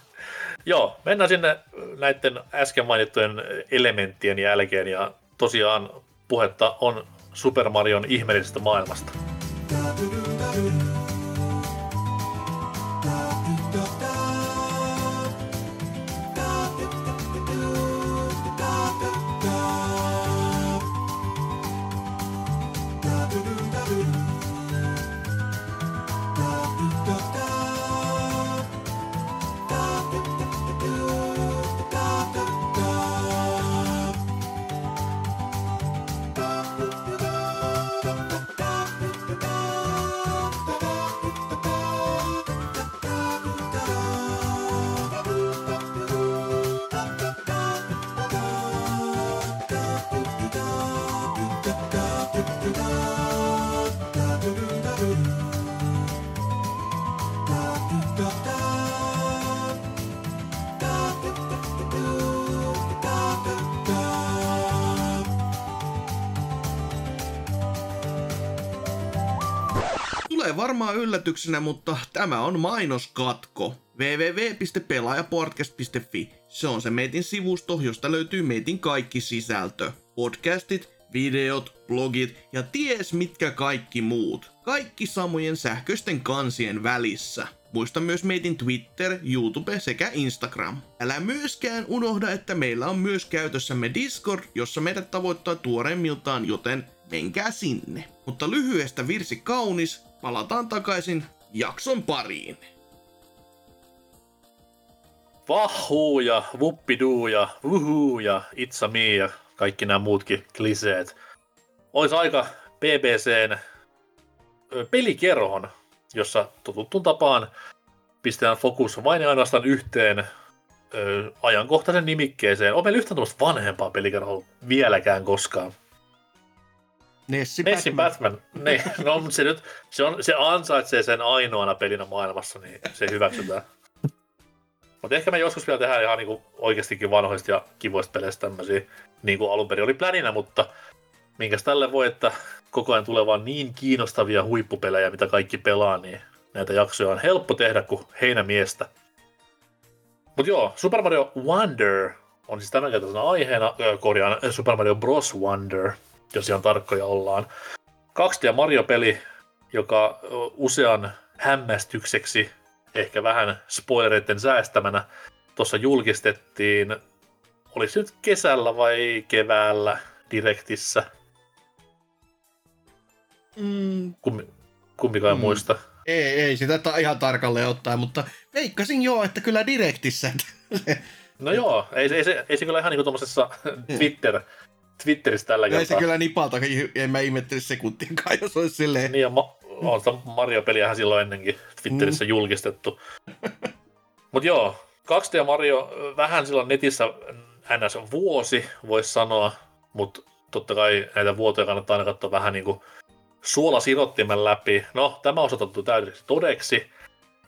Joo, mennään sinne näiden äsken mainittujen elementtien jälkeen ja tosiaan puhetta on Super Marion ihmeellisestä maailmasta. Tulee varmaan yllätyksenä, mutta tämä on mainoskatko. www.pelaajapodcast.fi. Se on se meitin sivusto, josta löytyy meitin kaikki sisältö. Podcastit, videot, blogit ja ties mitkä kaikki muut. Kaikki samojen sähköisten kansien välissä. Muista myös meitin Twitter, YouTube sekä Instagram. Älä myöskään unohda, että meillä on myös käytössämme Discord, jossa meidät tavoittaa tuoreimmiltaan, joten menkää sinne. Mutta lyhyestä virsi kaunis, palataan takaisin jakson pariin. Vahuu ja vuppiduu ja vuhuu ja itsa ja kaikki nämä muutkin kliseet. Olisi aika BBCn pelikerhon, jossa totuttuun tapaan pistetään fokus vain ja ainoastaan yhteen ajankohtaisen nimikkeeseen. On meillä yhtään tuollaista vanhempaa pelikerhoa vieläkään koskaan. Nessi Nessin Batman. Niin, no, mutta se, nyt, se, on, se ansaitsee sen ainoana pelinä maailmassa, niin se hyväksytään. Mutta ehkä me joskus vielä tehdään ihan niinku oikeastikin vanhoista ja kivoista peleistä tämmöisiä, niin kuin alun perin oli plänina, mutta minkäs tälle voi, että koko ajan tulee vaan niin kiinnostavia huippupelejä, mitä kaikki pelaa, niin näitä jaksoja on helppo tehdä kuin heinämiestä. Mutta joo, Super Mario Wonder on siis tämänkertaisena aiheena, ö, korjaan Super Mario Bros. Wonder, jos ihan tarkkoja ollaan. 2D Mario-peli, joka usean hämmästykseksi, ehkä vähän spoilereiden säästämänä, tuossa julkistettiin, oli se nyt kesällä vai keväällä Direktissä, Mm, kummi, kumpikaan Mm. muista. ei, ei sitä ta- ihan tarkalleen ottaa, mutta veikkasin joo, että kyllä direktissä. No joo, ei, ei, se, ei se kyllä ihan niinku tuommoisessa Twitter, Twitterissä tällä ei se kertaa. kyllä nipalta, en mä ihmettelisi sekuntiinkaan, jos olisi silleen. Niin ja ma- on sitä Mario-peliähän silloin ennenkin Twitterissä mm. julkistettu. Mutta joo, 2D Mario vähän silloin netissä ns. vuosi, voisi sanoa, mutta totta kai näitä vuotoja kannattaa aina katsoa vähän niin kuin suolasirottimen läpi. No, tämä on osoitettu täydeksi todeksi,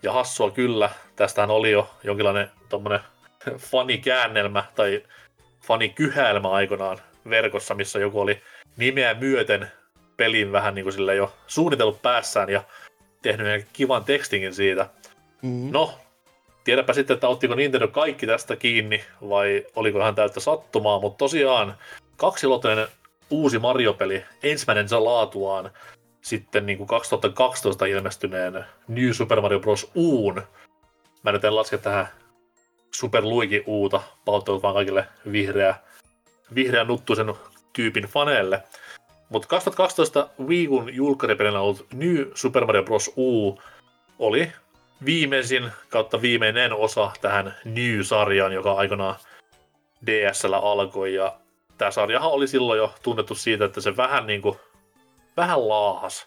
ja hassua kyllä, tästähän oli jo jonkinlainen tommonen fanikäännelmä tai fanikyhäilmä aikanaan verkossa, missä joku oli nimeä myöten pelin vähän niin kuin sille jo suunnitellut päässään ja tehnyt ihan kivan tekstinkin siitä. Mm. No, tiedäpä sitten, että ottiko Nintendo kaikki tästä kiinni vai oliko hän täyttä sattumaa, mutta tosiaan kaksiulotteinen uusi Mario-peli, ensimmäinen laatuaan sitten niin kuin 2012 ilmestyneen New Super Mario Bros. Uun. Mä nyt en laske tähän Super Luigi Uuta, pahoittelut vaan kaikille vihreä, vihreän nuttuisen tyypin faneille. Mutta 2012 Wii Uun julkkaripelinä ollut New Super Mario Bros. U oli viimeisin kautta viimeinen osa tähän New-sarjaan, joka aikanaan DSL alkoi. Ja tämä sarjahan oli silloin jo tunnettu siitä, että se vähän niin kuin, vähän laahas.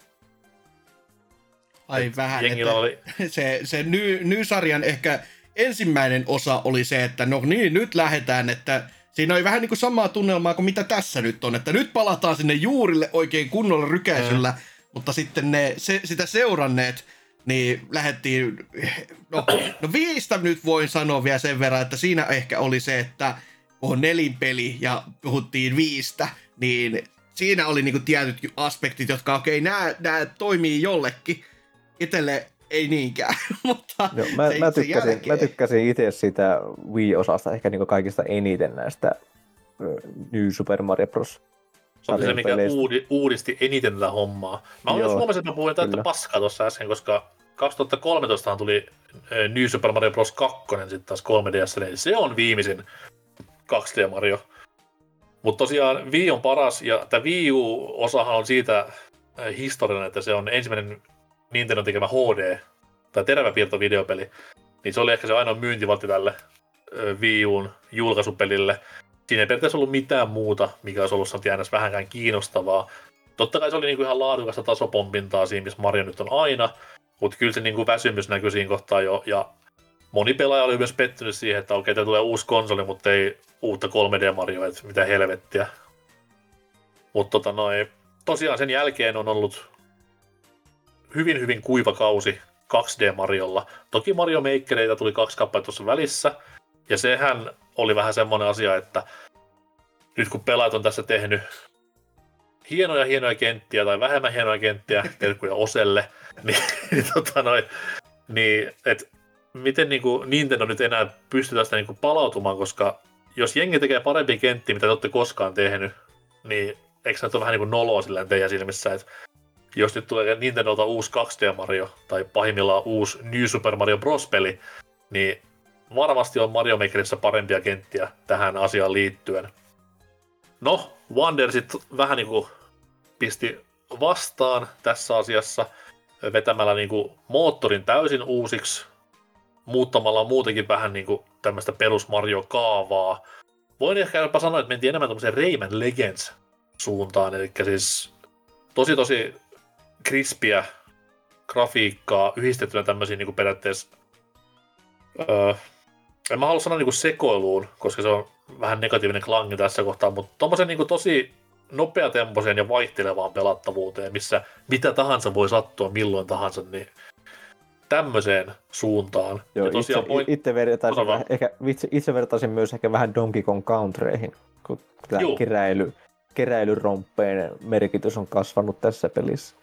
Ai vähän, Jengillä että oli, se, se ny, nysarjan ehkä ensimmäinen osa oli se, että no niin, nyt lähdetään, että siinä oli vähän niin kuin samaa tunnelmaa kuin mitä tässä nyt on, että nyt palataan sinne juurille oikein kunnolla rykäisyllä, mm. mutta sitten ne, se, sitä seuranneet, niin lähdettiin, no, no viistä nyt voin sanoa vielä sen verran, että siinä ehkä oli se, että on nelinpeli ja puhuttiin viistä, niin siinä oli niinku tietyt aspektit, jotka okei, okay, nämä, nämä toimii jollekin. Itelle ei niinkään, mutta Joo, mä, se, mä, tykkäsin, jälkeen- mä tykkäsin itse sitä Wii-osasta ehkä niinku kaikista eniten näistä New Super Mario Bros. Se oli se, mikä uudi, uudisti eniten tätä hommaa. Mä myös Joo, huomasin, että mä puhuin täyttä paskaa tuossa äsken, koska 2013 tuli New Super Mario Bros. 2 sitten taas 3DS, niin se on viimeisin 2D Mario. Mutta tosiaan Wii on paras, ja tämä Wii U-osahan on siitä historiallinen, että se on ensimmäinen Nintendo tekemä HD, tai teräväpiirtovideopeli. Niin se oli ehkä se ainoa myyntivaltti tälle Wii Uun julkaisupelille. Siinä ei periaatteessa ollut mitään muuta, mikä olisi ollut sanotaan ns. vähänkään kiinnostavaa. Totta kai se oli niinku ihan laadukasta tasopompintaa siinä, missä Mario nyt on aina, mutta kyllä se niinku väsymys näkyi siinä kohtaa jo, ja moni pelaaja oli myös pettynyt siihen, että okei, tämä tulee uusi konsoli, mutta ei uutta 3D-Mario, että mitä helvettiä. Mutta tota noin, tosiaan sen jälkeen on ollut hyvin, hyvin kuiva kausi 2D-Mariolla. Toki Mario Makereita tuli kaksi kappaletta tuossa välissä, ja sehän oli vähän semmoinen asia, että nyt kun pelaajat on tässä tehnyt hienoja hienoja kenttiä tai vähemmän hienoja kenttiä, terkkuja Oselle, niin, niin, tota noin, niin et miten niin kuin Nintendo nyt enää pystyy tästä niin kuin palautumaan, koska jos jengi tekee parempia kenttiä, mitä te olette koskaan tehnyt, niin eikö se nyt ole vähän niin kuin noloa silleen teidän silmissä, että jos nyt tulee Nintendolta uusi 2D Mario tai pahimmillaan uusi New Super Mario Bros. peli, niin varmasti on Mario Makerissa parempia kenttiä tähän asiaan liittyen. No, Wonder sitten vähän niin kuin pisti vastaan tässä asiassa vetämällä niin kuin moottorin täysin uusiksi, muuttamalla muutenkin vähän niin kuin tämmöistä perus Mario-kaavaa. Voin ehkä jopa sanoa, että mentiin enemmän tämmöiseen Rayman Legends suuntaan, eli siis tosi tosi krispiä grafiikkaa yhdistettynä tämmöisiin niin periaatteessa öö, en mä halua sanoa niinku sekoiluun, koska se on vähän negatiivinen klangi tässä kohtaa, mutta tommosen niinku tosi nopeatempoiseen ja vaihtelevaan pelattavuuteen, missä mitä tahansa voi sattua milloin tahansa, niin tämmöiseen suuntaan. Joo, ja itse, tosiaan point- itse, vertaisin, vähän- ehkä, itse, itse vertaisin myös ehkä vähän Donkey Kong Countryhin, kun tämä keräily, keräilyromppeen merkitys on kasvanut tässä pelissä.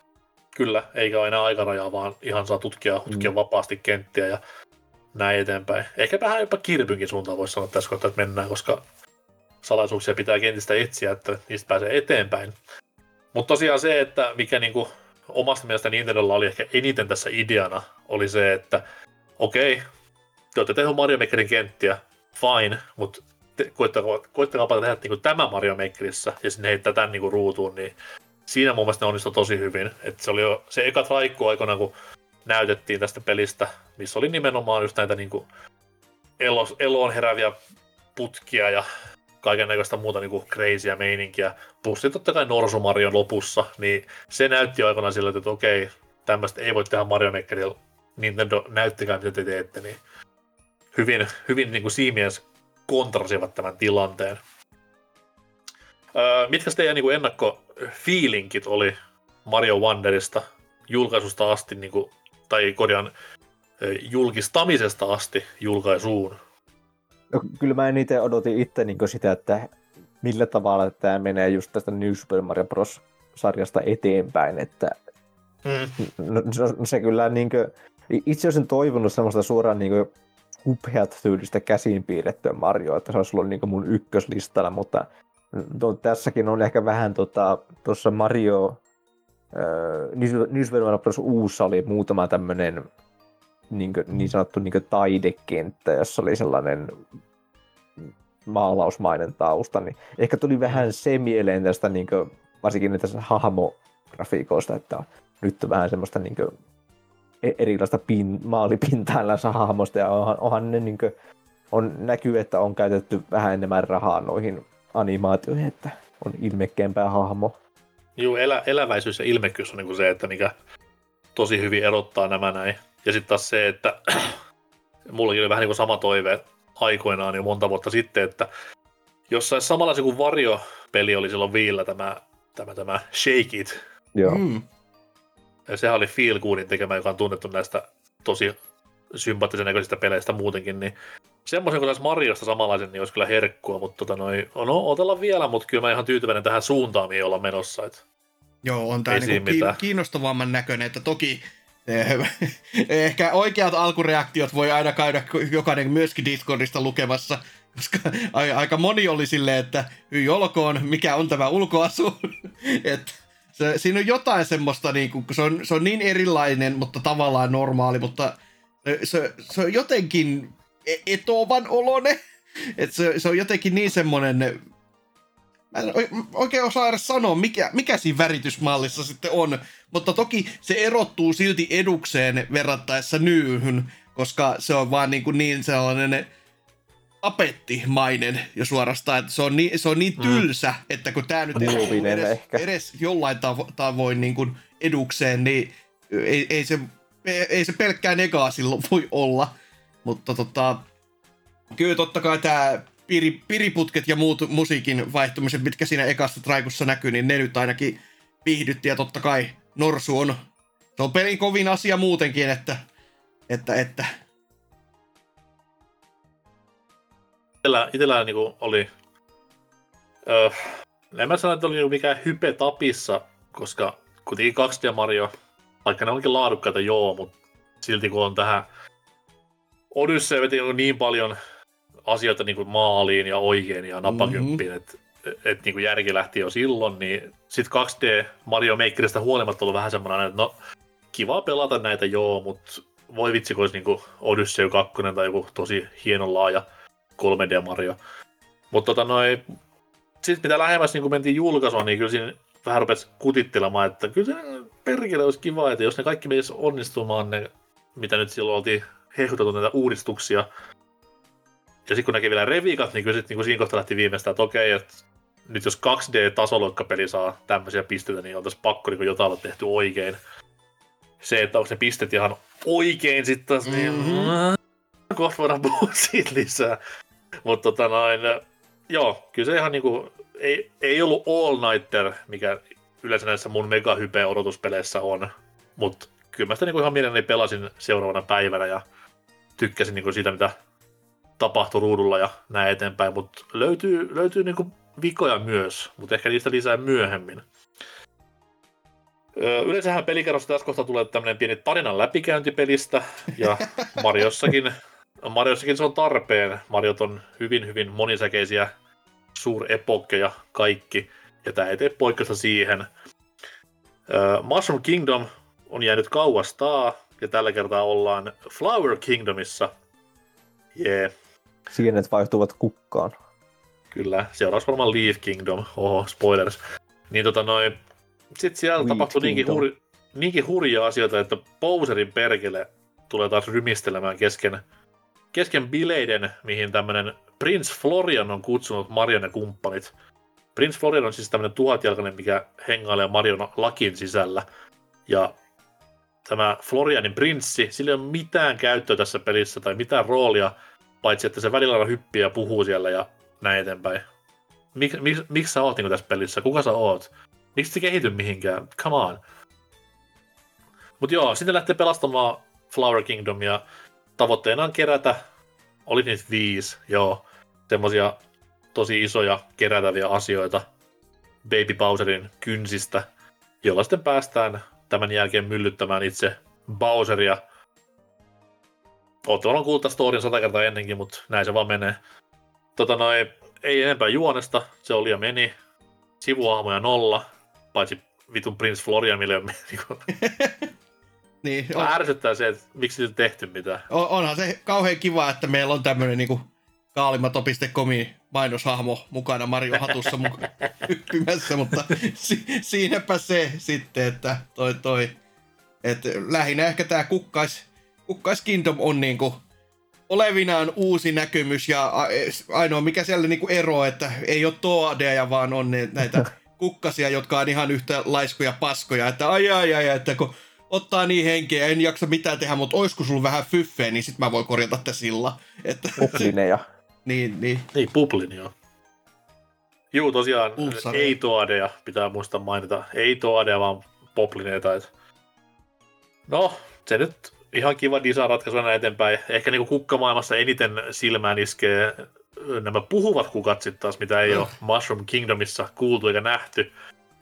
Kyllä, eikä enää aikarajaa, vaan ihan saa tutkia, tutkia Mm. vapaasti kenttiä ja näin eteenpäin. Ehkä vähän jopa kirpynkin suuntaan voisi sanoa tässä kohtaa, että mennään, koska salaisuuksia pitää kentistä etsiä, että niistä pääsee eteenpäin. Mutta tosiaan se, että mikä niinku omasta mielestä Nintendolla oli ehkä eniten tässä ideana, oli se, että okei, te olette tehneet Mario Makerin kenttiä, fine, mutta koittakaa, koittakaa tehdä niinku tämä Mario Makerissa ja sinne heittää tämän niinku ruutuun, niin siinä mun mielestä ne onnistui tosi hyvin. Et se oli jo se eka traikku aikana, kun näytettiin tästä pelistä, missä oli nimenomaan just näitä niinku elos, eloon heräviä putkia ja kaiken näköistä muuta niinku crazyä meininkiä. Plus sitten totta kai Norsu Marion lopussa, niin se näytti aikana sillä, että okei, tämmöistä ei voi tehdä Mario Makerilla. Nintendo, näyttäkää mitä te teette, niin hyvin, hyvin niin kuin siimies kontrasivat tämän tilanteen. Öö, mitkä teidän niin ennakkofiilinkit oli Mario Wonderista julkaisusta asti, niin kuin, tai korjaan julkistamisesta asti julkaisuun? No, kyllä mä en itse odotin itse niin sitä, että millä tavalla tämä menee just tästä New Super Mario Bros. sarjasta eteenpäin, että Mm. no, se, se kyllä niin kuin, itse olisin toivonut semmoista suoraan niin kuin, upeat tyylistä käsin piirrettyä Marioa, että se olisi ollut niin kuin mun ykköslistalla, mutta to, tässäkin on ehkä vähän tuossa tota, Mario äh, Mario Bros. uussa oli muutama tämmöinen niin, niin sanottu niin taidekenttä, jossa oli sellainen maalausmainen tausta, niin ehkä tuli vähän se mieleen tästä, niin kuin, varsinkin tästä hahmografiikoista, että nyt on vähän semmoista niin kuin, erilaista pin, maalipintaillansa hahmosta, ja onhan, onhan ne niin kuin, on, näkyy, että on käytetty vähän enemmän rahaa noihin animaatioihin, että on ilmekkeämpää hahmo. Juu, elä, eläväisyys ja ilmekkyys on niin se, että mikä tosi hyvin erottaa nämä näin. Ja sitten taas se, että mullakin oli vähän niin kuin sama toive aikoinaan jo monta vuotta sitten, että jos saisi samanlaisen kuin Vario-peli oli silloin viillä tämä, tämä, tämä Shake It, Joo. Mm. ja sehän oli Feel Goodin tekemä, joka on tunnettu näistä tosi sympaattisen näköisistä peleistä muutenkin, niin semmoisen kuin Mariosta samanlaisen, niin olisi kyllä herkkua, mutta tota noi, no otella vielä, mutta kyllä mä ihan tyytyväinen tähän suuntaan, mihin ollaan menossa. Et Joo, on tämä niinku ki- kiinnostavamman näköinen, että toki eh, ehkä oikeat alkureaktiot voi aina käydä jokainen myöskin Discordista lukemassa, koska aika moni oli silleen, että hyi olkoon, mikä on tämä ulkoasu. että se, siinä on jotain semmoista, niin kuin, se, on, se on niin erilainen, mutta tavallaan normaali, mutta se, se on jotenkin etovan olone. että se, se on jotenkin niin semmoinen, mä en oikein osaa edes sanoa, mikä, mikä siinä väritysmallissa sitten on, mutta toki se erottuu silti edukseen verrattaessa nyyhyn, koska se on vaan niin, kuin niin sellainen apettimainen jo suorastaan, että se on niin, se on niin mm. tylsä, mm. että kun tämä nyt edes, ehkä. edes jollain tavo- tavoin niin kuin edukseen, niin ei, ei, se, ei, ei se pelkkää negaa silloin voi olla. Mutta tota, kyllä totta kai tämä piri, piriputket ja muut musiikin vaihtumiset, mitkä siinä ekassa traikussa näkyy, niin ne nyt ainakin viihdytti. Ja totta kai Norsu on, se on pelin kovin asia muutenkin, että, että, että itellä, itellä niin oli... Öö, en mä sano, että oli niinku mikään hype tapissa, koska kuitenkin 2D Mario, vaikka ne onkin laadukkaita joo, mutta silti kun on tähän Odyssey veti niin paljon asioita niin kuin maaliin ja oikein ja napakymppiin, mm-hmm. että et, niin kuin järki lähti jo silloin, niin sitten 2D Mario Makerista huolimatta ollut vähän semmoinen, että no kiva pelata näitä joo, mutta voi vitsi, kun olisi niin Odyssey 2 tai joku tosi hieno laaja 3D Mario. Mutta tota noin, sitten mitä lähemmäs niin mentiin julkaisua, niin kyllä siinä vähän rupesi kutittelemaan, että kyllä se perkele olisi kiva, että jos ne kaikki menisi onnistumaan, ne, mitä nyt silloin oltiin hehkutettu näitä uudistuksia. Ja sitten kun näki vielä revikat, niin kyllä sitten niin siinä kohtaa lähti viimeistään, että okei, että nyt jos 2D-tasoloikkapeli saa tämmöisiä pisteitä, niin oltaisiin pakko niin jotain olla tehty oikein. Se, että onko se pistet ihan oikein sitten taas, niin mm-hmm. kohta voidaan puhua siitä lisää. Mutta tota noin, joo, kyllä se ihan niinku, ei, ei ollut all nighter, mikä yleensä näissä mun mega hype odotuspeleissä on. Mutta kyllä mä sitä niinku ihan mielelläni pelasin seuraavana päivänä ja tykkäsin niinku siitä, mitä tapahtui ruudulla ja näin eteenpäin. Mutta löytyy, löytyy niinku vikoja myös, mutta ehkä niistä lisää myöhemmin. Yleensähän pelikerrossa tässä kohtaa tulee tämmöinen pieni tarinan läpikäyntipelistä, ja Mariossakin Mariossakin se on tarpeen. Mariot on hyvin, hyvin monisäkeisiä suurepokkeja kaikki, ja tämä ei tee poikkeusta siihen. Uh, Mushroom Kingdom on jäänyt kauastaa, ja tällä kertaa ollaan Flower Kingdomissa. Yeah. Sienet vaihtuvat kukkaan. Kyllä, seuraavaksi varmaan Leaf Kingdom. Oho, spoilers. Niin tota noin, sitten siellä Wheat tapahtui niinkin, hur, niinkin hurjia asioita, että Bowserin perkele tulee taas rymistelemään kesken kesken bileiden, mihin tämmönen Prince Florian on kutsunut Marion ja kumppanit. Prince Florian on siis tämmönen tuhatjalkainen, mikä hengailee Marion lakin sisällä. Ja tämä Florianin prinssi, sillä ei ole mitään käyttöä tässä pelissä tai mitään roolia, paitsi että se välillä hyppii ja puhuu siellä ja näin eteenpäin. Mik, mik, miksi sä oot niin tässä pelissä? Kuka sä oot? Miksi se kehity mihinkään? Come on. Mut joo, sitten lähtee pelastamaan Flower Kingdomia tavoitteena on kerätä, oli niitä viisi, joo, semmosia tosi isoja kerätäviä asioita Baby Bowserin kynsistä, jolla sitten päästään tämän jälkeen myllyttämään itse Bowseria. Ootte varmaan kuullut storyn sata kertaa ennenkin, mutta näin se vaan menee. Tota noin, ei enempää juonesta, se oli ja meni. Sivuahmoja nolla, paitsi vitun Prince Florian, mille on Niin, on. Ärsyttää se, että miksi ei tehty mitään. On, onhan se kauhean kiva, että meillä on tämmöinen niinku kaalimato.comin mainoshahmo mukana Mario Hatussa mukaan hyppimässä, mutta si- siinäpä se sitten, että toi toi, että lähinnä ehkä tämä kukkais, kukkais Kingdom on niinku olevinaan uusi näkymys ja ainoa mikä siellä niinku ero, että ei ole toadeja, vaan on ne, näitä kukkasia, jotka on ihan yhtä laiskuja paskoja, että ai ai ai, että kun ottaa niin henkeä, en jaksa mitään tehdä, mutta olisiko sulla vähän fyffeä, niin sit mä voin korjata tätä sillä. Että, Puplineja. niin, niin. Niin, puplin, joo. Juu, tosiaan Pulsare. ei toadeja, pitää muistaa mainita. Ei toadeja, vaan poplineita. Et... No, se nyt ihan kiva design-ratkaisu näin eteenpäin. Ehkä niin kukkamaailmassa eniten silmään iskee nämä puhuvat kukat sitten taas, mitä ei mm. ole Mushroom Kingdomissa kuultu eikä nähty.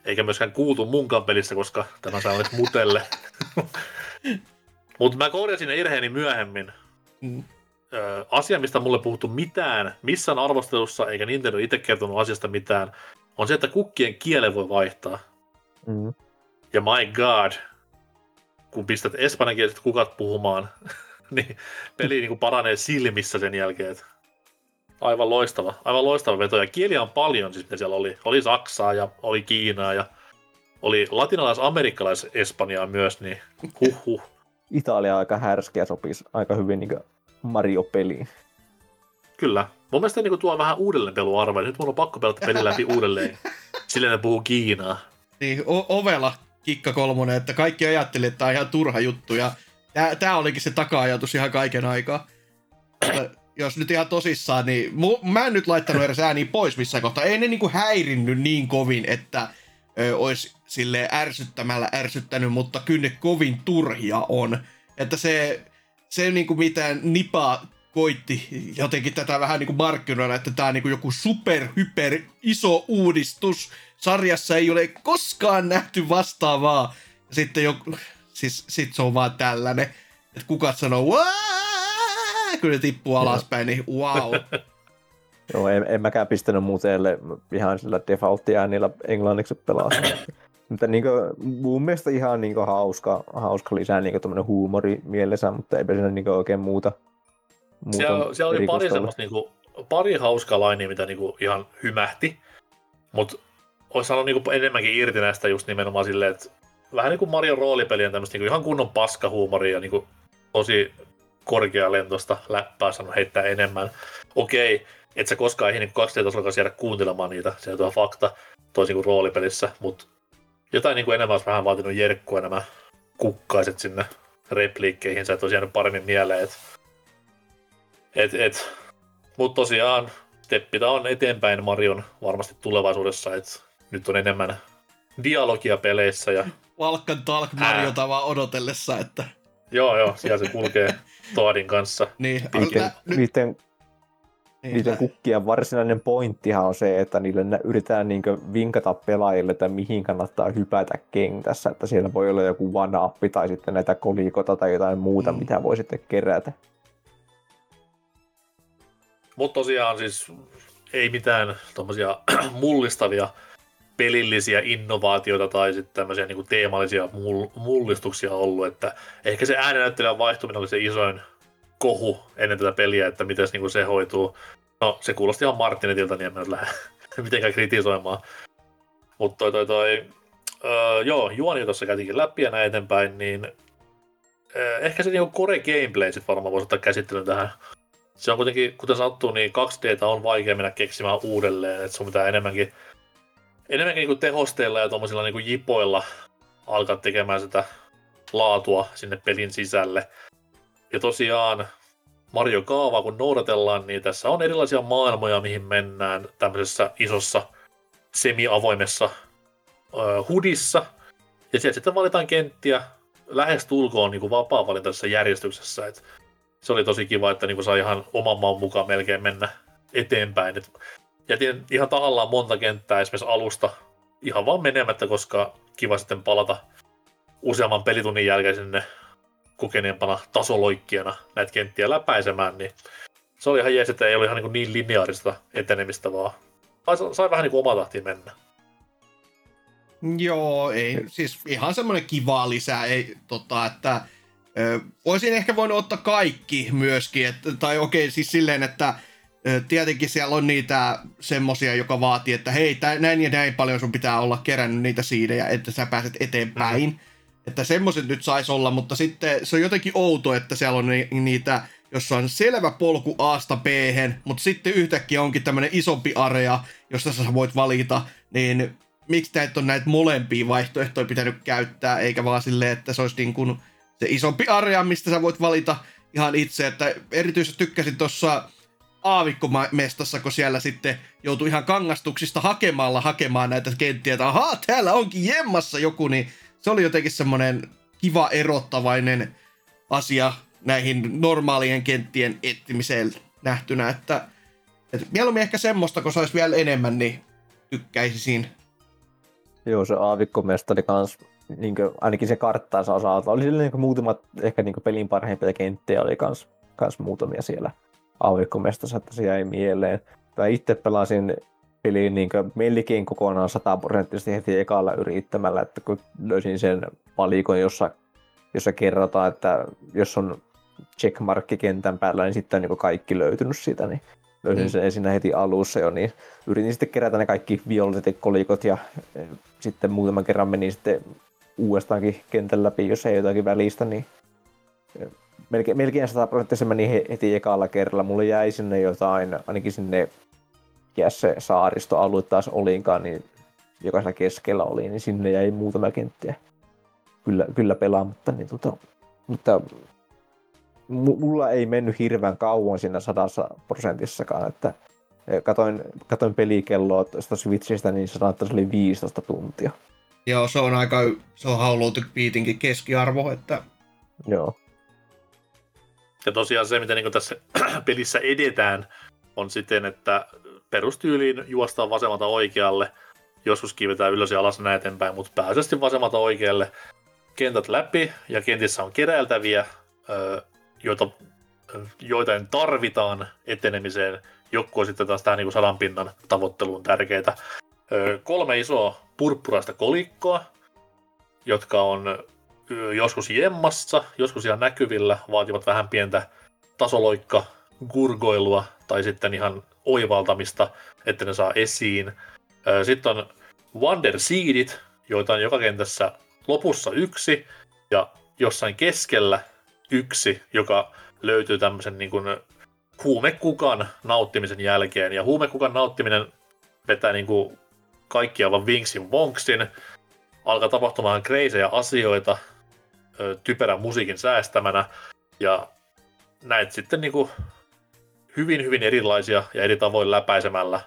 Eikä myöskään kuultu munkaan pelissä, koska tämä saa nyt mutelle. Mutta mä korjasin irheeni myöhemmin. Mm. Ö, asia, mistä mulle puhuttu mitään, missään arvostelussa, eikä Nintendo itse kertonut asiasta mitään, on se, että kukkien kielen voi vaihtaa. Mm. Ja my god, kun pistät espanjankieliset kukat puhumaan, niin peli niin kuin paranee silmissä sen jälkeen. Että aivan loistava, aivan loistava veto. Ja kieliä on paljon, siis siellä oli. Oli Saksaa ja oli Kiinaa ja oli latinalais-amerikkalais-espanjaa myös, niin huh huh. Italia aika härskiä sopisi aika hyvin niin Mario-peliin. Kyllä. Mun mielestä niin tuo vähän uudelleen peluarvoa. Nyt mulla on pakko pelata peli läpi uudelleen. Sillä ne puhuu Kiinaa. Niin, o- ovela kikka kolmonen, että kaikki ajatteli, että tämä on ihan turha juttu. Ja tää, tää olikin se taka-ajatus ihan kaiken aikaa. jos nyt ihan tosissaan, niin mu- mä en nyt laittanut edes ääniä pois missään kohtaa. Ei ne niinku häirinnyt niin kovin, että ö, olisi sille ärsyttämällä ärsyttänyt, mutta kyllä ne kovin turhia on. Että se, se niinku mitään nipa koitti jotenkin tätä vähän niin kuin markkinoida, että tämä on niin kuin joku super, hyper, iso uudistus. Sarjassa ei ole koskaan nähty vastaavaa. Sitten joku, siis sit se on vaan tällainen, että kukat sanoo, Waa! kun ne tippuu alaspäin, niin wow. Joo, en, en mäkään pistänyt muuteelle ihan sillä defaultti äänillä englanniksi pelaa. Mutta niin kuin, mun mielestä ihan niin kuin, hauska, hauska lisää niin kuin, huumori mielessä, mutta ei siinä niin kuin, oikein muuta siellä, siellä oli pari semmoista niinku, pari hauskaa lainia, mitä niinku ihan hymähti, mutta olisi saanut niinku enemmänkin irti näistä just nimenomaan silleen, että vähän niin kuin Mario roolipelien tämmöistä niinku ihan kunnon paskahuumoria ja niinku tosi korkealentoista läppää saanut heittää enemmän. Okei, et sä koskaan ehdi niin 2D-tasolla jäädä kuuntelemaan niitä, se on fakta, toisin kuin roolipelissä, mutta jotain niin kuin enemmän olisi vähän vaatinut jerkkua nämä kukkaiset sinne repliikkeihin, sä et olisi jäänyt paremmin mieleen, että et, et. Mutta tosiaan Teppitä on eteenpäin Marion varmasti tulevaisuudessa, että nyt on enemmän dialogia peleissä. Ja... Valkan Talk Mariota vaan odotellessa, että... Joo, joo, siellä se kulkee Toadin kanssa. Niin, niiden, niiden, niin, niiden kukkien varsinainen pointtihan on se, että niille yritetään niin vinkata pelaajille, että mihin kannattaa hypätä kentässä, että siellä voi olla joku vanappi tai sitten näitä kolikota tai jotain muuta, mm. mitä voi sitten kerätä. Mutta tosiaan siis ei mitään tommosia mullistavia pelillisiä innovaatioita tai sitten tämmöisiä niin teemallisia mullistuksia ollut, että ehkä se äänenäyttelijän vaihtuminen oli se isoin kohu ennen tätä peliä, että miten niin se hoituu. No, se kuulosti ihan Martinetilta, niin en mä lähde mitenkään kritisoimaan. Mutta toi, toi, toi, öö, joo, juoni tuossa käytiinkin läpi ja näin eteenpäin, niin öö, ehkä se niinku core gameplay sit varmaan voisi ottaa käsittelyyn tähän se on kuitenkin, kuten sanottu, niin 2D on vaikea mennä keksimään uudelleen, että sun pitää enemmänkin, enemmänkin niin tehosteilla ja tuommoisilla niin jipoilla alkaa tekemään sitä laatua sinne pelin sisälle. Ja tosiaan Mario Kaavaa kun noudatellaan, niin tässä on erilaisia maailmoja, mihin mennään tämmöisessä isossa semi-avoimessa ö, hudissa. Ja sieltä sitten valitaan kenttiä lähes tulkoon niin vapaa-valintaisessa järjestyksessä. Et se oli tosi kiva, että niin sai ihan oman maan mukaan melkein mennä eteenpäin. Et jätin ihan tahallaan monta kenttää esimerkiksi alusta ihan vaan menemättä, koska kiva sitten palata useamman pelitunnin jälkeen sinne kokeneempana tasoloikkijana näitä kenttiä läpäisemään, niin se oli ihan jees, että ei ole ihan niin, niin lineaarista etenemistä, vaan sai, sai vähän niin kuin oma mennä. Joo, ei, siis ihan semmoinen kiva lisää, ei, tota, että Ö, olisin ehkä voinut ottaa kaikki myöskin, että, tai okei, siis silleen, että ö, tietenkin siellä on niitä semmosia, joka vaatii, että hei, tä, näin ja näin paljon sun pitää olla kerännyt niitä siidejä, että sä pääset eteenpäin. Mm-hmm. Että semmoiset nyt saisi olla, mutta sitten se on jotenkin outo, että siellä on ni- niitä, jossa on selvä polku Asta b mutta sitten yhtäkkiä onkin tämmöinen isompi area, josta sä voit valita, niin miksi et ole näitä molempia vaihtoehtoja pitänyt käyttää, eikä vaan silleen, että se olisi niin kuin se isompi area, mistä sä voit valita ihan itse, että erityisesti tykkäsin tuossa aavikkomestassa, kun siellä sitten joutui ihan kangastuksista hakemalla hakemaan näitä kenttiä, että ahaa, täällä onkin jemmassa joku, niin se oli jotenkin semmoinen kiva erottavainen asia näihin normaalien kenttien etsimiseen nähtynä, että, että mieluummin ehkä semmoista, kun saisi vielä enemmän, niin tykkäisin. Joo, se aavikkomestari kans, niin kuin, ainakin se karttaansa osalta, oli sillä niin muutamat ehkä niin pelin parhaimpia kenttiä, oli kans, kans muutamia siellä aavikkomestassa, että se jäi mieleen. Mä itse pelasin peliin niin melkein kokonaan sataprosenttisesti heti ekalla yrittämällä, että kun löysin sen palikon, jossa, jossa kerrotaan, että jos on checkmarkki kentän päällä, niin sitten on niin kaikki löytynyt siitä, niin löysin mm. sen ensin heti alussa jo, niin yritin sitten kerätä ne kaikki violetit kolikot ja e, sitten muutaman kerran menin sitten uudestaankin kentän läpi, jos ei jotakin välistä, niin e, melkein, melkein 100 prosenttia meni heti ekalla kerralla. Mulle jäi sinne jotain, ainakin sinne mikä se saaristoalue taas olinkaan, niin jokaisella keskellä oli, niin sinne jäi muutama kenttiä kyllä, kyllä pelaamatta. Niin tota, mutta mulla ei mennyt hirveän kauan siinä sadassa prosentissakaan, että katoin, katoin pelikelloa tuosta Switchistä, niin se että se oli 15 tuntia. Joo, se on aika, se on How Beatinkin keskiarvo, että... Joo. Ja tosiaan se, miten niin tässä pelissä edetään, on siten, että perustyyliin juostaan vasemmalta oikealle, joskus kivetään ylös ja alas näin eteenpäin, mutta pääasiallisesti vasemmalta oikealle kentät läpi, ja kentissä on keräiltäviä, joita, joita tarvitaan etenemiseen. Joku on sitten taas tähän niin sadan pinnan tavoitteluun tärkeitä. Kolme isoa purppuraista kolikkoa, jotka on joskus jemmassa, joskus ihan näkyvillä, vaativat vähän pientä tasoloikka gurgoilua tai sitten ihan oivaltamista, että ne saa esiin. Sitten on Wonder Seedit, joita on joka kentässä lopussa yksi ja jossain keskellä yksi, joka löytyy tämmöisen niin kuin huumekukan nauttimisen jälkeen. Ja huumekukan nauttiminen vetää niin kuin kaikki aivan vinksin vonksin. Alkaa tapahtumaan kreisejä asioita typerän musiikin säästämänä. Ja näet sitten niin kuin hyvin, hyvin erilaisia ja eri tavoin läpäisemällä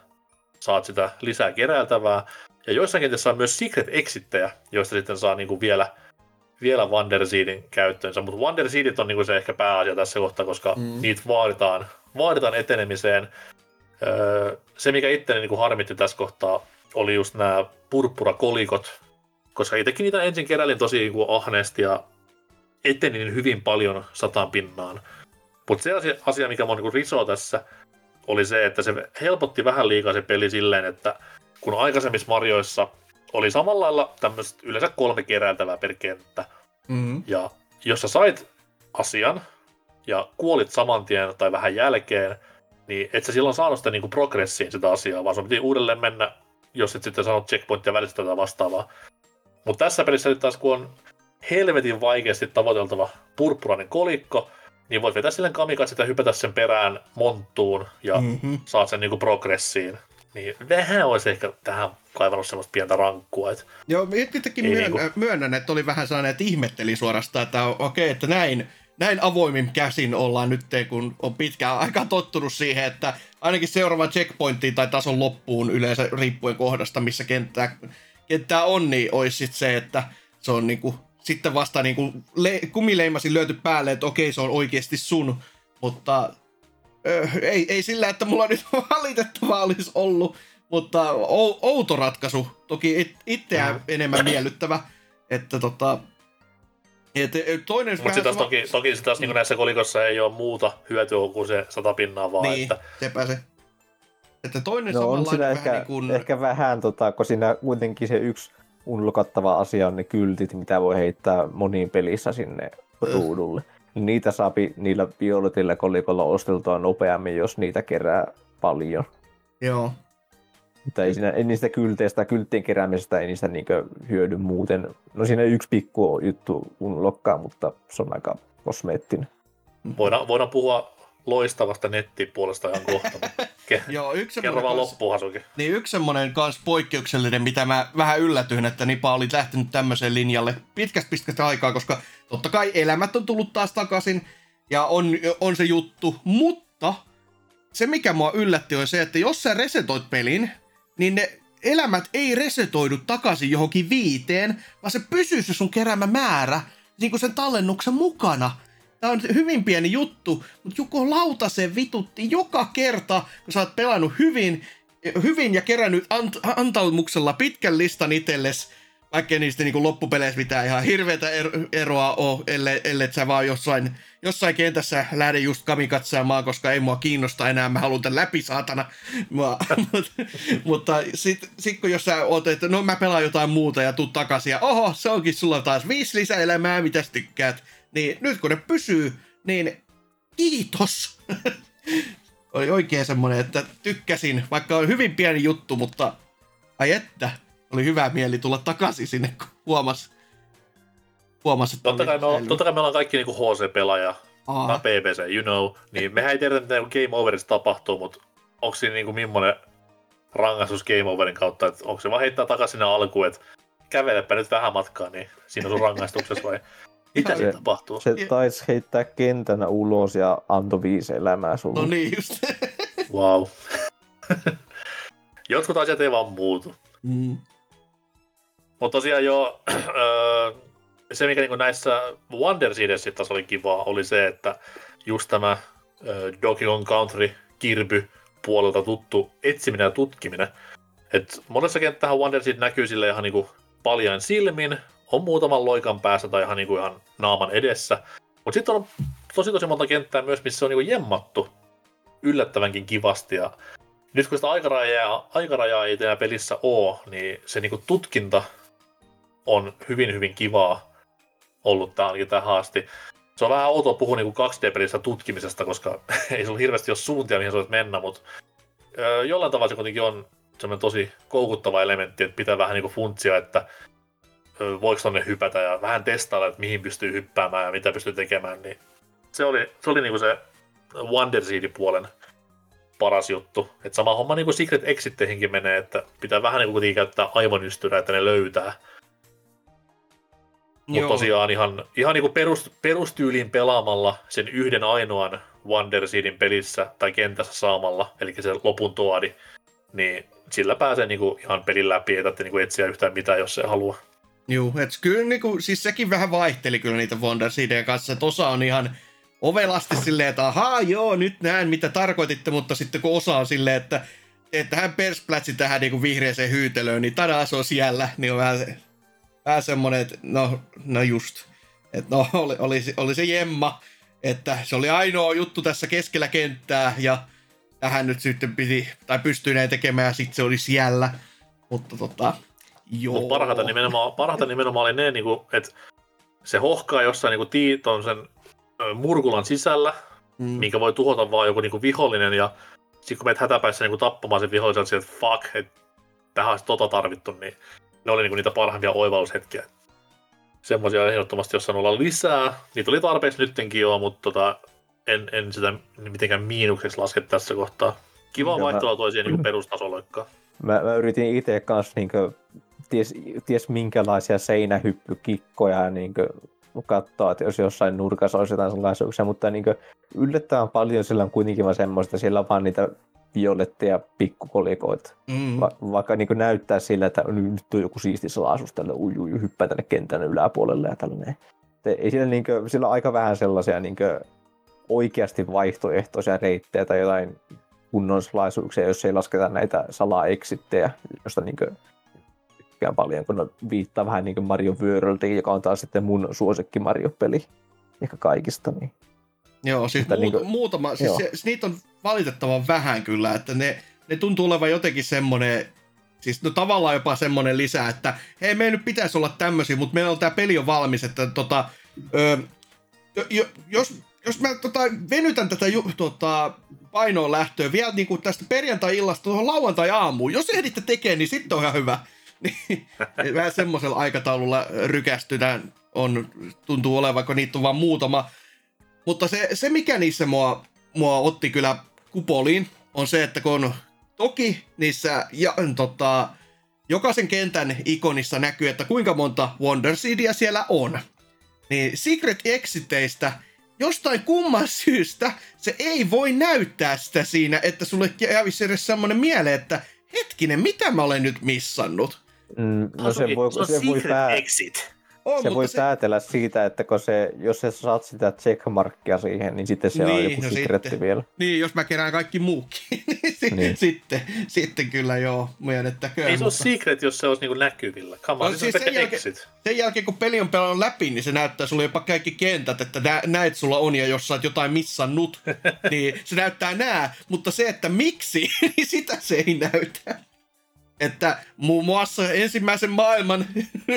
saat sitä lisää keräiltävää. Ja joissakin tässä on myös secret exittejä, joista sitten saa niin kuin vielä, vielä Wanderseedin käyttöönsä. Mutta Wanderseedit on niin kuin se ehkä pääasia tässä kohtaa, koska mm. niitä vaaditaan, vaaditaan etenemiseen. Öö, se, mikä itteni niin kuin harmitti tässä kohtaa, oli just nämä purppurakolikot, koska itsekin niitä ensin keräilin tosi niin kuin ahneesti ja etenin hyvin paljon sataan pinnaan. Mutta se asia, asia, mikä mun niin risoo tässä, oli se, että se helpotti vähän liikaa se peli silleen, että kun aikaisemmissa Marioissa oli samalla lailla tämmöistä yleensä kolme keräiltävää per kenttä, mm-hmm. ja jos sä sait asian ja kuolit saman tien tai vähän jälkeen, niin et sä silloin saanut sitä niinku progressiin sitä asiaa, vaan sun piti uudelleen mennä, jos et sitten saanut checkpointtia välistä tätä vastaavaa. Mutta tässä pelissä nyt taas kun on helvetin vaikeasti tavoiteltava purppurainen kolikko, niin voit vetää sille kamikatsit ja hypätä sen perään monttuun ja mm-hmm. saat sen niinku progressiin. Niin vähän olisi ehkä tähän kaivannut semmoista pientä rankkua. Et Joo, itsekin myön, niinku... myönnän, että oli vähän sellainen, että ihmetteli suorastaan, että okei, okay, että näin, näin avoimin käsin ollaan nyt, kun on pitkään aika tottunut siihen, että ainakin seuraava checkpointtiin tai tason loppuun yleensä riippuen kohdasta, missä kenttää, kenttää on, niin olisi sit se, että se on niinku sitten vasta niin kuin le- kumileimasin löyty päälle, että okei, se on oikeasti sun. Mutta ö, ei, ei sillä, että mulla nyt valitettavaa olisi ollut, mutta ou- outo ratkaisu. Toki it- itseään mm. enemmän miellyttävä. Että tota, et, toinen Mutta sama... toki, toki sit taas niin näissä kolikossa ei ole muuta hyötyä kuin se sata pinnaa vaan. Niin, että... sepä se. Että toinen no, on siinä ehkä, niin kuin... ehkä vähän, tota, kun siinä kuitenkin se yksi unlokattava asia on ne kyltit, mitä voi heittää moniin pelissä sinne ruudulle. Niitä saapi niillä violetilla kolikolla osteltua nopeammin, jos niitä kerää paljon. Joo. Mutta ei, siinä, ei niistä kylteistä, kylttien keräämisestä ei niistä niinkö hyödy muuten. No siinä yksi pikku juttu unlokkaa, mutta se on aika kosmeettinen. Voidaan, voidaan puhua loistavasta nettipuolesta ihan kohta. Ke- Joo, yksi Kerro vaan loppuun Niin yksi semmoinen kans poikkeuksellinen, mitä mä vähän yllätyin, että Nipa oli lähtenyt tämmöiseen linjalle pitkästä pitkästä aikaa, koska totta kai elämät on tullut taas takaisin ja on, on se juttu, mutta se mikä mua yllätti on se, että jos sä resetoit pelin, niin ne elämät ei resetoidu takaisin johonkin viiteen, vaan se pysyy se sun keräämä määrä niin kuin sen tallennuksen mukana. Tämä on hyvin pieni juttu, mutta Juko Lautasen vitutti joka kerta, kun sä oot pelannut hyvin, hyvin ja kerännyt ant- antaumuksella pitkän listan itsellesi, vaikka niistä niin loppupeleissä mitään ihan hirveätä er- eroa ole, ellei, ellei sä vaan jossain, jossain kentässä lähde just kamikatsaamaan, koska ei mua kiinnosta enää, mä haluan tämän läpi, saatana. Mua, mutta mutta sitten sit kun jos sä oot, että no mä pelaan jotain muuta ja tuu takaisin ja oho, se onkin sulla taas viisi lisäelämää, mitä tykkäät. Niin nyt kun ne pysyy, niin kiitos. Oli oikein semmoinen, että tykkäsin, vaikka on hyvin pieni juttu, mutta ai että, oli hyvä mieli tulla takaisin sinne, kun huomas, huomas että totta, kai me, ollaan, totta kai me ollaan kaikki niinku HC-pelaaja, Aa. PPC, you know, niin mehän ei tiedä, mitä Game Overissa tapahtuu, mutta onko siinä niinku millainen rangaistus Game Overin kautta, että onko se vaan heittää takaisin sinne alkuun, että kävelepä nyt vähän matkaa, niin siinä on sun rangaistuksessa vai mitä se, tapahtuu? Se taisi heittää kentänä ulos ja antoi viisi elämää sulle. No niin just. wow. Jotkut asiat ei vaan muutu. Mm. Mutta tosiaan jo, se mikä niin näissä Wonder Seedsissä taas oli kivaa, oli se, että just tämä äh, Donkey Kong Country kirby puolelta tuttu etsiminen ja tutkiminen. Et monessa kenttähän Wonder Seed näkyy sille ihan niinku paljain silmin, on muutaman loikan päässä tai ihan, niinku ihan naaman edessä. Mutta sitten on tosi tosi monta kenttää myös, missä on niinku jemmattu yllättävänkin kivasti. Ja nyt kun sitä aikarajaa, aikarajaa ei tehdä pelissä ole, niin se niinku tutkinta on hyvin hyvin kivaa ollut tää ainakin tähän asti. Se on vähän outoa puhua niinku 2D-pelissä tutkimisesta, koska ei sulla hirveästi ole suuntia, mihin sä voit mennä, mutta jollain tavalla se kuitenkin on semmoinen tosi koukuttava elementti, että pitää vähän niinku funtsia, että voiko tonne hypätä ja vähän testailla, että mihin pystyy hyppäämään ja mitä pystyy tekemään, niin se oli, se, oli niinku se Wonder Seedin puolen paras juttu. Et sama homma niin kuin Secret Exitteihinkin menee, että pitää vähän niin kuin käyttää aivonystyrää, että ne löytää. Mutta tosiaan ihan, ihan niin kuin perust, perustyyliin pelaamalla sen yhden ainoan Wonder Seedin pelissä tai kentässä saamalla, eli se lopun tuodi, niin sillä pääsee niin kuin ihan pelin läpi, ei tarvitse niin etsiä yhtään mitään, jos se haluaa. Joo, et kyllä niinku, siis sekin vähän vaihteli kyllä niitä Wonder Seedien kanssa, että osa on ihan ovelasti silleen, että ahaa joo, nyt näen mitä tarkoititte, mutta sitten kun osa on silleen, että että hän persplätsi tähän niinku vihreäseen hyytelöön, niin tada se on siellä, niin on vähän, vähän semmonen, että no, no just, että no oli, oli, oli se jemma, että se oli ainoa juttu tässä keskellä kenttää ja tähän nyt sitten piti, tai pystyi näin tekemään ja sitten se oli siellä, mutta tota, joo. Mut parhaita nimenomaan, parhaita nimenomaan oli ne, niinku, että se hohkaa jossain niinku tii, sen murkulan sisällä, mm. minkä voi tuhota vaan joku niinku vihollinen, ja sitten kun menet hätäpäissä niinku tappamaan sen vihollisen, että fuck, että tähän olisi tota tarvittu, niin ne oli niinku niitä parhaimpia oivallushetkiä. Semmoisia ehdottomasti, jos saanut olla lisää. Niitä oli tarpeeksi nyttenkin jo, mutta tota, en, en sitä mitenkään miinukseksi laske tässä kohtaa. Kiva vaihtelua toisiin niin perustasoloikkaa. Mä, mä yritin itse kanssa niin kuin, ties, ties minkälaisia seinähyppykikkoja niin kuin, katsoa, että jos jossain nurkassa olisi jotain salaisuuksia, mutta niin yllättävän paljon sillä on kuitenkin vaan semmoista, siellä on vaan niitä violetteja pikkukolikoita. Mm. Va- vaikka niin näyttää sillä, että nyt on joku siisti salaisuus tälle uju, uju hyppää tänne kentän yläpuolelle ja tällainen. Ei siellä, niin kuin, siellä on aika vähän sellaisia niin kuin, oikeasti vaihtoehtoisia reittejä tai jotain kunnon salaisuuksia, jos ei lasketa näitä salaeksittejä, josta niin kuin, tykkään paljon, kun viittaa vähän niin kuin Mario Worldiin, joka on taas sitten mun suosikki Mario-peli ehkä kaikista. Niin. Joo, siis muut, niin kuin, muutama, siis joo. Se, niitä on valitettavan vähän kyllä, että ne, ne tuntuu olevan jotenkin semmoinen, siis no tavallaan jopa semmoinen lisä, että hei, me ei nyt pitäisi olla tämmöisiä, mutta meillä on tämä peli on valmis, että tota, ö, jo, jos, jos mä tota, venytän tätä ju, tota, painoon lähtöä vielä niin kuin tästä perjantai-illasta tuohon lauantai-aamuun, jos ehditte tekemään, niin sitten on ihan hyvä. Niin, vähän semmoisella aikataululla rykästynään on, tuntuu olevan, kun niitä on vaan muutama. Mutta se, se mikä niissä mua, mua otti kyllä kupoliin, on se, että kun toki niissä ja, tota, jokaisen kentän ikonissa näkyy, että kuinka monta Wonder Seedia siellä on. Niin Secret Exiteistä jostain kumman syystä se ei voi näyttää sitä siinä, että sulle kävisi edes semmoinen mieleen, että hetkinen, mitä mä olen nyt missannut? Mm, no se, voi, se, se voi pää... exit. on, se mutta voi se, päätellä siitä, että kun se, jos sä saat sitä checkmarkkia siihen, niin sitten on Niin, joku no secretti sitten. vielä. Niin, jos mä kerään kaikki muukin, niin, Niin. sitten, sitten kyllä joo, myönnettäköön. Ei se ole mutta- secret, jos se olisi niinku näkyvillä. Come on, No, siis sen jälkeen- exit. sen jälkeen, kun peli on pelannut läpi, niin se näyttää sulle jopa kaikki kentät, että nä- näet sulla on, ja jos sä oot jotain missannut, niin se näyttää nää, mutta se, että miksi, niin sitä se ei näytä. Että muun muassa ensimmäisen maailman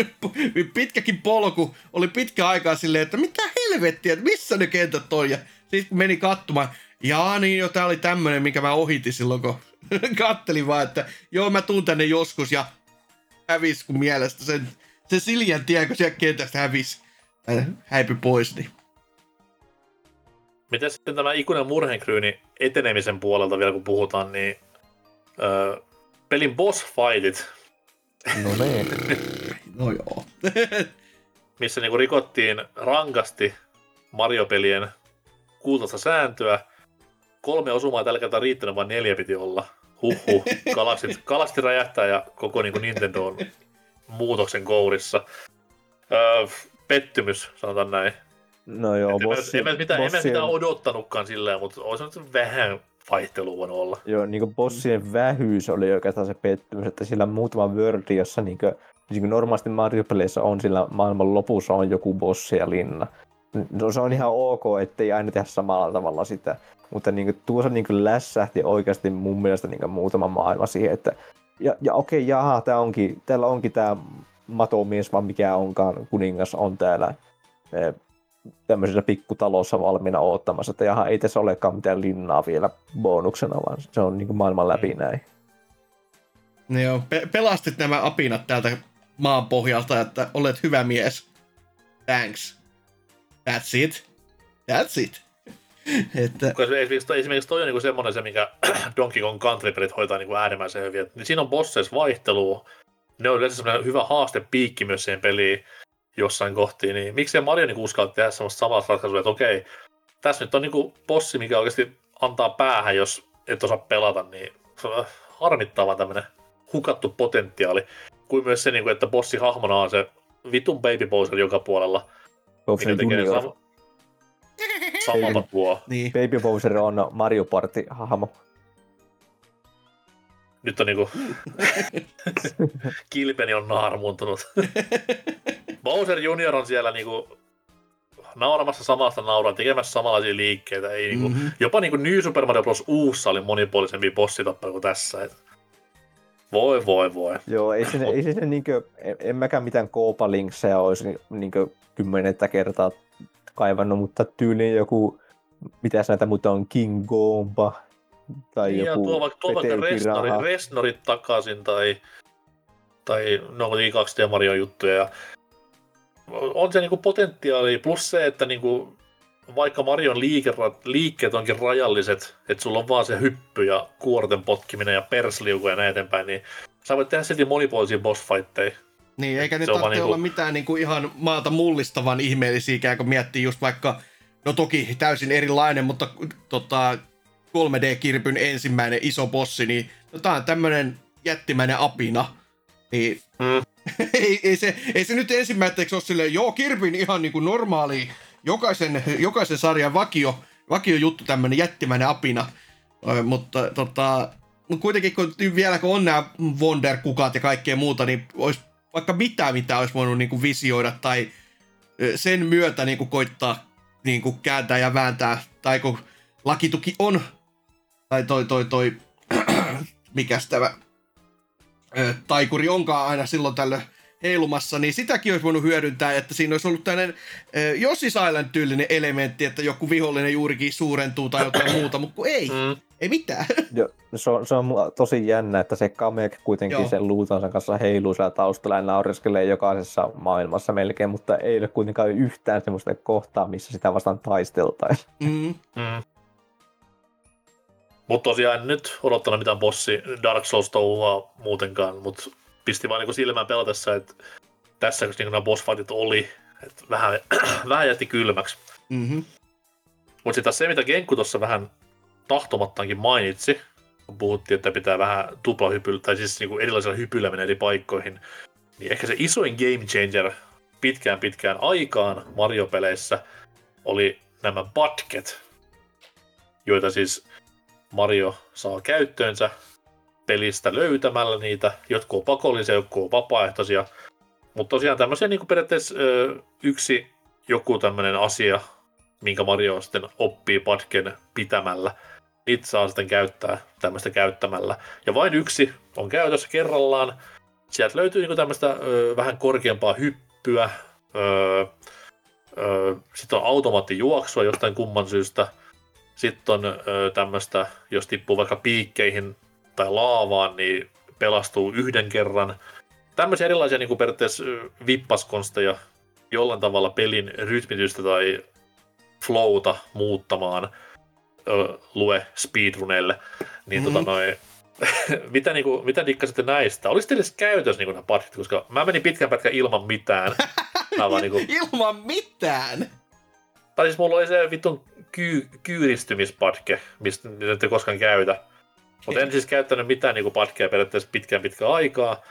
pitkäkin polku oli pitkä aikaa silleen, että mitä helvettiä, että missä ne kentät on, ja siis meni katsomaan, jaa niin jo, tää oli tämmönen, minkä mä ohitin silloin, kun kattelin vaan, että joo, mä tuun tänne joskus, ja hävis kun mielestä sen, se Siljan tie, kun sieltä kentästä hävis, äh, häipy pois, niin. Miten sitten tämä ikuinen murhenkryyni etenemisen puolelta vielä kun puhutaan, niin öö, pelin boss fightit, No niin. no joo. missä niinku rikottiin rankasti Mario-pelien kultaista sääntöä. Kolme osumaa tällä kertaa riittänyt, vaan neljä piti olla. Huhhuh, kalastit, kalasti räjähtää ja koko niinku Nintendo on muutoksen kourissa. Öö, pettymys, sanotaan näin. No joo, En mä- bossi, en mä mitään, en mä bossien, mitään odottanutkaan silleen, mutta olisi nyt vähän vaihtelua voinut olla. joo, niin kuin bossien vähyys oli oikeastaan se pettymys, että sillä on muutama wordi, jossa niin kuin, niin kuin normaalisti Mario-peleissä on sillä maailman lopussa on joku bossi ja linna. No, se on ihan ok, ettei aina tehdä samalla tavalla sitä. Mutta niin kuin, tuossa niin kuin lässähti oikeasti mun mielestä niin kuin muutama maailma siihen, että ja, ja okei, jaha, tää onkin, täällä onkin tämä matomies, vaan mikä onkaan kuningas on täällä eh, tämmöisessä pikkutalossa valmiina oottamassa, että jaha, ei tässä olekaan mitään linnaa vielä bonuksena, vaan se on niin kuin maailman läpi näin. No joo, pe- pelastit nämä apinat täältä maan pohjalta, että olet hyvä mies. Thanks. That's it. That's it. että, esimerkiksi, toi- esimerkiksi toi on niinku semmoinen se, mikä Donkey Kong Country-pelit hoitaa niinku äärimmäisen hyvin. Et, niin siinä on bosseissa vaihtelua. Ne on yleensä semmoinen hyvä haaste piikki myös siihen peliin jossain kohtiin. Niin miksei Mario niinku uskalla tehdä semmoista samasta ratkaisua, että okei, tässä nyt on niinku bossi, mikä oikeasti antaa päähän, jos et osaa pelata, niin se on harmittava tämmöinen hukattu potentiaali. Kuin myös se, niinku, että bossi hahmona on se vitun baby Bowser joka puolella, Bowser mikä tekee sama, samalla tuo. niin. Baby Bowser on Mario Party-hahmo. Nyt on niinku... Kilpeni on naarmuntunut. Bowser Junior on siellä niinku nauramassa samasta nauraa, tekemässä samanlaisia liikkeitä. Ei niinku, Mhm. Jopa niinku New Super Mario Bros. Uussa oli monipuolisempi bossitappelu kuin tässä. Et... Voi voi voi. Joo, ei se, ei se niinkö, en, en mäkään mitään koopalinkseja olisi niinkö kymmenettä kertaa kaivannut, mutta tyyliin joku, mitäs näitä muuta on, King Goomba, tai Niin, ja joku tuo vaikka, tuo vaikka Resnori. Resnorit takaisin tai, tai no kuitenkin 2D Mario juttuja. Ja on se niinku potentiaali, plus se, että niinku, vaikka Marion liike, liikkeet onkin rajalliset, että sulla on vaan se hyppy ja kuorten potkiminen ja persliuku ja näin eteenpäin, niin sä voit tehdä silti monipuolisia boss fightteja. Niin, eikä ne tarvitse niinku- olla mitään niinku ihan maata mullistavan ihmeellisiä, kun miettii just vaikka, no toki täysin erilainen, mutta tota, 3D-kirpyn ensimmäinen iso bossi, niin no, tää on tämmönen jättimäinen apina. Niin Mm. ei, ei, se, ei se nyt ensimmäiseksi ole silleen, joo, kirpin ihan niinku normaali, jokaisen, jokaisen sarjan vakio, vakio juttu tämmönen jättimäinen apina. Ö, mutta tota, mut kuitenkin kun, vielä kun on nämä Wonder-kukat ja kaikkea muuta, niin olisi vaikka mitä, mitä olisi voinut niinku visioida tai sen myötä niinku koittaa niinku kääntää ja vääntää, tai kun lakituki on, tai toi toi toi, mikäs tämä ö, taikuri onkaan aina silloin tällöin heilumassa, niin sitäkin olisi voinut hyödyntää, että siinä olisi ollut tämmöinen Yossis Island-tyylinen elementti, että joku vihollinen juurikin suurentuu tai jotain muuta, mutta kun ei, Mm. ei mitään. Jo, se, on, se on tosi jännä, että se Kamek kuitenkin Joo. sen luutansa kanssa heiluu siellä taustalla ja naureskelee jokaisessa maailmassa melkein, mutta ei ole kuitenkaan yhtään semmoista kohtaa, missä sitä vastaan taisteltaisiin. Mm. Mm. Mutta tosiaan en nyt odottanut mitään bossi Dark Souls touhua muutenkaan, mutta pisti vaan niinku silmään pelatessa, että tässä kun niinku nämä boss fightit oli, että vähän, vähän jätti kylmäksi. Mm-hmm. Mutta sitten se, mitä Genku tuossa vähän tahtomattaankin mainitsi, kun puhuttiin, että pitää vähän tuplahypyllä, tai siis niinku erilaisilla hypyillä mennä eri paikkoihin, niin ehkä se isoin game changer pitkään pitkään aikaan Mario-peleissä, oli nämä batket, joita siis Mario saa käyttöönsä pelistä löytämällä niitä. Jotkut on pakollisia, jotkut on vapaaehtoisia. Mutta tosiaan tämmöisiä niin periaatteessa ö, yksi joku tämmöinen asia, minkä Mario sitten oppii patken pitämällä. Niitä saa sitten käyttää tämmöistä käyttämällä. Ja vain yksi on käytössä kerrallaan. Sieltä löytyy niin tämmöistä ö, vähän korkeampaa hyppyä. Ö, ö, sitten on automaattijuoksua jostain kumman syystä. Sitten on tämmöistä, jos tippuu vaikka piikkeihin tai laavaan, niin pelastuu yhden kerran. Tämmöisiä erilaisia niin kuin periaatteessa vippaskonsteja jollain tavalla pelin rytmitystä tai flowta muuttamaan ö, lue speedruneille. Niin mm-hmm. tota noin, mitä, niinku, mitä dikkasitte näistä? Olisi teille käytössä niinku nämä padkit, koska mä menin pitkän pätkän ilman mitään. vaan, niinku... ilman mitään? Tai siis mulla oli se vitun ky- kyyristymispadke, mistä nyt ei koskaan käytä. Mutta en siis käyttänyt mitään niinku padkeja periaatteessa pitkään pitkään aikaa.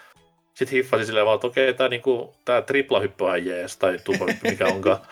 Sitten hiffasin silleen vaan, että okei, tämä niinku, tää triplahyppy on jees, tai tuplahyppy, mikä onkaan.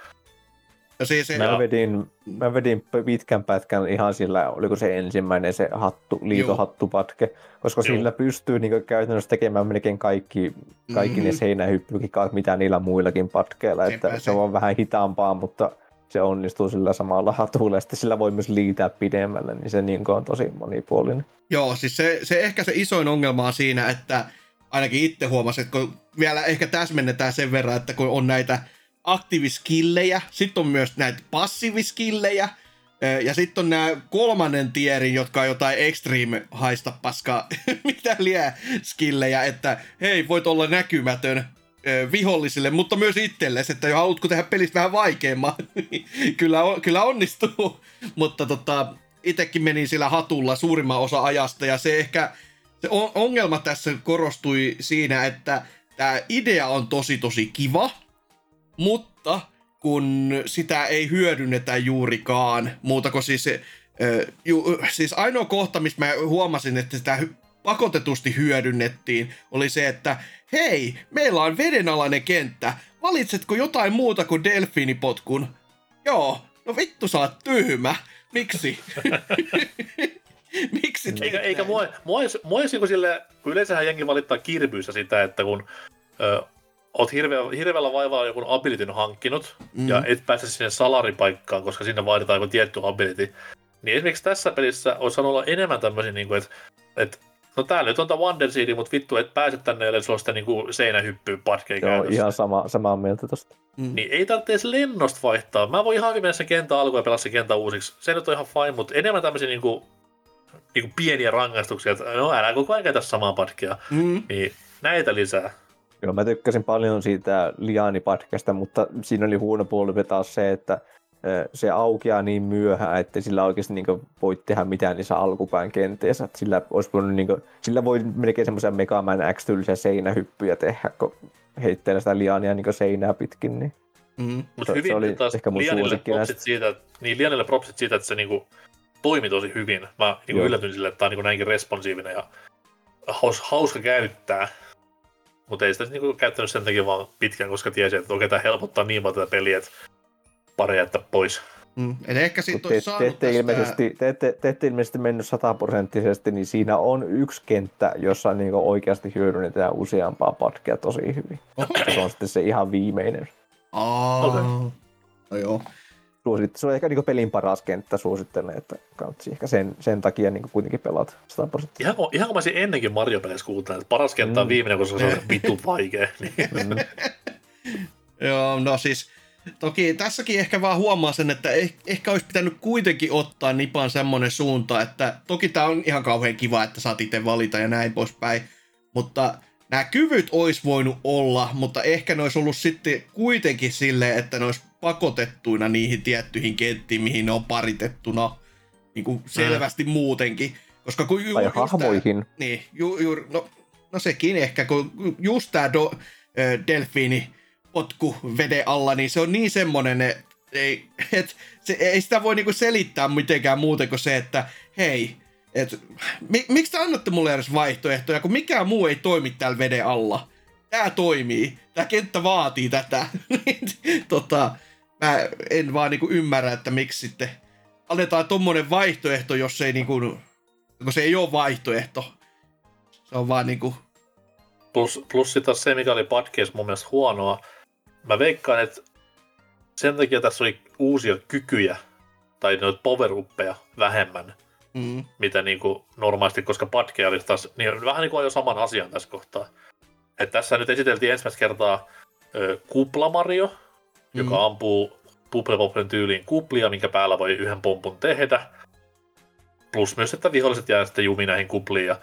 No siis, mä, vedin, mä vedin pitkän pätkän ihan sillä, oliko se ensimmäinen se hattu, liitohattupatke, koska Joo. sillä pystyy niin käytännössä tekemään melkein kaikki, kaikki mm-hmm. ne seinähyppykikat, mitä niillä muillakin patkeilla. Että se. se on vähän hitaampaa, mutta se onnistuu sillä samalla hatulla, ja sillä voi myös liitää pidemmälle, niin se niin on tosi monipuolinen. Joo, siis se, se ehkä se isoin ongelma on siinä, että ainakin itse huomasin, että kun vielä ehkä täsmennetään sen verran, että kun on näitä aktiiviskillejä, sitten on myös näitä passiiviskillejä, ja sitten on nämä kolmannen tierin, jotka on jotain extreme haista paskaa, mitä liää skillejä, että hei, voit olla näkymätön vihollisille, mutta myös itsellesi, että jo haluatko tehdä pelistä vähän vaikeamman, niin kyllä, on, kyllä onnistuu, mutta tota, itsekin meni sillä hatulla suurimman osa ajasta, ja se ehkä, se ongelma tässä korostui siinä, että tämä idea on tosi tosi kiva, mutta kun sitä ei hyödynnetä juurikaan, muuta kuin siis, äh, ju, siis ainoa kohta, mistä mä huomasin, että sitä pakotetusti hyödynnettiin, oli se, että hei, meillä on vedenalainen kenttä, valitsetko jotain muuta kuin delfiinipotkun? Joo, no vittu sä oot tyhmä. Miksi? Miksi? Eikä, eikä mua, mua, mua jos niinku sille, kun yleensähän jengi valittaa kirbyyssä sitä, että kun ö, oot hirveä, hirveällä vaivaa joku abilityn hankkinut, mm. ja et pääse sinne salaripaikkaan, koska sinne vaaditaan joku tietty ability, niin esimerkiksi tässä pelissä olisi saanut olla enemmän tämmöisiä, niin kuin, että, että no täällä nyt on tämä Wonder Seed, mutta vittu, et pääse tänne, ellei sulla sitä niin seinähyppyä patkeja Joo, käytössä. ihan sama, samaa mieltä tosta. Mm. Niin ei tarvitse edes lennosta vaihtaa. Mä voin ihan hyvin mennä sen kentän alkuun ja pelaa se kentän uusiksi. Se nyt on ihan fine, mutta enemmän tämmöisiä niin kuin, niin kuin pieniä rangaistuksia, että no älä koko ajan käytä samaa patkia. Mm. Niin näitä lisää. Joo, mä tykkäsin paljon siitä Liani-patkasta, mutta siinä oli huono puoli taas se, että se aukeaa niin myöhään, että sillä oikeasti niin voi tehdä mitään niissä alkupään kenteessä. Sillä, olisi voinut, niin kuin, sillä voi melkein semmoisia Mega Man X-tyylisiä seinähyppyjä tehdä, kun heittelee sitä liania niin seinää pitkin. Niin. Mm-hmm. Mutta hyvin se oli taas ehkä mun Lianille propsit, siitä, niin Lianille propsit siitä, että se niin kuin, toimi tosi hyvin. Mä niin yllätyin sille, että tämä on niin näinkin responsiivinen ja haus, hauska käyttää. Mutta ei sitä niinku käyttänyt sen takia vaan pitkään, koska tiesi, että okei, tämä helpottaa niin paljon tätä peliä, että pari jättä pois. Mm. Eli ehkä sitten te, te, ette ilmeisesti, te, te, te ette ilmeisesti mennyt sataprosenttisesti, niin siinä on yksi kenttä, jossa niin oikeasti hyödynnetään useampaa patkea tosi hyvin. se on sitten se ihan viimeinen. Aa, okay. no joo. Suositt, se on ehkä niin pelin paras kenttä, suosittelen, että kannattaa ehkä sen, sen takia niin kuitenkin pelata 100 prosenttia. Ihan, ihan kuin mä ennenkin Mario-peleissä kuultaan, että paras kenttä on mm. viimeinen, koska se on vitu vaikea. Niin. Mm. joo, no siis Toki tässäkin ehkä vaan huomaa sen, että eh, ehkä olisi pitänyt kuitenkin ottaa Nipan semmoinen suunta, että toki tämä on ihan kauhean kiva, että saat itse valita ja näin poispäin, mutta nämä kyvyt olisi voinut olla, mutta ehkä ne olisi ollut sitten kuitenkin silleen, että ne olisi pakotettuina niihin tiettyihin kenttiin, mihin ne on paritettuna niin kuin selvästi mm. muutenkin. Koska kun ju, tai hahmoihin. Tää, niin, ju, ju, no, no sekin ehkä, kun just tämä do, äh, delfiini potku veden alla, niin se on niin semmonen, että ei, et, se, ei sitä voi niinku selittää mitenkään muuten kuin se, että hei, et, mi, miksi te annatte mulle edes vaihtoehtoja, kun mikään muu ei toimi täällä veden alla? tämä toimii, tämä kenttä vaatii tätä. tota, mä en vaan niinku ymmärrä, että miksi sitten annetaan tommonen vaihtoehto, jos ei niinku, kun se ei ole vaihtoehto. Se on vaan niinku... Plus, plus sitä se, mikä oli podcast mun mielestä huonoa. Mä veikkaan, että sen takia tässä oli uusia kykyjä tai noita power vähemmän, mm. mitä niin kuin normaalisti, koska Padke oli taas niin vähän niin kuin jo saman asian tässä kohtaa. Et tässä nyt esiteltiin ensimmäistä kertaa ö, Kupla Mario, mm. joka ampuu Bubble tyyliin kuplia, minkä päällä voi yhden pompun tehdä. Plus myös, että viholliset jää sitten jumi näihin kupliin. Ja,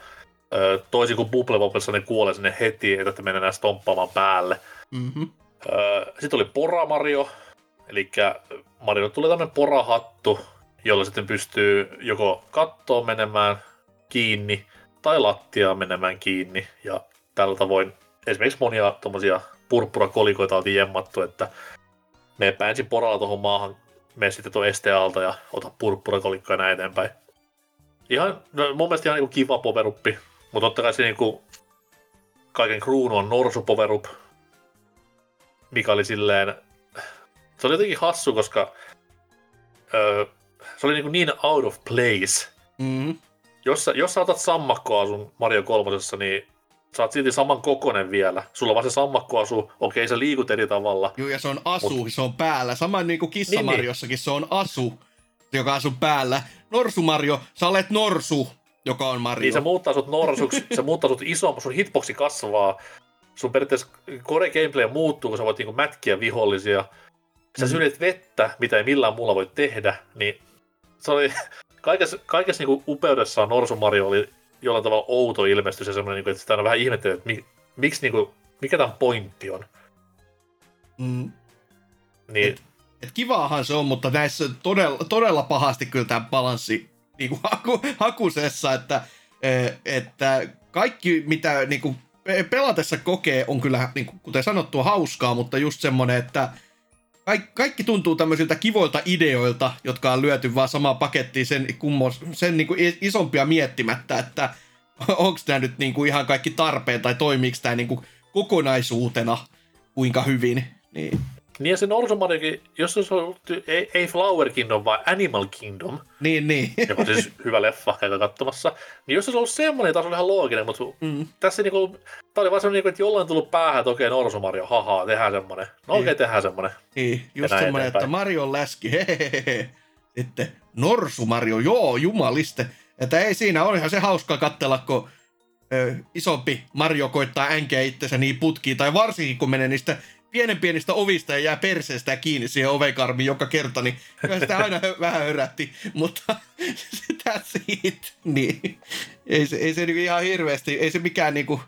ö, toisin kuin Bubble Bobblessa ne kuolee sinne heti, että mennä enää stomppaamaan päälle. Mm-hmm. Sitten oli Pora Mario, eli Mario tulee tämmöinen porahattu, jolla sitten pystyy joko kattoon menemään kiinni tai lattiaan menemään kiinni. Ja tällä tavoin esimerkiksi monia tuommoisia purppurakolikoita oltiin jemmattu, että me ensin poralla tuohon maahan, me sitten tuon esteen alta ja ota purppurakolikkoja näin eteenpäin. Ihan, no, mun mielestä ihan niin kiva poveruppi, mutta totta kai se niin kuin, kaiken kruunu on norsu poverup, mikä oli silleen, se oli jotenkin hassu, koska öö, se oli niin, niin out of place. Mm-hmm. Jos, jos sä otat sammakkoasun Mario kolmosessa, niin sä oot silti saman kokonen vielä. Sulla on vaan se sammakkoasu, okei sä liikut eri tavalla. Joo, ja se on asu, mut... se on päällä. Sama niin kuin Kissamarjossakin, niin, niin. se on asu, joka asuu päällä. Norsu Mario, sä olet Norsu, joka on Mario. Niin se muuttaa sut Norsuksi, se muuttaa sut isompi, sun hitboxi kasvaa. Sun periaatteessa core gameplay muuttuu, kun sä voit niinku mätkiä vihollisia. Sä mm. syöt vettä, mitä ei millään muulla voi tehdä, niin se oli kaikessa, kaikessa niinku upeudessaan Norsu Mario oli jollain tavalla outo ilmestys ja semmoinen, niinku, että sitä on vähän ihmettelee, että mi, miksi, niinku, mikä tämän pointti on. Mm. Niin. Et, et kivaahan se on, mutta näissä todella, todella pahasti kyllä tämä balanssi niinku haku, hakusessa, että, e, että kaikki mitä niinku pelatessa kokee on kyllä, niinku, kuten sanottua, hauskaa, mutta just semmoinen, että kaikki, tuntuu tämmöisiltä kivoilta ideoilta, jotka on lyöty vaan samaan pakettiin sen, kummos, sen niin kuin isompia miettimättä, että onko tämä nyt niin kuin ihan kaikki tarpeen tai toimiiko tämä niin kuin kokonaisuutena kuinka hyvin. Niin. Niin ja se Norsumariokin, jos se olisi ollut, ei, ei Flower Kingdom, vaan Animal Kingdom. Niin, niin. Joka on siis hyvä leffa, käydä katsomassa. Niin jos se olisi ollut semmoinen, taas oli ihan looginen, mutta mm. tässä niinku, tää oli vaan semmoinen, niinku, että jollain tullut päähän, että okei, okay, Norsumario, haha, tehdään semmoinen. No okei, okay, niin. tehdään semmoinen. Niin, just semmoinen, että Mario läski, hehehe. Sitten Norsumario, joo, jumaliste. Että ei siinä, olihan se hauska katsella, kun ö, isompi Mario koittaa änkeä itsensä niin putkiin, tai varsinkin kun menee niistä pienen pienistä ovista ja jää perseestä kiinni siihen ovekarmiin joka kerta, niin kyllä sitä aina vähän hörätti, mutta that's it. Niin. Ei se, ei se niinku ihan hirveästi, ei se mikään niinku...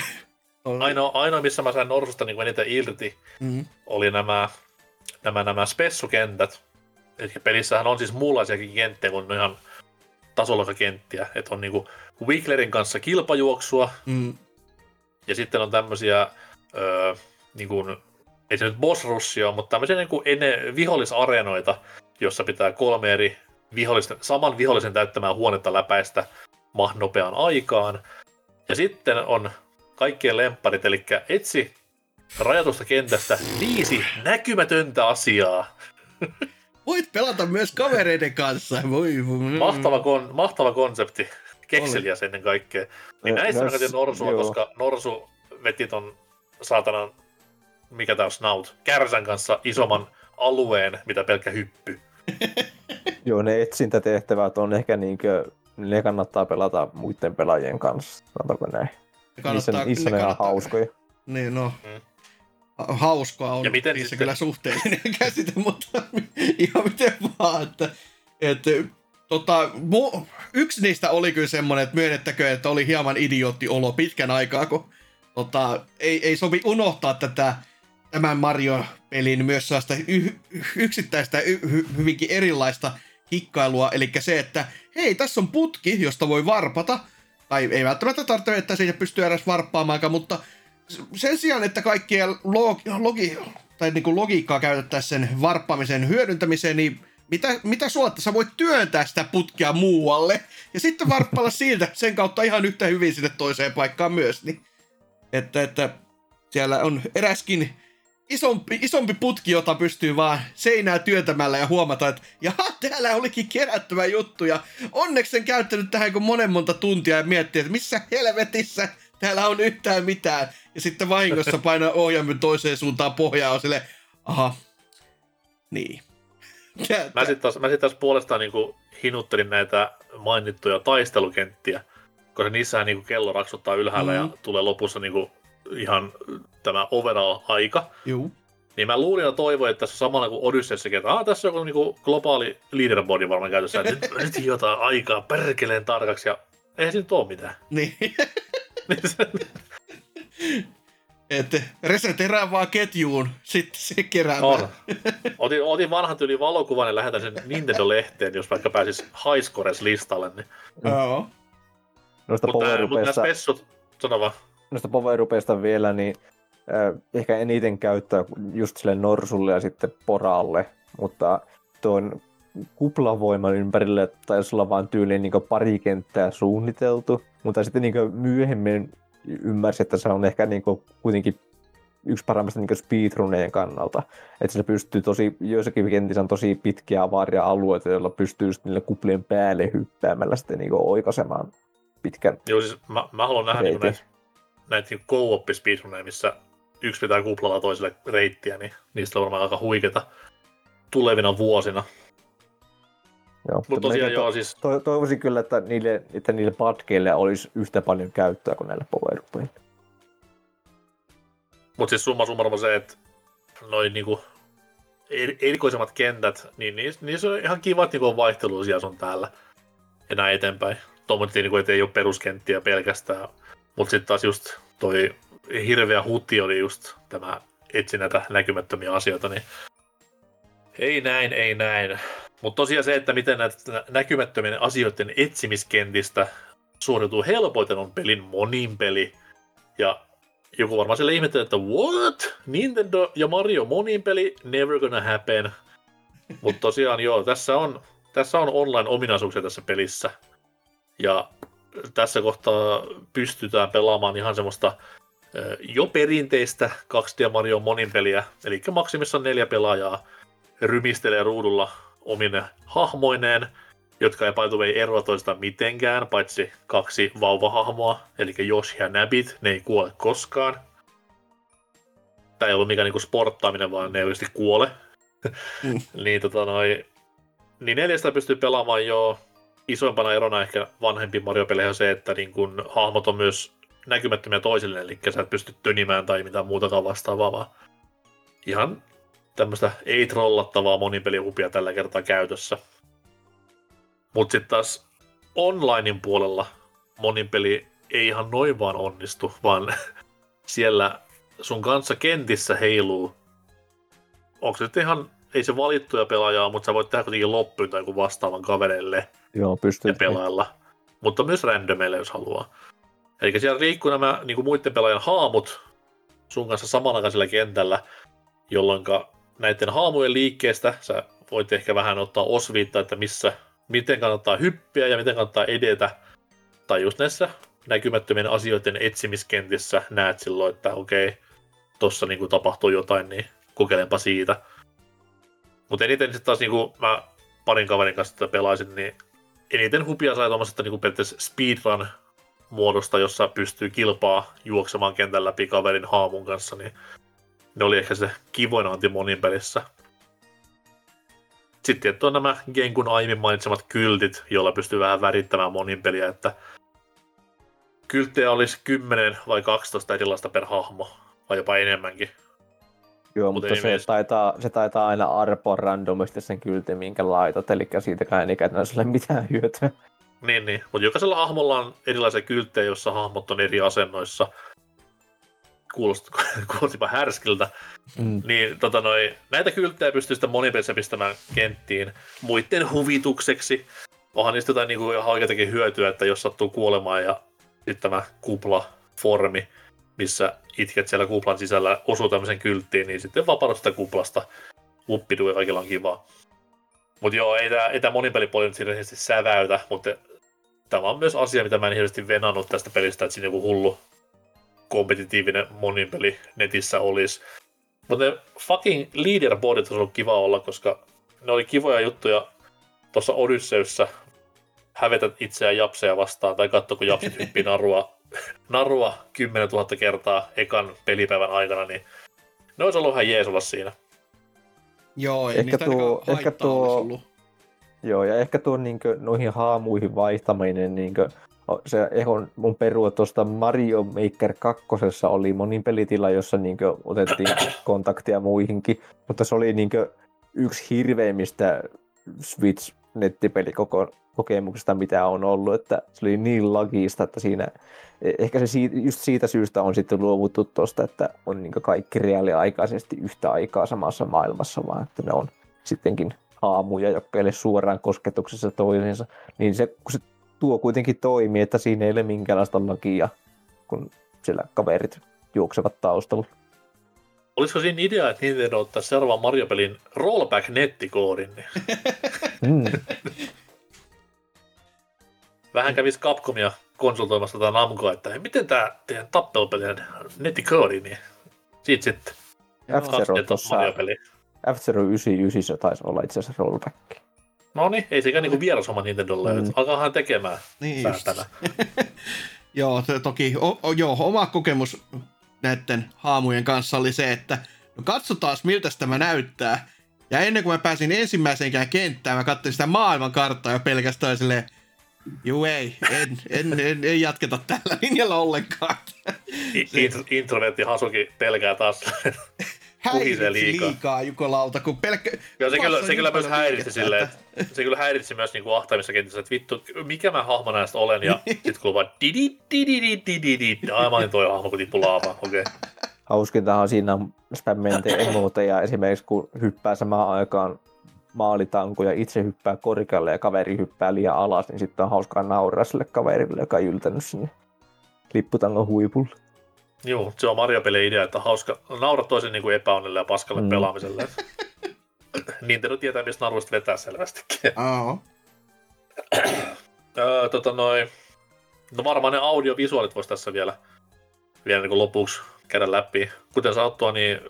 Ainoa, ainoa, missä mä sain Norsusta niin eniten irti, mm-hmm. oli nämä, nämä, nämä spessukentät. Eli pelissähän on siis muunlaisiakin kenttiä kuin ihan tasolokakenttiä. Että on niinku Wigglerin kanssa kilpajuoksua, mm. ja sitten on tämmöisiä öö, niin kuin, ei se nyt boss ole, mutta tämmöisiä niin kuin ennen vihollisareenoita, jossa pitää kolme eri vihollisten, saman vihollisen täyttämään huonetta läpäistä mahdollisimman nopeaan aikaan. Ja sitten on kaikkien lempparit, eli etsi rajatusta kentästä viisi näkymätöntä asiaa. Voit pelata myös kavereiden kanssa. Voi, voi. Mahtava, kon, mahtava konsepti. Kekseliäs ennen kaikkea. Niin näissä mä Norsua, joo. koska Norsu veti ton saatanan mikä tämä on Snout, Kärsän kanssa isomman alueen, mitä pelkkä hyppy. Joo, ne etsintätehtävät on ehkä niinkö, ne kannattaa pelata muiden pelaajien kanssa, sanotaanko näin. Ne kannattaa, niissä, niissä ne, ne kannattaa, hauskoja. Niin, no. Mm. Hauskaa on ja miten niissä sitten? kyllä suhteellinen käsite, mutta ihan miten vaan, että, että tota, mu, yksi niistä oli kyllä semmoinen, että myönnettäkö, että oli hieman idiootti olo pitkän aikaa, kun tota, ei, ei sovi unohtaa tätä tämän Mario-pelin myös sellaista y- yksittäistä y- hyvinkin erilaista hikkailua, eli se, että hei, tässä on putki, josta voi varpata, tai ei välttämättä tarvitse, että siihen pystyy edes varppaamaan, mutta sen sijaan, että kaikkia log- logi- tai niin kuin logiikkaa käytettäisiin sen varppaamisen hyödyntämiseen, niin mitä, mitä että sä voit työntää sitä putkea muualle, ja sitten varppalla siitä sen kautta ihan yhtä hyvin sinne toiseen paikkaan myös, niin että, että siellä on eräskin isompi, isompi putki, jota pystyy vaan seinää työntämällä ja huomata, että jaha, täällä olikin kerättävä juttu. Ja onneksi sen käyttänyt tähän kun monen monta tuntia ja miettii, että missä helvetissä täällä on yhtään mitään. Ja sitten vahingossa painaa ohjaimen toiseen suuntaan pohjaa on sille, aha, niin. Mä sitten taas, mä sit taas puolestaan niin hinuttelin näitä mainittuja taistelukenttiä, koska niissähän niin kello raksuttaa ylhäällä mm. ja tulee lopussa niin kuin ihan tämä overall-aika. Juu. Niin mä luulin ja toivoin, että tässä on samalla kuin Odysseyssa, että ah, tässä on joku niinku globaali leaderboardi varmaan käytössä, että nyt, nyt jotain aikaa perkeleen tarkaksi, ja eihän siinä nyt ole mitään. Niin. että reseterää vaan ketjuun, sitten se kerää. On. Otin, otin vanhan tyyli valokuvan ja lähetän sen Nintendo-lehteen, jos vaikka pääsis Highscores listalle. Niin. Joo. Noista Mutta mut nämä spessut, sano vaan noista powerupeista vielä, niin ehkä eniten käyttää just sille norsulle ja sitten poralle, mutta tuon kuplavoiman ympärille taisi olla vain tyyliin niin pari kenttää suunniteltu, mutta sitten niin myöhemmin ymmärsin, että se on ehkä niin kuitenkin yksi paremmasta niin speedruneen kannalta. Että se pystyy tosi, joissakin kentissä on tosi pitkiä avaria alueita, joilla pystyy niille kuplien päälle hyppäämällä sitten niin oikaisemaan pitkän Joo, siis mä, mä haluan nähdä niin näitä näitä niin missä yksi pitää kuplalla toiselle reittiä, niin niistä on varmaan aika huikeita tulevina vuosina. Joo, mutta tosiaan joo, siis... To- toivoisin kyllä, että niille, että niille patkeille olisi yhtä paljon käyttöä kuin näille power Mutta siis summa summarum se, että noin niinku erikoisemmat kentät, niin niissä, niissä on ihan kivat niinku vaihtelua siellä sun täällä ja näin eteenpäin. Tuommoinen, niinku, että ei ole peruskenttiä pelkästään, mutta sitten taas just toi hirveä hutti oli just tämä etsi näitä näkymättömiä asioita, niin ei näin, ei näin. Mutta tosiaan se, että miten näitä näkymättömien asioiden etsimiskentistä suoriutuu helpoiten on pelin monin peli. Ja joku varmaan sille ihmettelee, että what? Nintendo ja Mario monin peli? Never gonna happen. Mutta tosiaan joo, tässä on, tässä on online-ominaisuuksia tässä pelissä. Ja tässä kohtaa pystytään pelaamaan ihan semmoista jo perinteistä 2D Mario monin peliä, eli maksimissaan neljä pelaajaa rymistelee ruudulla omine hahmoineen, jotka ei by the way eroa toista mitenkään, paitsi kaksi vauvahahmoa, eli Josh ja Nabbit, ne ei kuole koskaan. Tämä ei ollut mikään niinku sporttaaminen, vaan ne ei oikeasti kuole. Mm. niin, tota noi, niin neljästä pystyy pelaamaan jo isoimpana erona ehkä vanhempi Mario-peleihin on se, että niin kun hahmot on myös näkymättömiä toisille, eli sä et pysty tönimään tai mitään muutakaan vastaavaa, vaan ihan tämmöistä ei-trollattavaa monipelihupia tällä kertaa käytössä. Mutta sitten taas onlinein puolella monipeli ei ihan noin vaan onnistu, vaan siellä sun kanssa kentissä heiluu. Onko se ihan, ei se valittuja pelaajaa, mutta sä voit tehdä kuitenkin loppuun tai vastaavan kavereille Joo, pystyy. pelailla. Mutta myös randomeille, jos haluaa. Eli siellä liikkuu nämä niin kuin muiden pelaajan haamut sun kanssa samanaikaisella kentällä, jolloin näiden haamujen liikkeestä sä voit ehkä vähän ottaa osviittaa, että missä, miten kannattaa hyppiä ja miten kannattaa edetä. Tai just näissä näkymättömien asioiden etsimiskentissä näet silloin, että okei, tossa niin tapahtuu jotain, niin kokeilenpa siitä. Mutta eniten sitten taas niin kuin mä parin kaverin kanssa tätä pelaisin, niin eniten hupia sai tuommoisesta niin periaatteessa speedrun muodosta, jossa pystyy kilpaa juoksemaan kentän läpi kaverin haamun kanssa, niin ne oli ehkä se kivoin anti monin pelissä. Sitten on nämä Genkun aiemmin mainitsemat kyltit, joilla pystyy vähän värittämään monin peliä, että kylttejä olisi 10 vai 12 erilaista per hahmo, vai jopa enemmänkin. Joo, mutta se taitaa, se taitaa aina arpoa randomisti sen kyltin, minkä laitat, eli siitäkään ei käytännössä ole mitään hyötyä. Niin, niin. mutta jokaisella hahmolla on erilaisia kylttejä, joissa hahmot on eri asennoissa. Kuulosti, kuulostipa härskiltä. Mm. Niin tota noi, näitä kylttejä pystyy sitten monipelissä pistämään kenttiin muiden huvitukseksi. Onhan niistä jotain niin kuin, ihan oikeatakin hyötyä, että jos sattuu kuolemaan ja sitten tämä kupla-formi, missä itket siellä kuplan sisällä osuu tämmöisen kylttiin, niin sitten vapaudut sitä kuplasta. Uppidu ja kaikilla on kivaa. Mutta joo, ei tämä, ei tämä monipelipuoli nyt hirveästi säväytä, mutta tämä on myös asia, mitä mä en hirveästi venannut tästä pelistä, että siinä joku hullu, kompetitiivinen monipeli netissä olisi. Mutta ne fucking leaderboardit olisi ollut kiva olla, koska ne oli kivoja juttuja tuossa Odysseyssä hävetä itseään japseja vastaan, tai katso kun japsit hyppii narua, narua 10 000 kertaa ekan pelipäivän aikana, niin ne olisi ollut ihan jees olla siinä. Joo, ei Ehkä tuo- ehkä tuo-. Joo, ja ehkä tuo niinkö, noihin haamuihin vaihtaminen, niinkö, o- se ehon mun perua tuosta Mario Maker 2 oli monin pelitila, jossa niinkö otettiin kontaktia muihinkin, mutta se oli niinkö yksi hirveimmistä Switch nettipelikokemuksista, mitä on ollut, että se oli niin lagista, että siinä e- ehkä se siitä, just siitä syystä on sitten luovuttu tuosta, että on niin kaikki reaaliaikaisesti yhtä aikaa samassa maailmassa, vaan että ne on sittenkin haamuja, jotka ei ole suoraan kosketuksessa toisiinsa, niin se, kun se tuo kuitenkin toimii, että siinä ei ole minkäänlaista lakia, kun siellä kaverit juoksevat taustalla. Olisiko siinä idea, että Nintendo ottaa seuraavan Mario-pelin rollback-nettikoodin? Mm. vähän kävisi Capcomia konsultoimassa tätä Namcoa, että hei, miten tämä teidän tappelupelien nettikoodi, niin siitä sitten F-Zero tuossa. F-Zero 99 se taisi olla itse asiassa rollback. No niin, ei sekään niinku vieras homma Nintendolle, Mm. alkaahan tekemään Niin just. säätänä. Joo, se toki o, o, joo, oma kokemus näiden haamujen kanssa oli se, että no katsotaan miltä tämä näyttää. Ja ennen kuin mä pääsin ensimmäiseenkään kenttään, mä katsoin sitä maailmankarttaa jo pelkästään silleen, juu ei, en, en, en, en jatketa tällä linjalla ollenkaan. I- int- Introvertti Hasuki pelkää taas. Häiritsi liikaa. liikaa, Jukolauta, kun pelkkä... Joo, se kyllä, se niin kyllä myös häiritsi silleen, se kyllä häiritsi myös niinku ahtaimissa kentissä, että vittu, mikä mä hahmo näistä olen, ja sit kuuluu vaan didi didi didi didi Ai mä olin toi hahmo, kun tippu laavaan, okei. Okay. Hauskintahan siinä on spämmente emoteja, esimerkiksi kun hyppää samaan aikaan maalitanko ja itse hyppää korkealle ja kaveri hyppää liian alas, niin sitten on hauskaa nauraa sille kaverille, joka on yltänyt sinne lipputangon huipulle. Joo, se on Mario-pelin idea, että hauska naura toisen niin kuin epäonnelle ja paskalle Mm. pelaamiselle. Nintendo tietää, mistä naruista vetää selvästikin. Aa, öö, tota noin, no varmaan ne audiovisuaalit voisi tässä vielä, vielä niin kuin lopuksi käydä läpi. Kuten sanottua, niin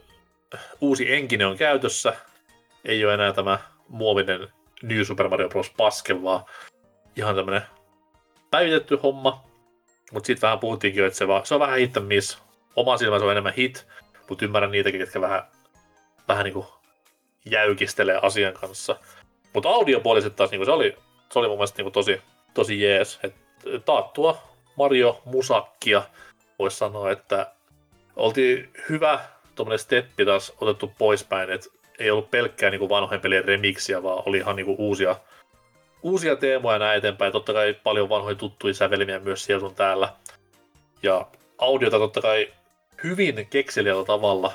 uusi enkine on käytössä. Ei ole enää tämä muovinen New Super Mario Bros. paske, vaan ihan tämmönen päivitetty homma. Mutta sitten vähän puhuttiinkin että se, vaan, se on vähän hit miss. Oma silmä se on enemmän hit, mutta ymmärrän niitäkin, jotka vähän, vähän niinku jäykistelee asian kanssa. Mutta audiopuoliset taas, niinku se, oli, se oli mun mielestä niinku tosi, tosi jees. Et taattua Mario Musakkia voisi sanoa, että oltiin hyvä tuommoinen steppi taas otettu poispäin, että ei ollut pelkkää niinku vanhojen pelien remiksiä, vaan oli ihan niinku uusia, uusia teemoja näin eteenpäin. Totta kai paljon vanhoja tuttuja sävelmiä myös siellä sun täällä. Ja audiota totta kai hyvin kekseliällä tavalla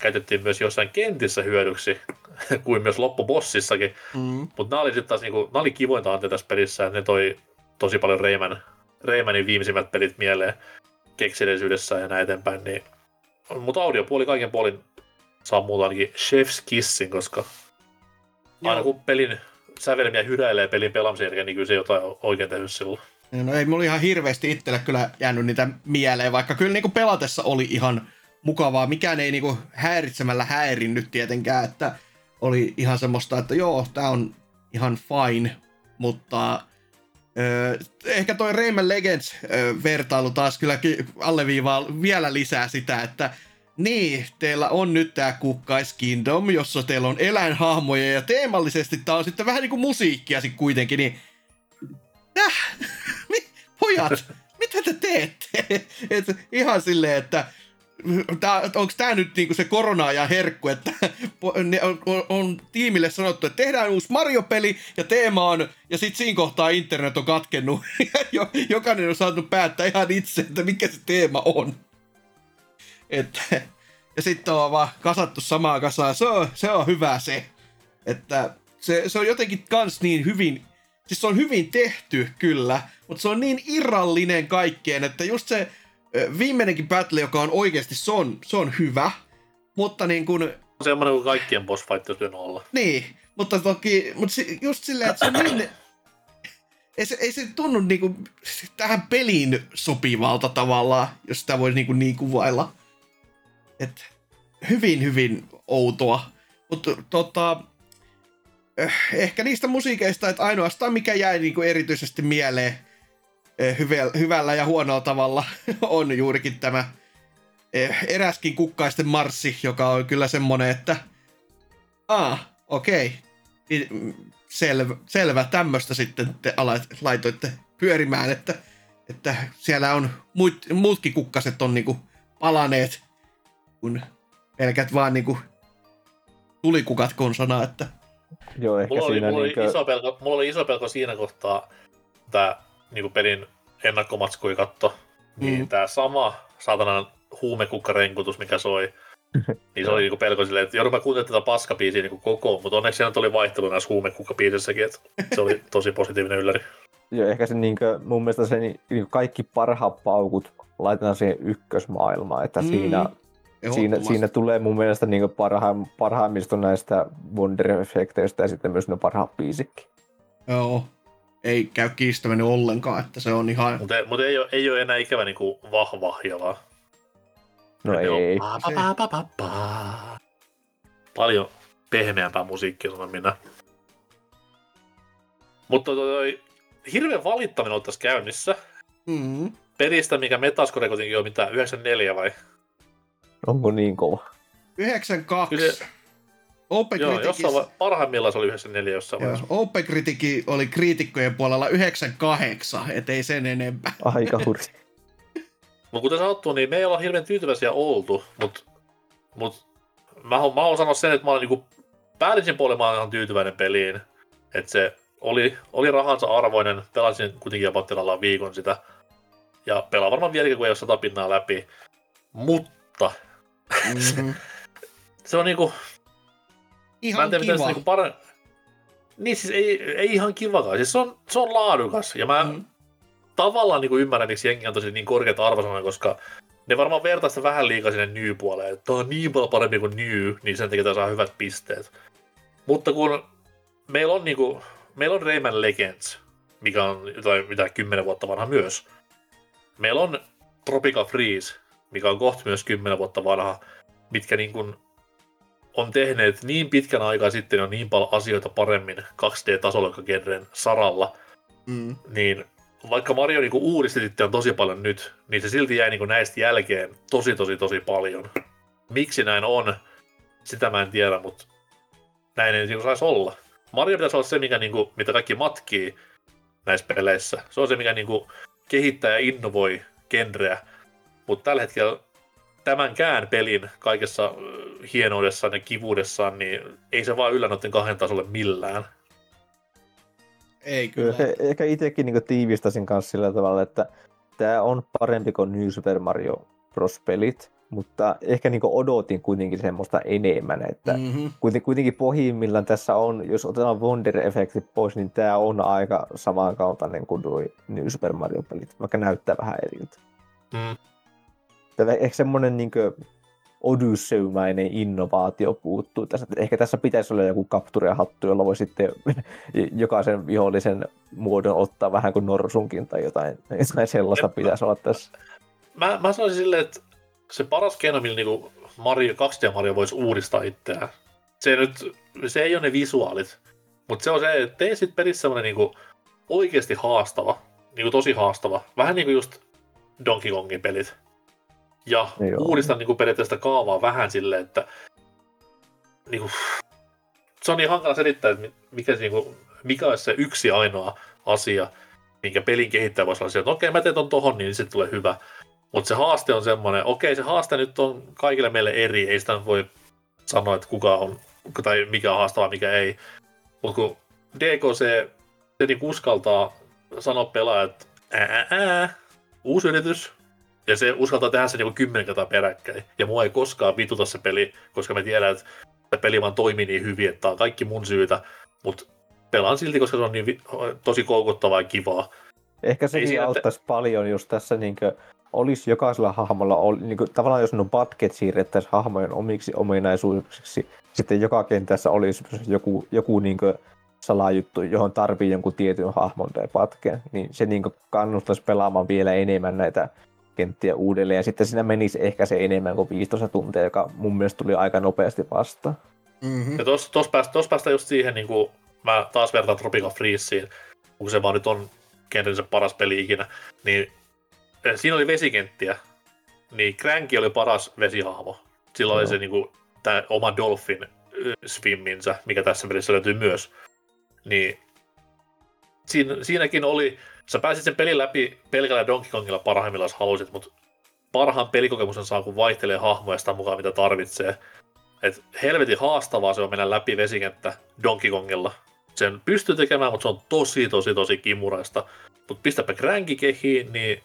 käytettiin myös jossain kentissä hyödyksi, kuin myös loppubossissakin. mm. Mutta nämä oli sitten taas niinku, oli kivointa antia tässä pelissä, että ne toi tosi paljon Rayman, Raymanin viimeisimmät pelit mieleen kekseliäisyydessä ja näin eteenpäin. Niin, mutta audiopuoli kaiken puolin saa muuta ainakin Chef's Kissin, koska aina kun pelin sävelmiä hyräilee pelin pelaamisen jälkeen, niin kyllä se jotain oikein tehnyt silloin. No ei mulla ihan hirveästi itselle kyllä jäänyt niitä mieleen, vaikka kyllä niinku pelatessa oli ihan mukavaa. Mikään ei niinku häiritsemällä häirinnyt tietenkään, että oli ihan semmoista, että joo, tää on ihan fine, mutta Öö, ehkä toi Rayman Legends-vertailu taas kyllä alleviivaa vielä lisää sitä, että niin, teillä on nyt tää Kukkais Kingdom, jossa teillä on eläinhahmoja ja teemallisesti tää on sitten vähän niinku musiikkia sit kuitenkin, niin Täh? Pojat, mitä te teette? Et ihan silleen, että onko tämä nyt niinku se korona ja herkku, että on, on, on, tiimille sanottu, että tehdään uusi Mario-peli ja teema on, ja sitten siinä kohtaa internet on katkennut, jokainen on saanut päättää ihan itse, että mikä se teema on. Että, ja sitten on vaan kasattu samaa kasaa, se on, se on hyvä se. Että se, se on jotenkin kans niin hyvin, siis se on hyvin tehty kyllä, mutta se on niin irrallinen kaikkeen, että just se viimeinenkin battle, joka on oikeasti, se on, se on hyvä, mutta niin kuin, Semmoinen kuin kaikkien boss fight olla. niin, mutta toki, mutta just silleen, että se on niin, ei se, ei se tunnu niinku tähän peliin sopivalta tavallaan, jos sitä voi niinku niin kuvailla. Et hyvin, hyvin outoa. Mutta tota, eh, ehkä niistä musiikeista, että ainoastaan mikä jäi niinku erityisesti mieleen eh, hyvällä ja huonolla tavalla on juurikin tämä eh, eräskin kukkaisten marssi, joka on kyllä semmonen, että ah, okei, okay. selvä, selvä tämmöistä sitten te laitoitte pyörimään, että, että siellä on muut, muutkin kukkaset on niinku palaneet, kun pelkät vaan niinku tulikukat konsana, että Joo, ehkä mulla, oli, siinä mulla, niinkö... oli iso pelko, mulla oli iso pelko siinä kohtaa, tämä niin pelin ennakkomatskui katto, niin mm. tämä sama saatanan huumekukkarenkutus, mikä soi, niin se oli niinku pelko silleen, että joudun mä kuuntelemaan tätä paskabiisiä niinku koko, mutta onneksi siellä oli vaihtelu näissä huumekukkabiisissäkin, että se oli tosi positiivinen ylläri. Joo, ehkä se niinkö, mun mielestä se niin kaikki parhaat paukut laitetaan siihen ykkösmaailmaan, että mm. siinä Siinä, siinä tulee mun mielestä niin parha, parhaimmista näistä Wonder-efekteistä ja sitten myös ne parhaat biisikki. Joo, ei käy kiistäminen ollenkaan, että se on ihan... Mutta mut ei, ole, ei ole enää ikävä niin kuin vahva vaan. No ei. Paljon pehmeämpää musiikkia sanon minä. Mutta toi, toi, hirveän valittaminen on tässä käynnissä. Mm-hmm. Pelistä, mikä Metascore kuitenkin on mitä, 94 vai? Onko niin kova? 92. Kyllä, Open Joo, jossain va- parhaimmillaan se oli 94 jossain Joo, vaiheessa. Open Critic oli kriitikkojen puolella 98, ettei sen enempää. Aika hurja. mutta kuten sanottu, niin me ei olla hirveän tyytyväisiä oltu, mutta mut, mä, mä haluan sanoa sen, että mä olen niinku päällisin puolella mä olen ihan tyytyväinen peliin. Että se oli, oli rahansa arvoinen, pelasin kuitenkin jopa viikon sitä. Ja pelaa varmaan vieläkin, kun ei ole sata pinnaa läpi. Mutta mm-hmm. se on niinku... Ihan mä en tiedä, kiva. Niinku pare... Niin siis ei, ei ihan kivakaan. Siis se on, se on laadukas. Ja mä mm. tavallaan niinku ymmärrän, miksi jengi on tosi niin korkeata arvosanoja, koska ne varmaan vertaa sitä vähän liikaa sinne New-puoleen. Tämä on niin paljon parempi kuin New, niin sen takia saa hyvät pisteet. Mutta kun meillä on, niinku, meillä on Rayman Legends, mikä on jotain mitä kymmenen vuotta vanha myös. Meillä on Tropical Freeze, mikä on kohta myös 10 vuotta vanha, mitkä niin kuin on tehneet niin pitkän aikaa sitten on niin paljon asioita paremmin 2D-tasolla genren saralla, mm. niin vaikka Mario niin uudisti on tosi paljon nyt, niin se silti jäi niin näistä jälkeen tosi tosi tosi paljon. Miksi näin on, sitä mä en tiedä, mutta näin ei niin saisi olla. Mario pitäisi olla se, mikä, niin kuin, mitä kaikki matkii näissä peleissä. Se on se, mikä niin kuin, kehittää ja innovoi genreä. Mutta tällä hetkellä tämänkään pelin kaikessa hienoudessaan ja kivuudessaan, niin ei se vaan yllä noiden kahden tasolle millään. Ei kyllä. kyllä ehkä itsekin niin tiivistäisin kanssa sillä tavalla, että tämä on parempi kuin New Super Mario Bros. pelit, mutta ehkä niin odotin kuitenkin semmoista enemmän, että mm-hmm. kuitenkin pohjimmillaan tässä on, jos otetaan Wonder-efektit pois, niin tämä on aika samankaltainen kuin New Super Mario-pelit, vaikka näyttää vähän eriltä. Mm. Tätä ehkä semmoinen niin odysseymäinen innovaatio puuttuu tässä. Ehkä tässä pitäisi olla joku kapturia-hattu, jolla voi sitten jokaisen vihollisen muodon ottaa vähän kuin norsunkin tai jotain, jotain sellaista pitäisi olla tässä. Mä, mä sanoisin silleen, että se paras keino, millä niin Mario, 2D Mario voisi uudistaa itseään, se, nyt, se ei ole ne visuaalit, mutta se on se, että tee sitten pelissä semmoinen niin oikeasti haastava, niin kuin tosi haastava. Vähän niin kuin just Donkey Kongin pelit ja Joo. uudistan niin kuin periaatteessa kaavaa vähän silleen, että niin kuin, se on niin hankala selittää, että mikä, niin kuin, mikä olisi se yksi ainoa asia, minkä pelin kehittäjä voisi olla että okei, okay, mä teen ton tohon, niin se tulee hyvä. Mutta se haaste on semmoinen, okei, okay, se haaste nyt on kaikille meille eri, ei sitä voi sanoa, että kuka on, tai mikä on haastavaa, mikä ei. Mutta kun DKC, se niin uskaltaa sanoa pelaajat, että ää, ää, uusi yritys, ja se uskaltaa tehdä se niin kymmenen kertaa peräkkäin. Ja mua ei koskaan vituta se peli, koska me tiedän, että se peli vaan toimii niin hyvin, että on kaikki mun syytä. Mutta pelaan silti, koska se on niin vi- tosi koukuttavaa ja kivaa. Ehkä sekin siinä, auttaisi että... paljon, jos tässä niinkö olisi jokaisella hahmolla, niin kuin, tavallaan jos no budget siirrettäisiin hahmojen omiksi ominaisuuksiksi, sitten joka kentässä olisi joku, joku niin kuin, salajuttu, johon tarvii jonkun tietyn hahmon tai patken, niin se niin kannustaisi pelaamaan vielä enemmän näitä kenttiä uudelleen. Ja sitten siinä menisi ehkä se enemmän kuin 15 tuntia, joka mun mielestä tuli aika nopeasti vastaan. Mm-hmm. Ja tuossa tos päästä, tos päästä just siihen, niin kuin mä taas vertaan Tropical Freezeen, kun se vaan nyt on kentänsä paras peli ikinä, niin eh, siinä oli vesikenttiä, niin Cranky oli paras vesihahmo. Silloin no. oli se niin kuin, tämä oma Dolphin eh, swimminsä, mikä tässä pelissä löytyy myös. Niin siinä, siinäkin oli, sä pääsit sen pelin läpi pelkällä Donkey Kongilla parhaimmillaan jos halusit, mutta parhaan pelikokemuksen saa, kun vaihtelee hahmoja sitä mukaan, mitä tarvitsee. Et helvetin haastavaa se on mennä läpi vesikenttä Donkey Kongilla. Sen pystyy tekemään, mutta se on tosi, tosi, tosi kimuraista. Mutta pistäpä kränki kehiin, niin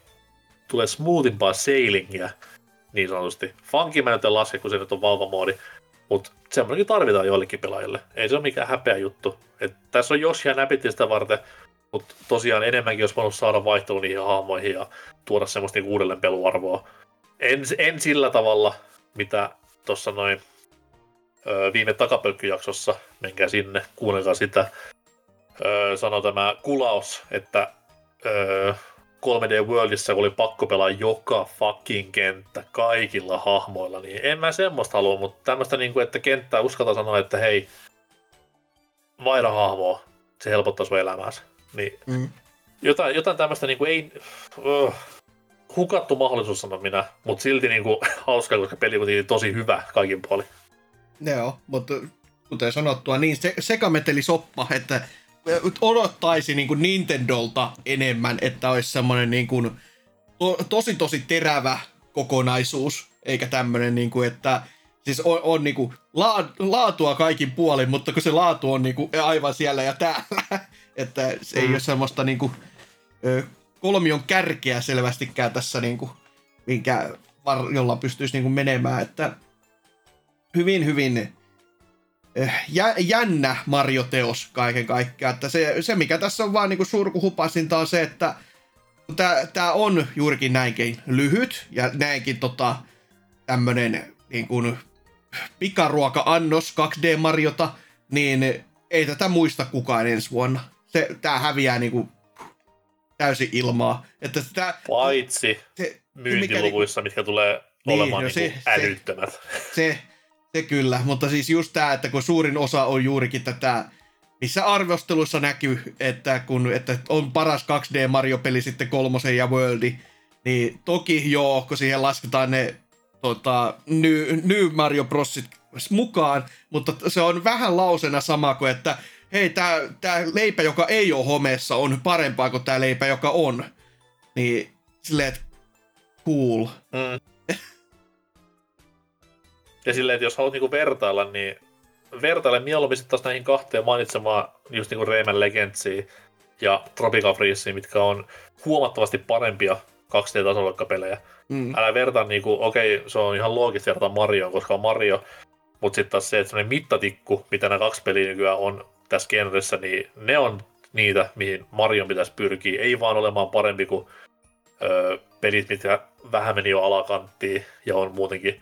tulee smoothimpaa sailingia, niin sanotusti. Funky mä nyt en laske, kun se nyt on valvamoodi. Mutta semmoinenkin tarvitaan joillekin pelaajille. Ei se ole mikään häpeä juttu. Et tässä on Joshia näpitti sitä varten, mutta tosiaan enemmänkin olisi voinut saada vaihtelu niihin hahmoihin ja tuoda semmoista niinku uudelleen peluarvoa. En, en sillä tavalla, mitä tuossa noin öö, viime takapölkkyjaksossa, menkää sinne, kuunnelkaa sitä, öö, sanoi tämä kulaus, että öö, 3D Worldissa, oli pakko pelaa joka fucking kenttä kaikilla hahmoilla, niin en mä semmoista halua, mutta tämmöistä, niin kuin, että kenttää uskalta sanoa, että hei, vaihda hahmoa, se helpottaa sun elämääsi. Niin, mm. Jotain, jotain tämmöistä niin kuin ei... Uh, hukattu mahdollisuus sanon minä, mutta silti niin kuin, hauska, koska peli on tosi hyvä kaikin puolin. Joo, mutta kuten sanottua, niin se, sekameteli soppa, että odottaisi niin kuin Nintendolta enemmän, että olisi semmoinen niin kuin, to, tosi tosi terävä kokonaisuus, eikä tämmöinen, niin kuin, että siis on, on niin kuin, la, laatua kaikin puolin, mutta kun se laatu on niin kuin, aivan siellä ja täällä, että se ei mm. ole semmoista niin kuin, kolmion kärkeä selvästikään tässä, niin kuin, minkä, jolla pystyisi niin kuin menemään, että hyvin, hyvin eh, jännä Mario-teos kaiken kaikkiaan. Että se, se, mikä tässä on vaan niin surkuhupasinta on se, että tämä on juurikin näinkin lyhyt ja näinkin tota, tämmönen niin kuin pikaruoka-annos 2D-Mariota, niin ei tätä muista kukaan ensi vuonna. Se, tää häviää niin kuin täysin ilmaa. Että sitä, Paitsi se, myyntiluvuissa, mikä, mitkä tulee niin, olemaan no niin se, älyttömät. Se, se, se kyllä, mutta siis just tämä, että kun suurin osa on juurikin tätä, missä arvosteluissa näkyy, että, kun, että on paras 2D Mario-peli sitten kolmosen ja Worldi, niin toki joo, kun siihen lasketaan ne tota, New, New Mario Brosit mukaan, mutta se on vähän lausena sama kuin, että hei, tämä tää leipä, joka ei ole homeessa, on parempaa kuin tämä leipä, joka on. Niin silleen, että cool. Mm. Ja silleen, että jos haluat niinku vertailla, niin vertaile mieluummin sitten taas näihin kahteen mainitsemaan just niinku Rayman Legendsiin ja Tropical Freezeen, mitkä on huomattavasti parempia 2D-tasoloikkapelejä. Mm. Älä vertaa niinku, okei, okay, se on ihan loogista verrata Marioon, koska on Mario, mutta sitten taas se, että mittatikku, mitä nämä kaksi peliä nykyään on tässä genressä, niin ne on niitä, mihin Marion pitäisi pyrkiä. Ei vaan olemaan parempi kuin öö, pelit, mitkä vähän meni jo alakanttiin ja on muutenkin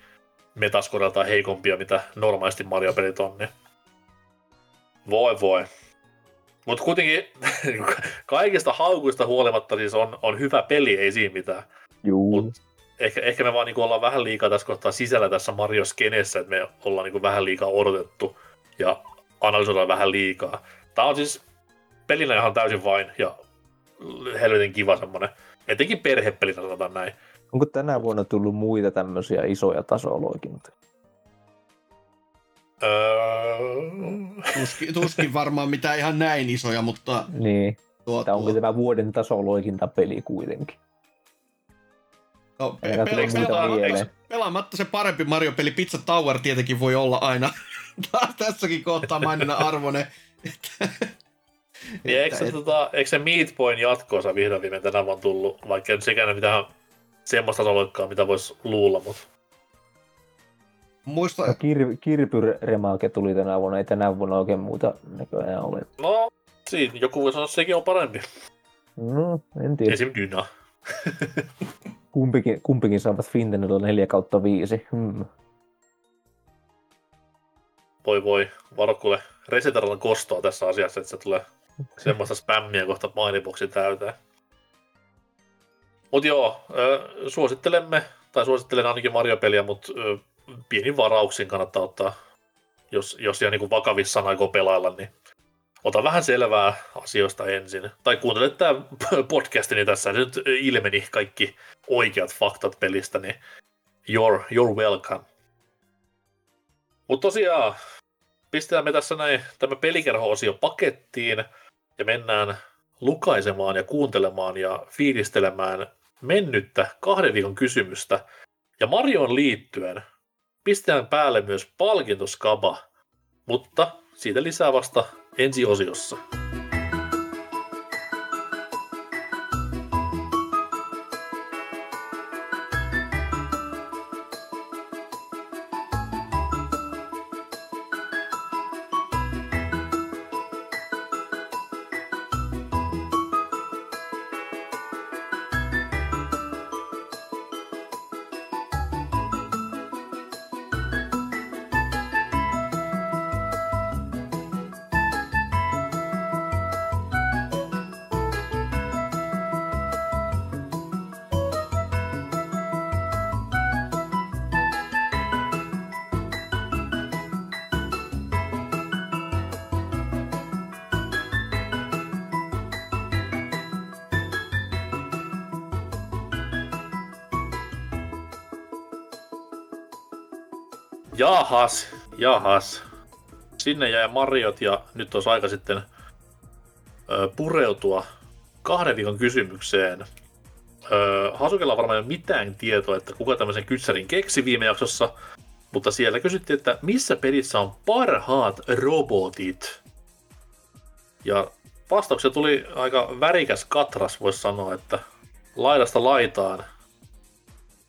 metaskoreltaan heikompia, mitä normaalisti Mario-pelit on, niin voi voi. Mutta kuitenkin kaikista haukuista huolimatta siis on, on hyvä peli, ei siinä mitään. Juu. Mut ehkä, ehkä me vaan niinku ollaan vähän liikaa tässä kohtaa sisällä tässä Mario-skenessä, että me ollaan niinku vähän liikaa odotettu ja analysoidaan vähän liikaa. Tämä on siis pelinä ihan täysin vain ja helvetin kiva semmonen. Etenkin perhepeli, sanotaan näin. Onko tänä vuonna tullut muita tämmöisiä isoja tasoloikintoja? Öö... Tuskin, tuskin varmaan mitään ihan näin isoja, mutta... Niin. Tuo, Tämä onko tämä vuoden tasoloikintapeli kuitenkin? No, pe- pe- pelaamatta se parempi Mario-peli Pizza Tower tietenkin voi olla aina tässäkin kohtaa maininnan arvoinen. niin eikö, se, tota, eikö se Meat Boyn jatkoosa vihdoin viimein tänä vuonna tullut, vaikka nyt sekään mitään semmoista tasolokkaa, mitä voisi luulla, mutta... Muista... No, kir- Kirpyremake tuli tänä vuonna, ei tänä vuonna oikein muuta näköjään ole. No, siinä joku voi sanoa, että sekin on parempi. No, en tiedä. Esim. Dyna. kumpikin, kumpikin saavat Fintenillä 4 kautta 5. Hmm. Voi voi, varo kuule resetalla kostoa tässä asiassa, että se tulee semmoista spämmiä kohta mainiboksi täyteen. Mut joo, suosittelemme, tai suosittelen ainakin Mario-peliä, mutta pienin varauksin kannattaa ottaa, jos, jos ihan niin vakavissaan aikoo pelailla, niin ota vähän selvää asioista ensin. Tai kuuntele tämä podcasti, niin tässä nyt ilmeni kaikki oikeat faktat pelistä, niin you're, you're welcome. Mutta tosiaan, pistetään me tässä näin tämä pelikerho-osio pakettiin ja mennään lukaisemaan ja kuuntelemaan ja fiilistelemään mennyttä kahden viikon kysymystä. Ja Marion liittyen pistetään päälle myös palkintoskaba, mutta siitä lisää vasta ensi osiossa. Jahas, jahas. Sinne jäi Mariot ja nyt olisi aika sitten ö, pureutua kahden viikon kysymykseen. Ö, Hasukella varmaan mitään tietoa, että kuka tämmöisen kyssärin keksi viime jaksossa, mutta siellä kysyttiin, että missä pelissä on parhaat robotit? Ja vastauksia tuli aika värikäs katras, voisi sanoa, että laidasta laitaan,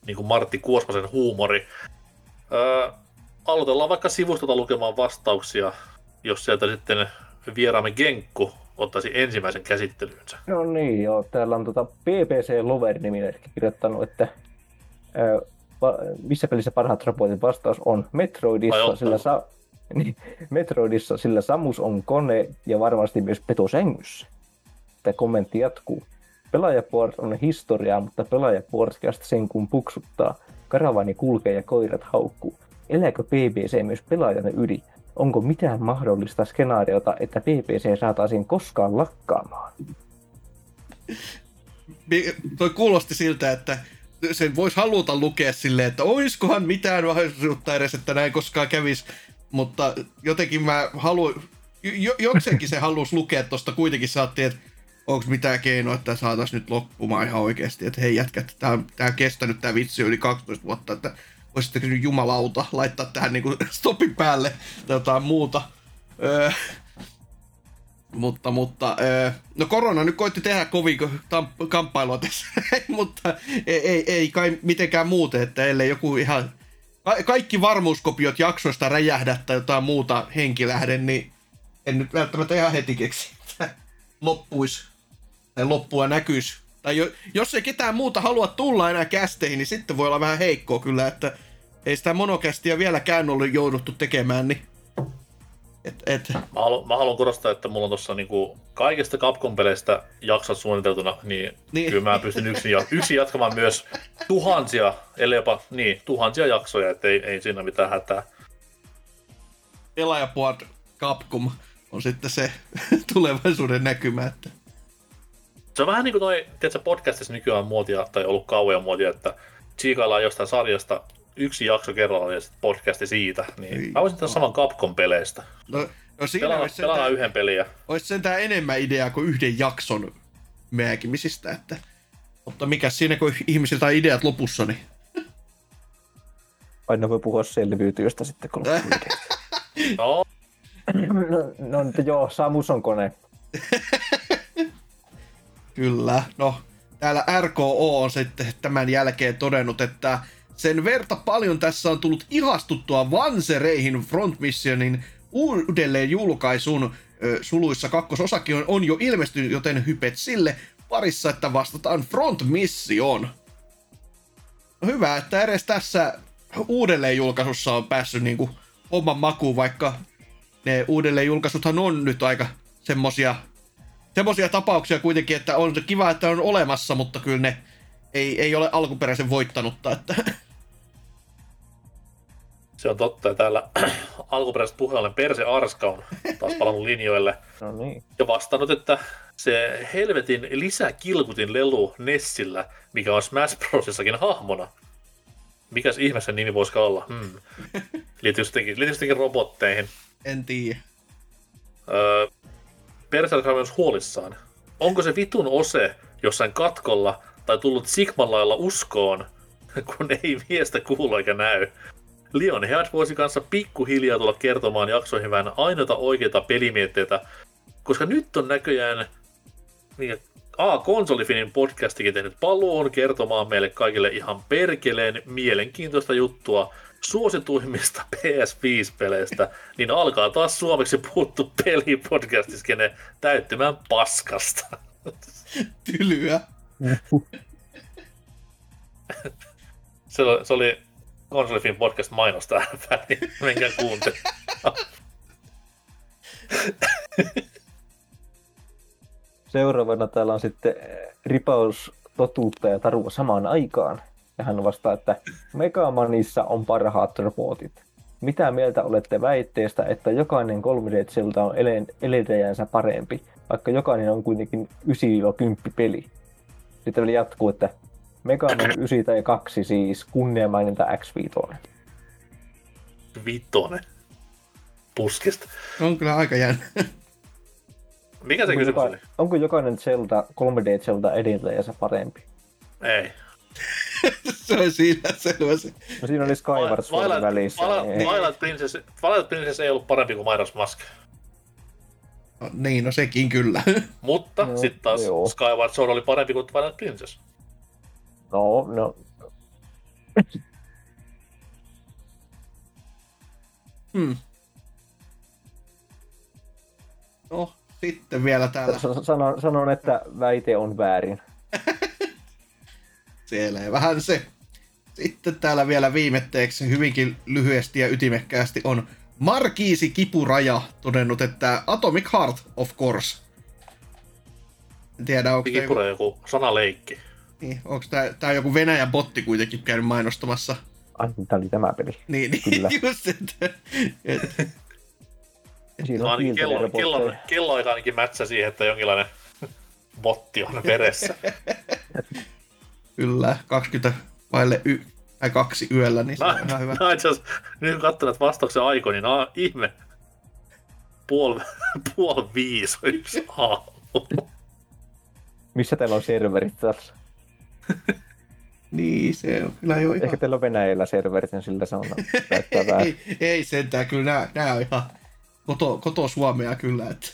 niin kuin Martti Kuosmasen huumori. Öö, aloitellaan vaikka sivustota lukemaan vastauksia, jos sieltä sitten vieraamme Genkku ottaisi ensimmäisen käsittelyynsä. No niin, joo. Täällä on tota BBC Lover-niminen kirjoittanut, että ää, va, missä pelissä parhaat robotin vastaus on Metroidissa, sillä, sa, niin, Metroidissa, sillä Samus on kone ja varmasti myös petosängyssä. Tämä kommentti jatkuu. Pelaajaport on historiaa, mutta pelaajapodcast sen kun puksuttaa. Karavani kulkee ja koirat haukkuu. Elääkö BBC myös pelaajan yli? Onko mitään mahdollista skenaariota, että BBC saataisiin koskaan lakkaamaan? Toi kuulosti siltä, että sen voisi haluta lukea silleen, että oiskohan mitään mahdollisuutta edes, että näin koskaan kävisi. Mutta jotenkin mä haluan, jo, jokseenkin se halusi lukea tuosta kuitenkin saatiin, että onko mitään keinoa, että saataisiin nyt loppumaan ihan oikeasti, että hei jätkät, tämä tää on kestänyt tämä vitsi yli 12 vuotta, että voisitte nyt jumalauta laittaa tähän niin stopin päälle tai jotain muuta. Öö, mutta, mutta öö, no korona nyt koitti tehdä kovin kamppailua tässä, mutta ei, ei, ei kai mitenkään muuten, että ellei joku ihan ka- kaikki varmuuskopiot jaksoista räjähdä tai jotain muuta henkilähde, niin en nyt välttämättä ihan heti keksi, että loppuisi tai loppua näkyisi tai jo, jos ei ketään muuta halua tulla enää kästeihin, niin sitten voi olla vähän heikkoa kyllä, että ei sitä monokästiä vieläkään ollut jouduttu tekemään, niin et, et. Mä, haluan, mä haluan korostaa, että mulla on tuossa niinku kaikista Capcom-peleistä jaksot suunniteltuna, niin, niin. kyllä mä pystyn yksin, yksin jatkamaan myös tuhansia, ellei jopa niin, tuhansia jaksoja, että ei, ei siinä mitään hätää. Pelaajapuot Capcom on sitten se tulevaisuuden näkymä, että se on vähän niin kuin toi, tiedätkö, podcastissa nykyään muotia, tai ollut kauan muotia, että tsiikaillaan jostain sarjasta yksi jakso kerrallaan ja sitten podcasti siitä. Niin Ei, mä voisin tehdä saman Capcom peleistä. No, no siinä pelaa, olisi pelaa sentään, yhden pelin. Ja... Olisi sentään enemmän ideaa kuin yhden jakson määkimisistä, että mutta mikä siinä, kun ihmisiltä on ideat lopussa, niin... Aina voi puhua selviytyöstä sitten, kun no. no, no, joo, Samus on kone. Kyllä. No, täällä RKO on sitten tämän jälkeen todennut, että sen verta paljon tässä on tullut ihastuttua Vansereihin Front Missionin uudelleen julkaisun suluissa kakkososakin on, on jo ilmestynyt, joten hypet sille parissa, että vastataan Front Mission. No hyvä, että edes tässä uudelleen julkaisussa on päässyt niinku homman makuun, vaikka ne uudelleen julkaisuthan on nyt aika semmosia, semmosia tapauksia kuitenkin, että on se kiva, että on olemassa, mutta kyllä ne ei, ei ole alkuperäisen voittanutta. Että... Se on totta, ja täällä alkuperäiset puheelle Perse Arska on taas palannut linjoille. No niin. Ja vastannut, että se helvetin lisäkilkutin lelu Nessillä, mikä on Smash Brosissakin hahmona. Mikäs ihme sen nimi voisi olla? Hmm. Liittyy jotenkin robotteihin. En tiedä. Öö, Perse on myös huolissaan. Onko se vitun ose jossain katkolla tai tullut Sigman lailla uskoon, kun ei miestä kuulu eikä näy? Leon Head voisi kanssa pikkuhiljaa tulla kertomaan jaksoihin vähän ainoita oikeita pelimietteitä, koska nyt on näköjään niin, A, Konsolifinin podcastikin tehnyt paluun kertomaan meille kaikille ihan perkeleen mielenkiintoista juttua suosituimmista PS5-peleistä, niin alkaa taas suomeksi puhuttu pelipodcastiskene täyttymään paskasta. Tylyä. Se oli, se oli Konsolifin podcast mainos tähän väliin. Menkää kuuntelemaan. Seuraavana täällä on sitten eh, ripaus totuutta ja tarua samaan aikaan. Ja hän vastaa, että Megamanissa on parhaat robotit. Mitä mieltä olette väitteestä, että jokainen 3D-selta on edeltäjänsä parempi, vaikka jokainen on kuitenkin 9-10 peli? Sitten vielä jatkuu, että Megaman 9 tai 2 siis kunniamaininta X5. Vitonen. Puskista. On kyllä aika jännä. Mikä se Onko, kysymys joka, oli? onko jokainen Zelda, 3D-Zelda edeltäjänsä parempi? Ei. Se on siinä selvä se. No siinä oli Skyward Sword välissä. niin ei. Twilight Princess, Twilight Princess ei ollut parempi kuin Majora's Mask. No, niin, no sekin kyllä. Mutta No, sitten taas joo. Skyward Sword oli parempi kuin Twilight Princess. No, no. Hmm. No, sitten vielä täällä. Sanon, sanon, että väite on väärin. Selvähän se. Sitten täällä vielä viimetteeksi hyvinkin lyhyesti ja ytimekkäästi on Markiisi Kipuraja todennut, että Atomic Heart, of course. En tiedä, onko tämä Kipura joku sanaleikki. niin, onko tää, tää joku Venäjän botti kuitenkin käynyt mainostamassa. Ai, tämä oli tämä peli. Niin, niin Kyllä. just, että, että Siinä No on ainakin kello, kello, robotteja. kelloaika ainakin mätsä siihen, että jonkinlainen botti on veressä. kyllä 20 vaille y, tai kaksi yöllä, niin se on ihan hyvä. No, itse asiassa, nyt kun katsoo näitä vastauksen aikoja, niin no, ihme. Puol, puol viisi on yksi aamu. Missä teillä on serverit tässä? Niin, se on kyllä jo ihan... Ehkä teillä on Venäjällä serverit, niin sillä se on ei, ei sentään, kyllä nämä, nämä on ihan koto, koto Suomea kyllä, että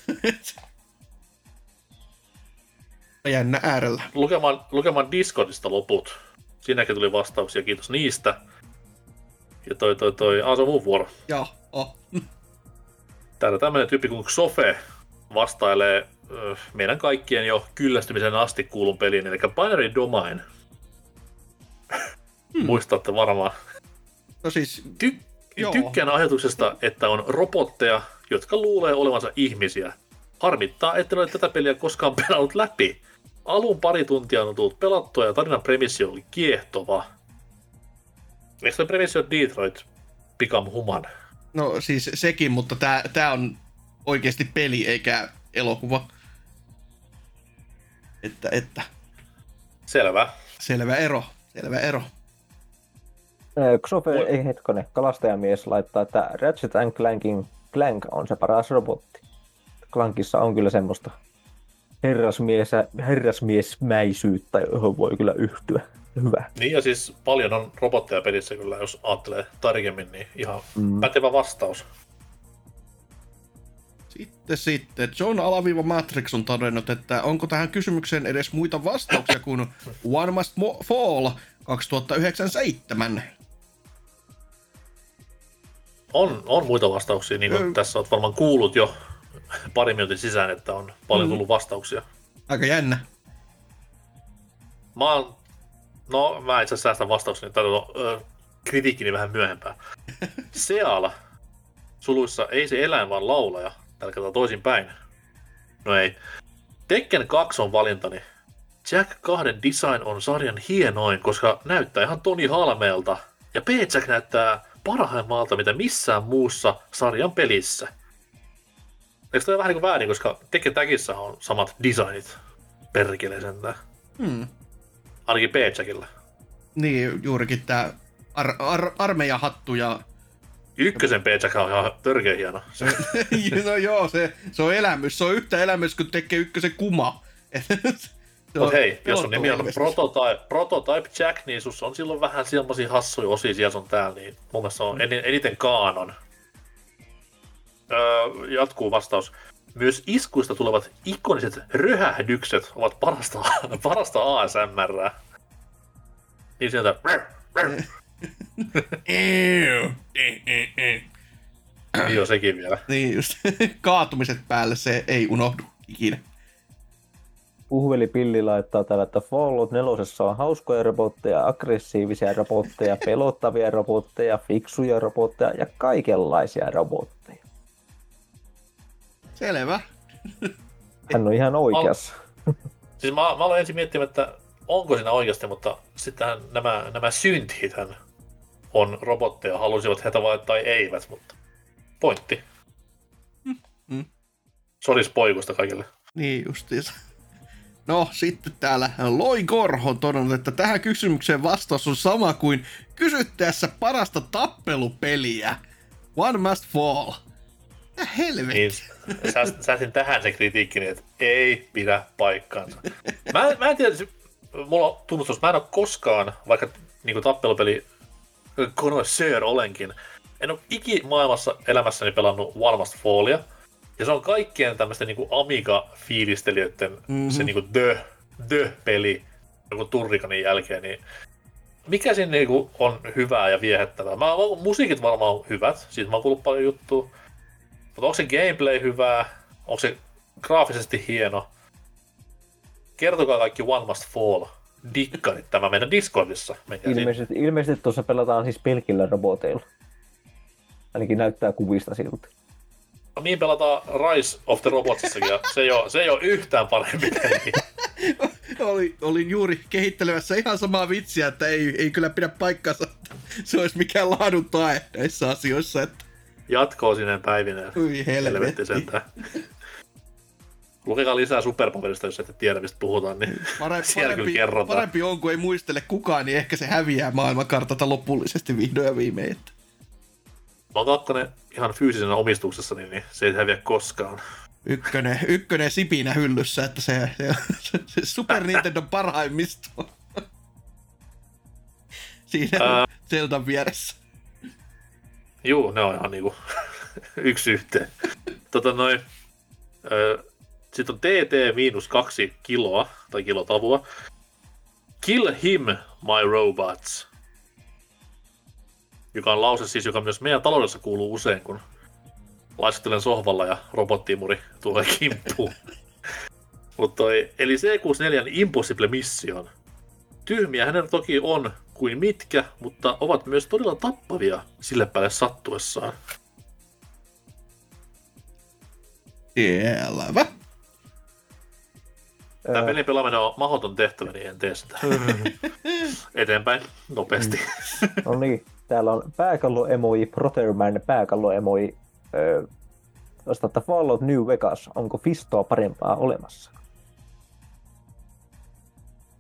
jännä äärellä. Lukemaan, lukemaan Discordista loput. Siinäkin tuli vastauksia, kiitos niistä. Ja toi toi toi, ah, se on mun vuoro. Joo, oh. Täällä tämmönen tyyppi kuin Sofe vastailee ö, meidän kaikkien jo kyllästymisen asti kuulun peliin, eli Binary Domain. Hmm. Muistatte varmaan. No siis, Ty- Joo. tykkään ajatuksesta, että on robotteja, jotka luulee olevansa ihmisiä. Harmittaa, että ole tätä peliä koskaan pelannut läpi. Alun pari tuntia on tullut pelattua ja tarinan premissi oli kiehtova. Eikö se premissi ole Detroit Become Human? no siis sekin, mutta tää, tää on oikeasti peli eikä elokuva. Että, että, Selvä. selvä ero, selvä ero. Äh, Xofe, ei hetkonen, kalastajamies laittaa, että Ratchet and Clankin Clank on se paras robotti. Clankissa on kyllä semmoista herrasmies, herrasmiesmäisyyttä, johon voi kyllä yhtyä. Hyvä. Niin ja siis paljon on robotteja pelissä kyllä, jos ajattelee tarkemmin, niin ihan Mm. pätevä vastaus. Sitten, sitten. John Alaviva Matrix on todennut, että onko tähän kysymykseen edes muita vastauksia kuin One Must Mo- Fall 2097. On, on muita vastauksia, niin kuin Ö. tässä olet varmaan kuullut jo pari minuutin sisään, että on paljon Mm. tullut vastauksia. Aika jännä. Mä oon, no mä itse asiassa säästän vastaukseni, tai no, kritiikkini vähän myöhempään. Seala, suluissa ei se eläin vaan laulaja, tällä kertaa toisinpäin. No ei. Tekken 2 on valintani. Jack 2 design on sarjan hienoin, koska näyttää ihan Toni Halmeelta. Ja P-Jack näyttää parhaimmalta mitä missään muussa sarjan pelissä. Eikö toi vähän niin kuin väärin, koska Tekken Tagissa on samat designit perkele sentään. Hmm. Ainakin P-Jackilla. Niin, juurikin tää ar- ar- armeijahattu ja... Ykkösen P-Jack on ihan törkeä hieno. Se, no joo, se, se on elämys. Se on yhtä elämys kuin tekee ykkösen kuma. Se Mut hei, jos on nimi on Prototype, Prototype Jack, niin sus on silloin vähän semmosia hassuja osia siellä sun täällä, niin mun mielestä se on en, eniten kaanon. Öö, jatkuu vastaus. Myös iskuista tulevat ikoniset röhähdykset ovat parasta, parasta ASMR. Niin sieltä... On sekin vielä. Niin just, kaatumiset päälle se ei unohdu ikinä. Puhveli Pilli laittaa täällä, että Fallout 4 on hauskoja robotteja, aggressiivisia robotteja, pelottavia robotteja, fiksuja robotteja ja kaikenlaisia robotteja. Selvä. Hän on ihan oikeassa. Siis mä, mä aloin ensin miettimään, että onko siinä oikeasti, mutta sittenhän nämä, nämä syntithän on robotteja, halusivat heitä vai tai eivät, mutta pointti. mm. Soris poikusta kaikille. Niin justiinsa. No, sitten täällä Loi Korho on todennut, että tähän kysymykseen vastaus on sama kuin kysyttäessä parasta tappelupeliä. One must fall. Mitä helvetti? Niin, sä, säästin tähän sen kritiikkini, että ei pidä paikkaansa. Mä, mä en tiedä, mulla on tunnustus, mä en ole koskaan, vaikka niin tappelupeli connoisseur olenkin, en ole ikimaailmassa elämässäni pelannut Must Fallia. Ja se on kaikkien tämmöisten niin Amiga-fiilistelijöiden mm-hmm. se niin the, the-peli joku Turrikanin jälkeen, niin mikä siinä niin kuin on hyvää ja viehättävää? Mä, musiikit varmaan on hyvät, siitä mä oon kuullut paljon juttua. Mutta onko se gameplay hyvää? Onko se graafisesti hieno? Kertokaa kaikki One Must Fall dikkarit tämä meidän Discordissa. Menkää Ilmeisesti, ilmeisesti tuossa pelataan siis pelkillä roboteilla. Ainakin näyttää kuvista siltä. No niin pelataan Rise of the Robotsissakin, ja se ei ole, se ei ole yhtään parempi peli. Oli, olin juuri kehittelemässä ihan samaa vitsiä, että ei, ei kyllä pidä paikkansa, että se olisi mikään laadun tae näissä asioissa. Että... Jatkoa sinne päivineen. Ui helvetti. sentään. Lukekaa lisää superpaperista, jos ette tiedä, mistä puhutaan, niin parempi, siellä parempi, kyllä kerrotaan. Parempi on, kun ei muistele kukaan, niin ehkä se häviää maailmankartalta lopullisesti vihdoin ja viimein. Mä oon kakkonen ihan fyysisenä omistuksessa, niin se ei häviä koskaan. Ykkönen, ykkönen sipinä hyllyssä, että se, se, se Super Nintendo parhaimmisto. Siinä Ää. Zeldan vieressä. Juu, ne on ihan niinku yksi yhteen. Tota noin, sitten on TT miinus kaksi kiloa, tai kilotavua. Kill him, my robots. Joka on lause siis, joka myös meidän taloudessa kuuluu usein, kun laiskentelen sohvalla ja robottimuri tulee kimppuun. Mutta eli C64 Impossible Mission. Tyhmiä hänen toki on kuin mitkä, mutta ovat myös todella tappavia sille päälle sattuessaan. Selvä. Tämä pelin pelaaminen on mahdoton tehtävä, niin en tee sitä. Eteenpäin, nopeasti. No niin, täällä on pääkallo-emoji, Proterman pääkallo-emoji. Öö, Fallout New Vegas, onko Fistoa parempaa olemassa?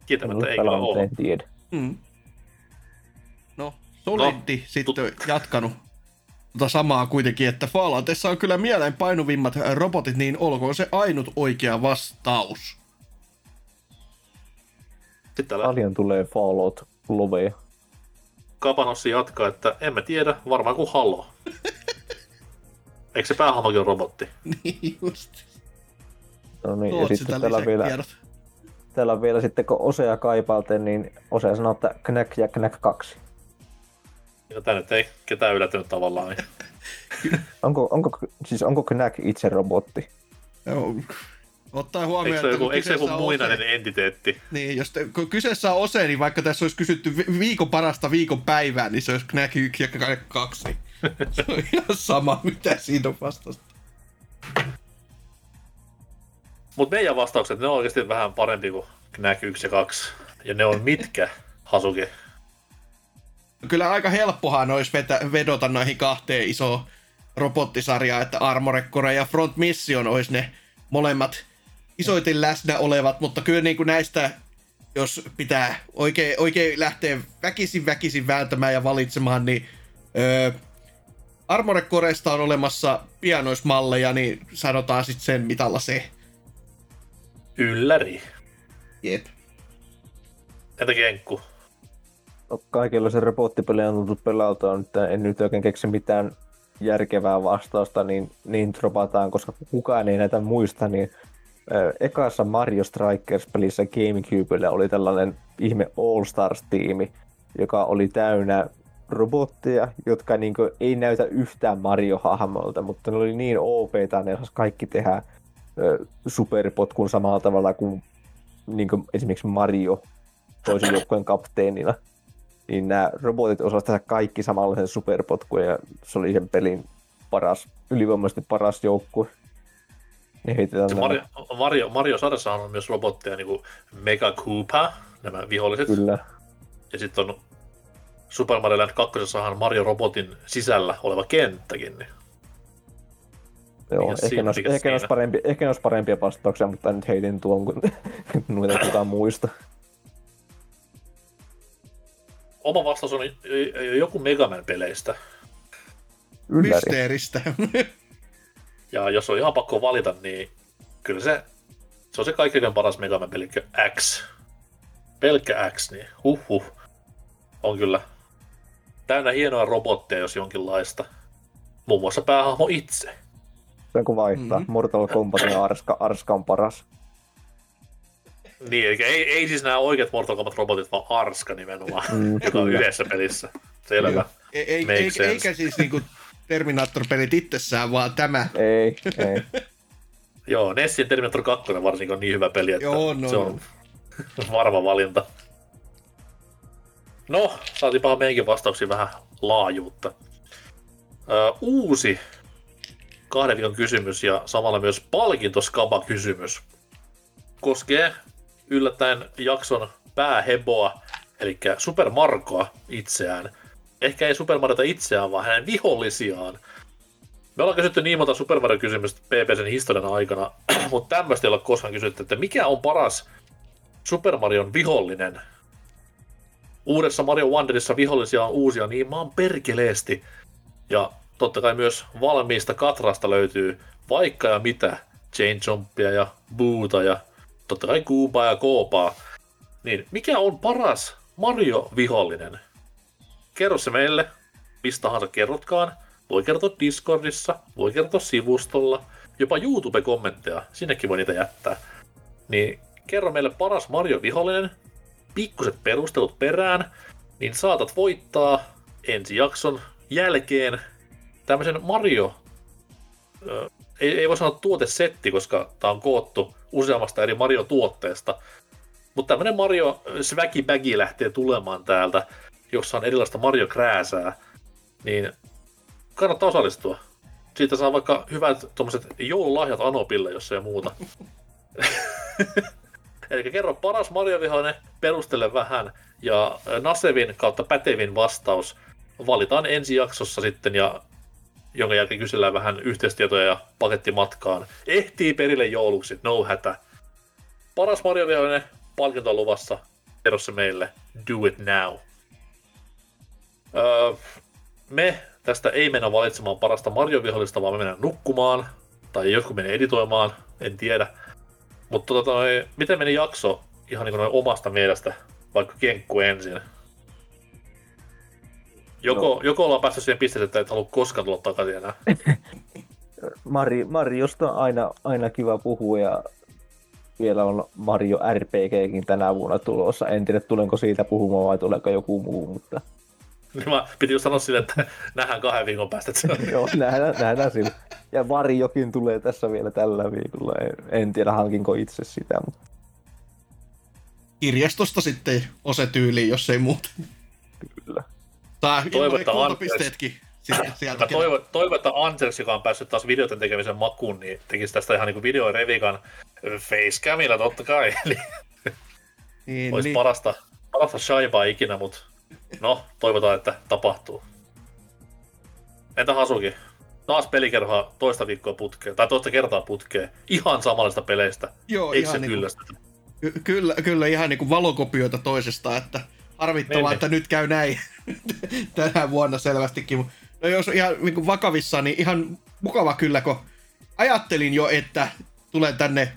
Kiitämättä ei kyllä ole. tiedä. Mm. No, Solidi No, sitten tut- jatkanut tota samaa kuitenkin, että Falloutissa on kyllä mieleen painuvimmat robotit, niin olkoon se ainut oikea vastaus. Sitten täällä Paljon tulee Fallout loveja. Kapanossi jatkaa, että emme tiedä, varmaan kuin Halo. Eikö se päähahmokin robotti? niin just. No niin, ja sitten täällä vielä, lisätiedot. Täällä on vielä sitten, kun Osea kaipaatte, niin Osea sanoo, että Knack ja Knack 2. Ja tämä nyt ei ketään yllätynyt tavallaan. Niin. Onko, onko, siis onko Knack itse robotti? Joo. Ottaa huomioon, Eikö se että joku, eikö se joku muinainen Ose, entiteetti? niin, jos te, kun kyseessä on Ose, niin vaikka tässä olisi kysytty vi- viikon parasta viikon päivää, niin se olisi Knack 1 ja Knack 2. Niin Se on ihan sama, mitä siinä on vastausta. Mutta meidän vastaukset, ne on oikeasti vähän parempi kuin Knack 1 ja 2. Ja ne on mitkä, Hasuki? Kyllä aika helppohan olisi vetä, vedota noihin kahteen isoon robottisarjaan, että Armored Core ja Front Mission olisi ne molemmat isoiten läsnä olevat, mutta kyllä niin kuin näistä, jos pitää oikein, oikein lähteä väkisin väkisin vääntämään ja valitsemaan, niin öö, Armored Coresta on olemassa pianoismalleja, niin sanotaan sitten sen mitalla se. Ylläri. Jep. Entä Kenkku? No, kaikilla se robottipeli on tullut pelautua, että en nyt oikein keksi mitään järkevää vastausta, niin, niin dropataan, koska kukaan ei näitä muista, niin ekassa Mario Strikers-pelissä Gamecubella oli tällainen ihme All Stars-tiimi, joka oli täynnä robotteja, jotka niin kuin, ei näytä yhtään Mario-hahmolta, mutta ne oli niin OP-ta, ne osas kaikki tehdä superpotkun samalla tavalla kuin, niin kuin esimerkiksi Mario toisen joukkueen kapteenina niin nämä robotit osasivat tehdä kaikki samanlaisen superpotkun ja se oli sen pelin paras, ylivoimaisesti paras joukkue. Mario, Mario, Mario Sarjassa on myös robotteja niin kuin Mega Koopa, nämä viholliset. Kyllä, Ja sitten on Super Mario Land 2. Mario Robotin sisällä oleva kenttäkin. Niin. Joo. Ehkä, siinä, ne olisi, ehkä, ne olisi parempi, ehkä ne olisi parempia vastauksia, mutta nyt heitin tuon, kun noita kukaan muista. Oma vastaus on joku Mega Man-peleistä. Ylläri. Mysteeristä. Ja jos on ihan pakko valita, niin kyllä se, se on se kaikkein paras Mega Man peli X. Pelkkä X, niin huhhuh. On kyllä täynnä hienoa robotteja, jos jonkinlaista. Muun muassa päähahmo itse. Se on kun vaihtaa. Mhm. Mm-hmm. Mortal Kombat ja Arska, Arska on paras. Niin, eli ei, ei siis nämä oikeat Mortal Kombat robotit, vaan Arska nimenomaan, Mm, joka on yhdessä pelissä. Selvä. ei, ei, ei, sense. eikä siis niinku Terminator-pelit itsessään, vaan tämä. Ei, ei. Joo, Nessin Terminator 2 varsinkin on niin hyvä peli, että Joo, no, se on varma valinta. No, saatiinpahan meidänkin vastauksiin vähän laajuutta. Ö, uusi kahden viikon kysymys ja samalla myös palkintoskaba kysymys koskee yllättäen jakson pääheboa, eli Super Markoa itseään. Ehkä ei Super Mariota itseään, vaan hänen vihollisiaan. Me ollaan kysytty niin monta Super Mario-kysymystä PPCn historian aikana, mutta tämmöistä ei ole koskaan kysytty, että mikä on paras Super Marion vihollinen? Uudessa Mario Wonderissa vihollisia on uusia niin maan perkeleesti. Ja totta kai myös valmiista katrasta löytyy vaikka ja mitä. Chain Jumpia ja Boota ja totta kai Kuupaa ja Koopaa. Niin mikä on paras Mario-vihollinen? Kerro se meille, mistä tahansa kerrotkaan. Voi kertoa Discordissa, voi kertoa sivustolla, jopa YouTube-kommentteja, sinnekin voi niitä jättää. Niin kerro meille paras Mario-vihollinen, pikkuset perustelut perään, niin saatat voittaa ensi jakson jälkeen tämmöisen Mario, ö, ei, ei voi sanoa tuotesetti, koska tämä on koottu useammasta eri Mario-tuotteesta, mutta tämmöinen Mario Swaggy Baggy lähtee tulemaan täältä, jossa on erilaista Mario-krääsää, niin kannattaa osallistua. Siitä saa vaikka hyvät tuommoiset joululahjat Anopille, jos ei muuta. Eli kerro paras Mario-vihollinen, perustele vähän, ja Nasevin kautta pätevin vastaus valitaan ensi jaksossa sitten, ja jonka jälkeen kysellään vähän yhteistietoja ja pakettimatkaan. Ehtii perille jouluksi, no hätä. Paras Mario-vihollinen, palkinto on luvassa, kerro se meille, do it now. Öö, me tästä ei mennä valitsemaan parasta Mario-vihollista, vaan me mennään nukkumaan, tai jotkut menee editoimaan, en tiedä. Mutta tota, miten meni jakso ihan niin noin omasta mielestä, vaikka kenkku ensin? Joko, no. joko ollaan päästy siihen pisteeseen, että et halua koskaan tulla takaisin enää. Mari, Mariosta on aina, aina kiva puhua ja vielä on Mario RPGkin tänä vuonna tulossa. En tiedä tulenko siitä puhumaan vai tuleeko joku muu, mutta Niin mä piti just sanoa sille, että nähdään kahden viikon päästä. Joo, nähdään, nähdään sillä. Ja Varjokin tulee tässä vielä tällä viikolla. En, en tiedä hankinko itse sitä, mutta Kirjastosta sitten ose tyyliin, jos ei muuta. kyllä. Toivon, ilman että kultapisteetkin sieltä. Toivon, toivon, että Angels, joka on päässyt taas videoiden tekemisen makuun, niin tekisi tästä ihan niin video Revikan facecamilla totta kai. Eli niin, olisi niin. parasta, parasta shaibaa ikinä, mutta no, toivotaan, että tapahtuu. Entä Hasuki? Taas pelikerhoa toista viikkoa putkeen, tai toista kertaa putkeen, ihan samanlaista peleistä. Joo, Eikö se ihan niinku, kyllästä? ky- kyllä, kyllä ihan niinku valokopioita toisesta, että harmittavaa, Niin, että nyt käy näin tänä vuonna selvästikin. No jos ihan niinku vakavissa, niin ihan mukava kyllä, kun ajattelin jo, että tulen tänne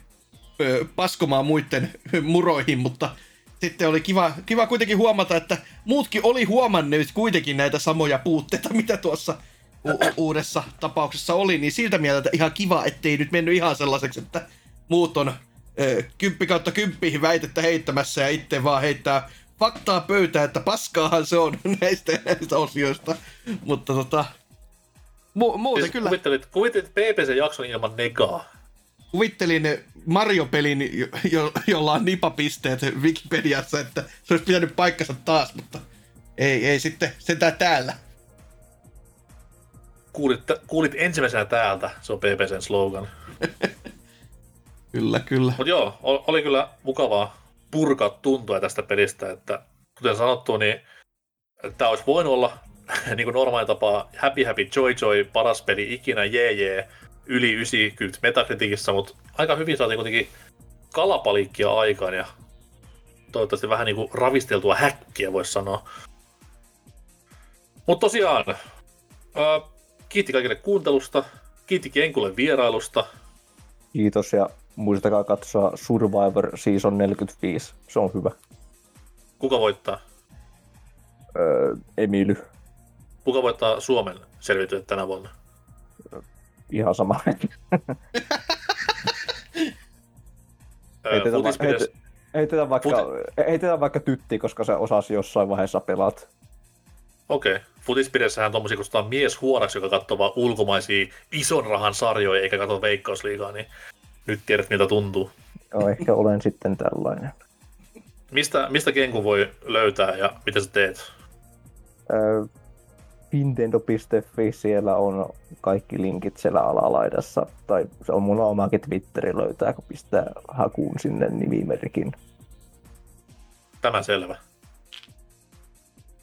ö, paskomaan muiden muroihin, mutta sitten oli kiva, kiva kuitenkin huomata, että muutkin oli huomanneet kuitenkin näitä samoja puutteita, mitä tuossa u- uudessa tapauksessa oli, niin siltä mieltä ihan kiva, ettei nyt mennyt ihan sellaiseksi, että muut on ö, kymppi kautta kymppi väitettä heittämässä ja itse vaan heittää faktaa pöytään, että paskaahan se on näistä, näistä osioista. Mutta tota, mu- muuten Siis kyllä Kuvittelit, kuvittelit PPC-jakson ilman negaa. kuvittelin Mario-pelin, jo, jo, jolla on nipapisteet Wikipediassa, että se olisi pitänyt paikkansa taas, mutta ei, ei sitten sentään täällä. Kuulit, kuulit ensimmäisenä täältä, se on PPCn slogan. Kyllä, kyllä. Mutta joo, oli kyllä mukavaa purkaa tuntua tästä pelistä, että kuten sanottu, niin tämä olisi voinut olla niin kuin normaali tapaa Happy Happy Joy Joy, paras peli ikinä, jee jee, yli 90 Metacriticissa, mutta aika hyvin saatiin kuitenkin kalapalikkia aikaan ja toivottavasti vähän niin kuin ravisteltua häkkiä, voisi sanoa. Mutta tosiaan, ää, kiitti kaikille kuuntelusta, kiitti Kenkulle vierailusta, Kiitos ja muistakaa katsoa Survivor Season 45. Se on hyvä. kuka voittaa? Öö, Emily, Kuka voittaa Suomen selviytyä tänä vuonna? ihan sama. Heitetään, va- heitetään, vaikka, heitetään vaikka tytti, koska se osasi jossain vaiheessa pelat. Okei. Okay. Futispidessähän tommosia kutsutaan mies huoraksi, joka katsoo vaan ulkomaisia ison rahan sarjoja eikä katso veikkausliigaa, niin nyt tiedät miltä tuntuu. Joo, ehkä olen sitten tällainen. Mistä, mistä Kenku voi löytää ja mitä sä teet? Öö, Nintendo.fi, siellä on kaikki linkit siellä alalaidassa. Tai se on mulla omakin Twitteri löytää, kun pistää hakuun sinne nimimerkin. Tämä selvä.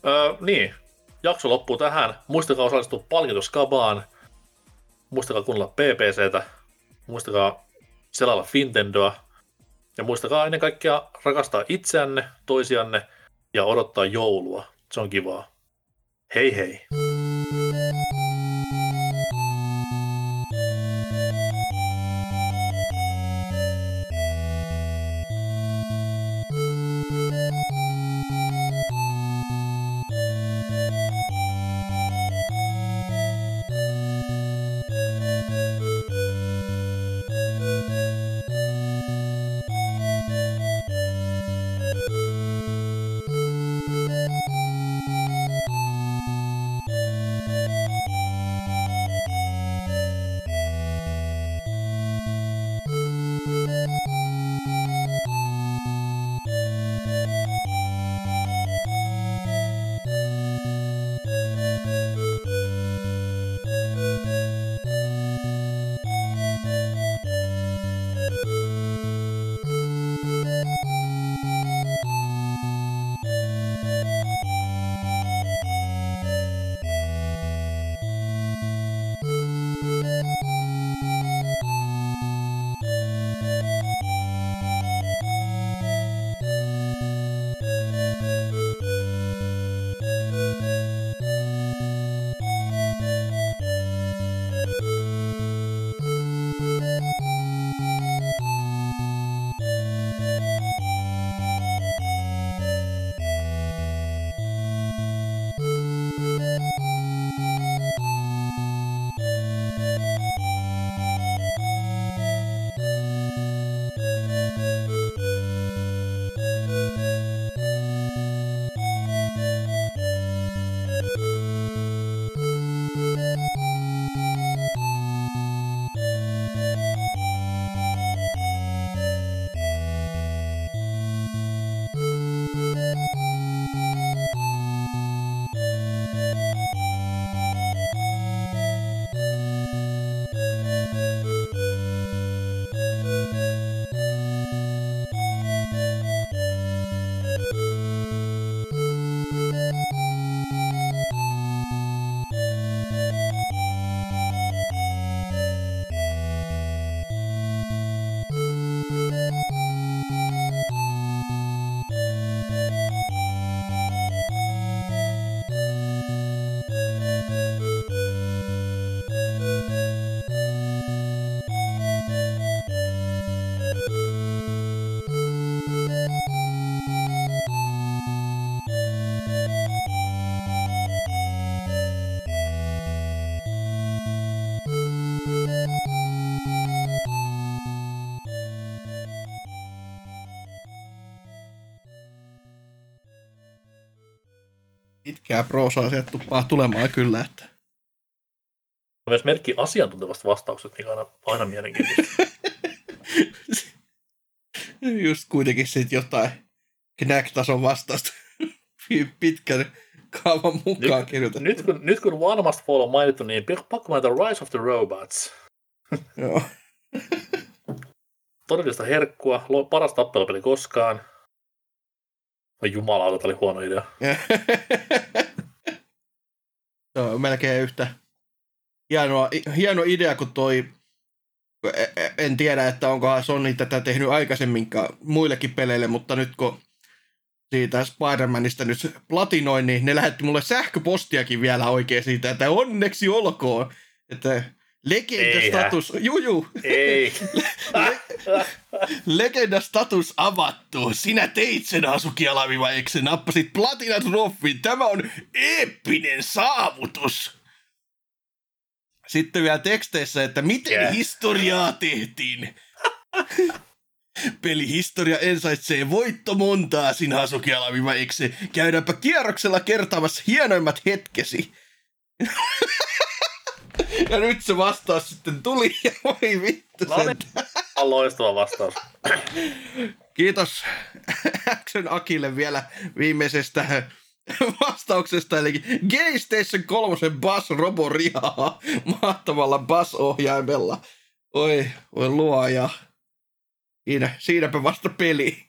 Öö, niin, jakso loppuu tähän. Muistakaa osallistua palkituskabaan. Muistakaa kuunnella PPCtä. Muistakaa selailla Fintendoa. Ja muistakaa ennen kaikkea rakastaa itseänne, toisianne ja odottaa joulua. Se on kivaa. Hei hei! Pitkää proosaa sieltä tuppaa tulemaan kyllä, että Myös merkki asiantuntevasta vastauksesta, mikä on aina, aina mielenkiintoista. just kuitenkin sitten jotain Knack-tason vastausta pitkän kaavan mukaan Nyt, kirjoitettu. nyt, kun, nyt kun One Must Fall on mainittu, niin pakko mainita Rise of the Robots. Joo. Todellista herkkua, paras tappelupeli koskaan. Oi jumalauta, tämä oli huono idea. Se on melkein yhtä hienoa, hieno idea kuin toi, e- e- en tiedä, että onkohan Sony tätä tehnyt aikaisemminkaan muillekin peleille, mutta nyt kun siitä Spider-Manista nyt platinoin, niin ne lähetti mulle sähköpostiakin vielä oikein siitä, että onneksi olkoon, että legendastatus, juju, Ei. legendastatus avattu. Sinä teit sen Asuki-alaviva, eikö se nappasit platinat roffin. Tämä on eeppinen saavutus. Sitten vielä teksteissä, että miten Yeah. historiaa tehtiin. Pelihistoria ensaitsee voitto montaa, sinä Asuki-alaviva, eikö se? Käydäänpä kierroksella kertaamassa hienoimmat hetkesi. ja nyt se vastaus sitten tuli, ja voi vittu No niin. On loistava vastaus. Kiitos Action Akille vielä viimeisestä vastauksesta, eli Gaystation 3 Bass Robo Rihaa mahtavalla Bass-ohjaimella. Oi, oi luoja. Siinä, siinäpä vasta peli.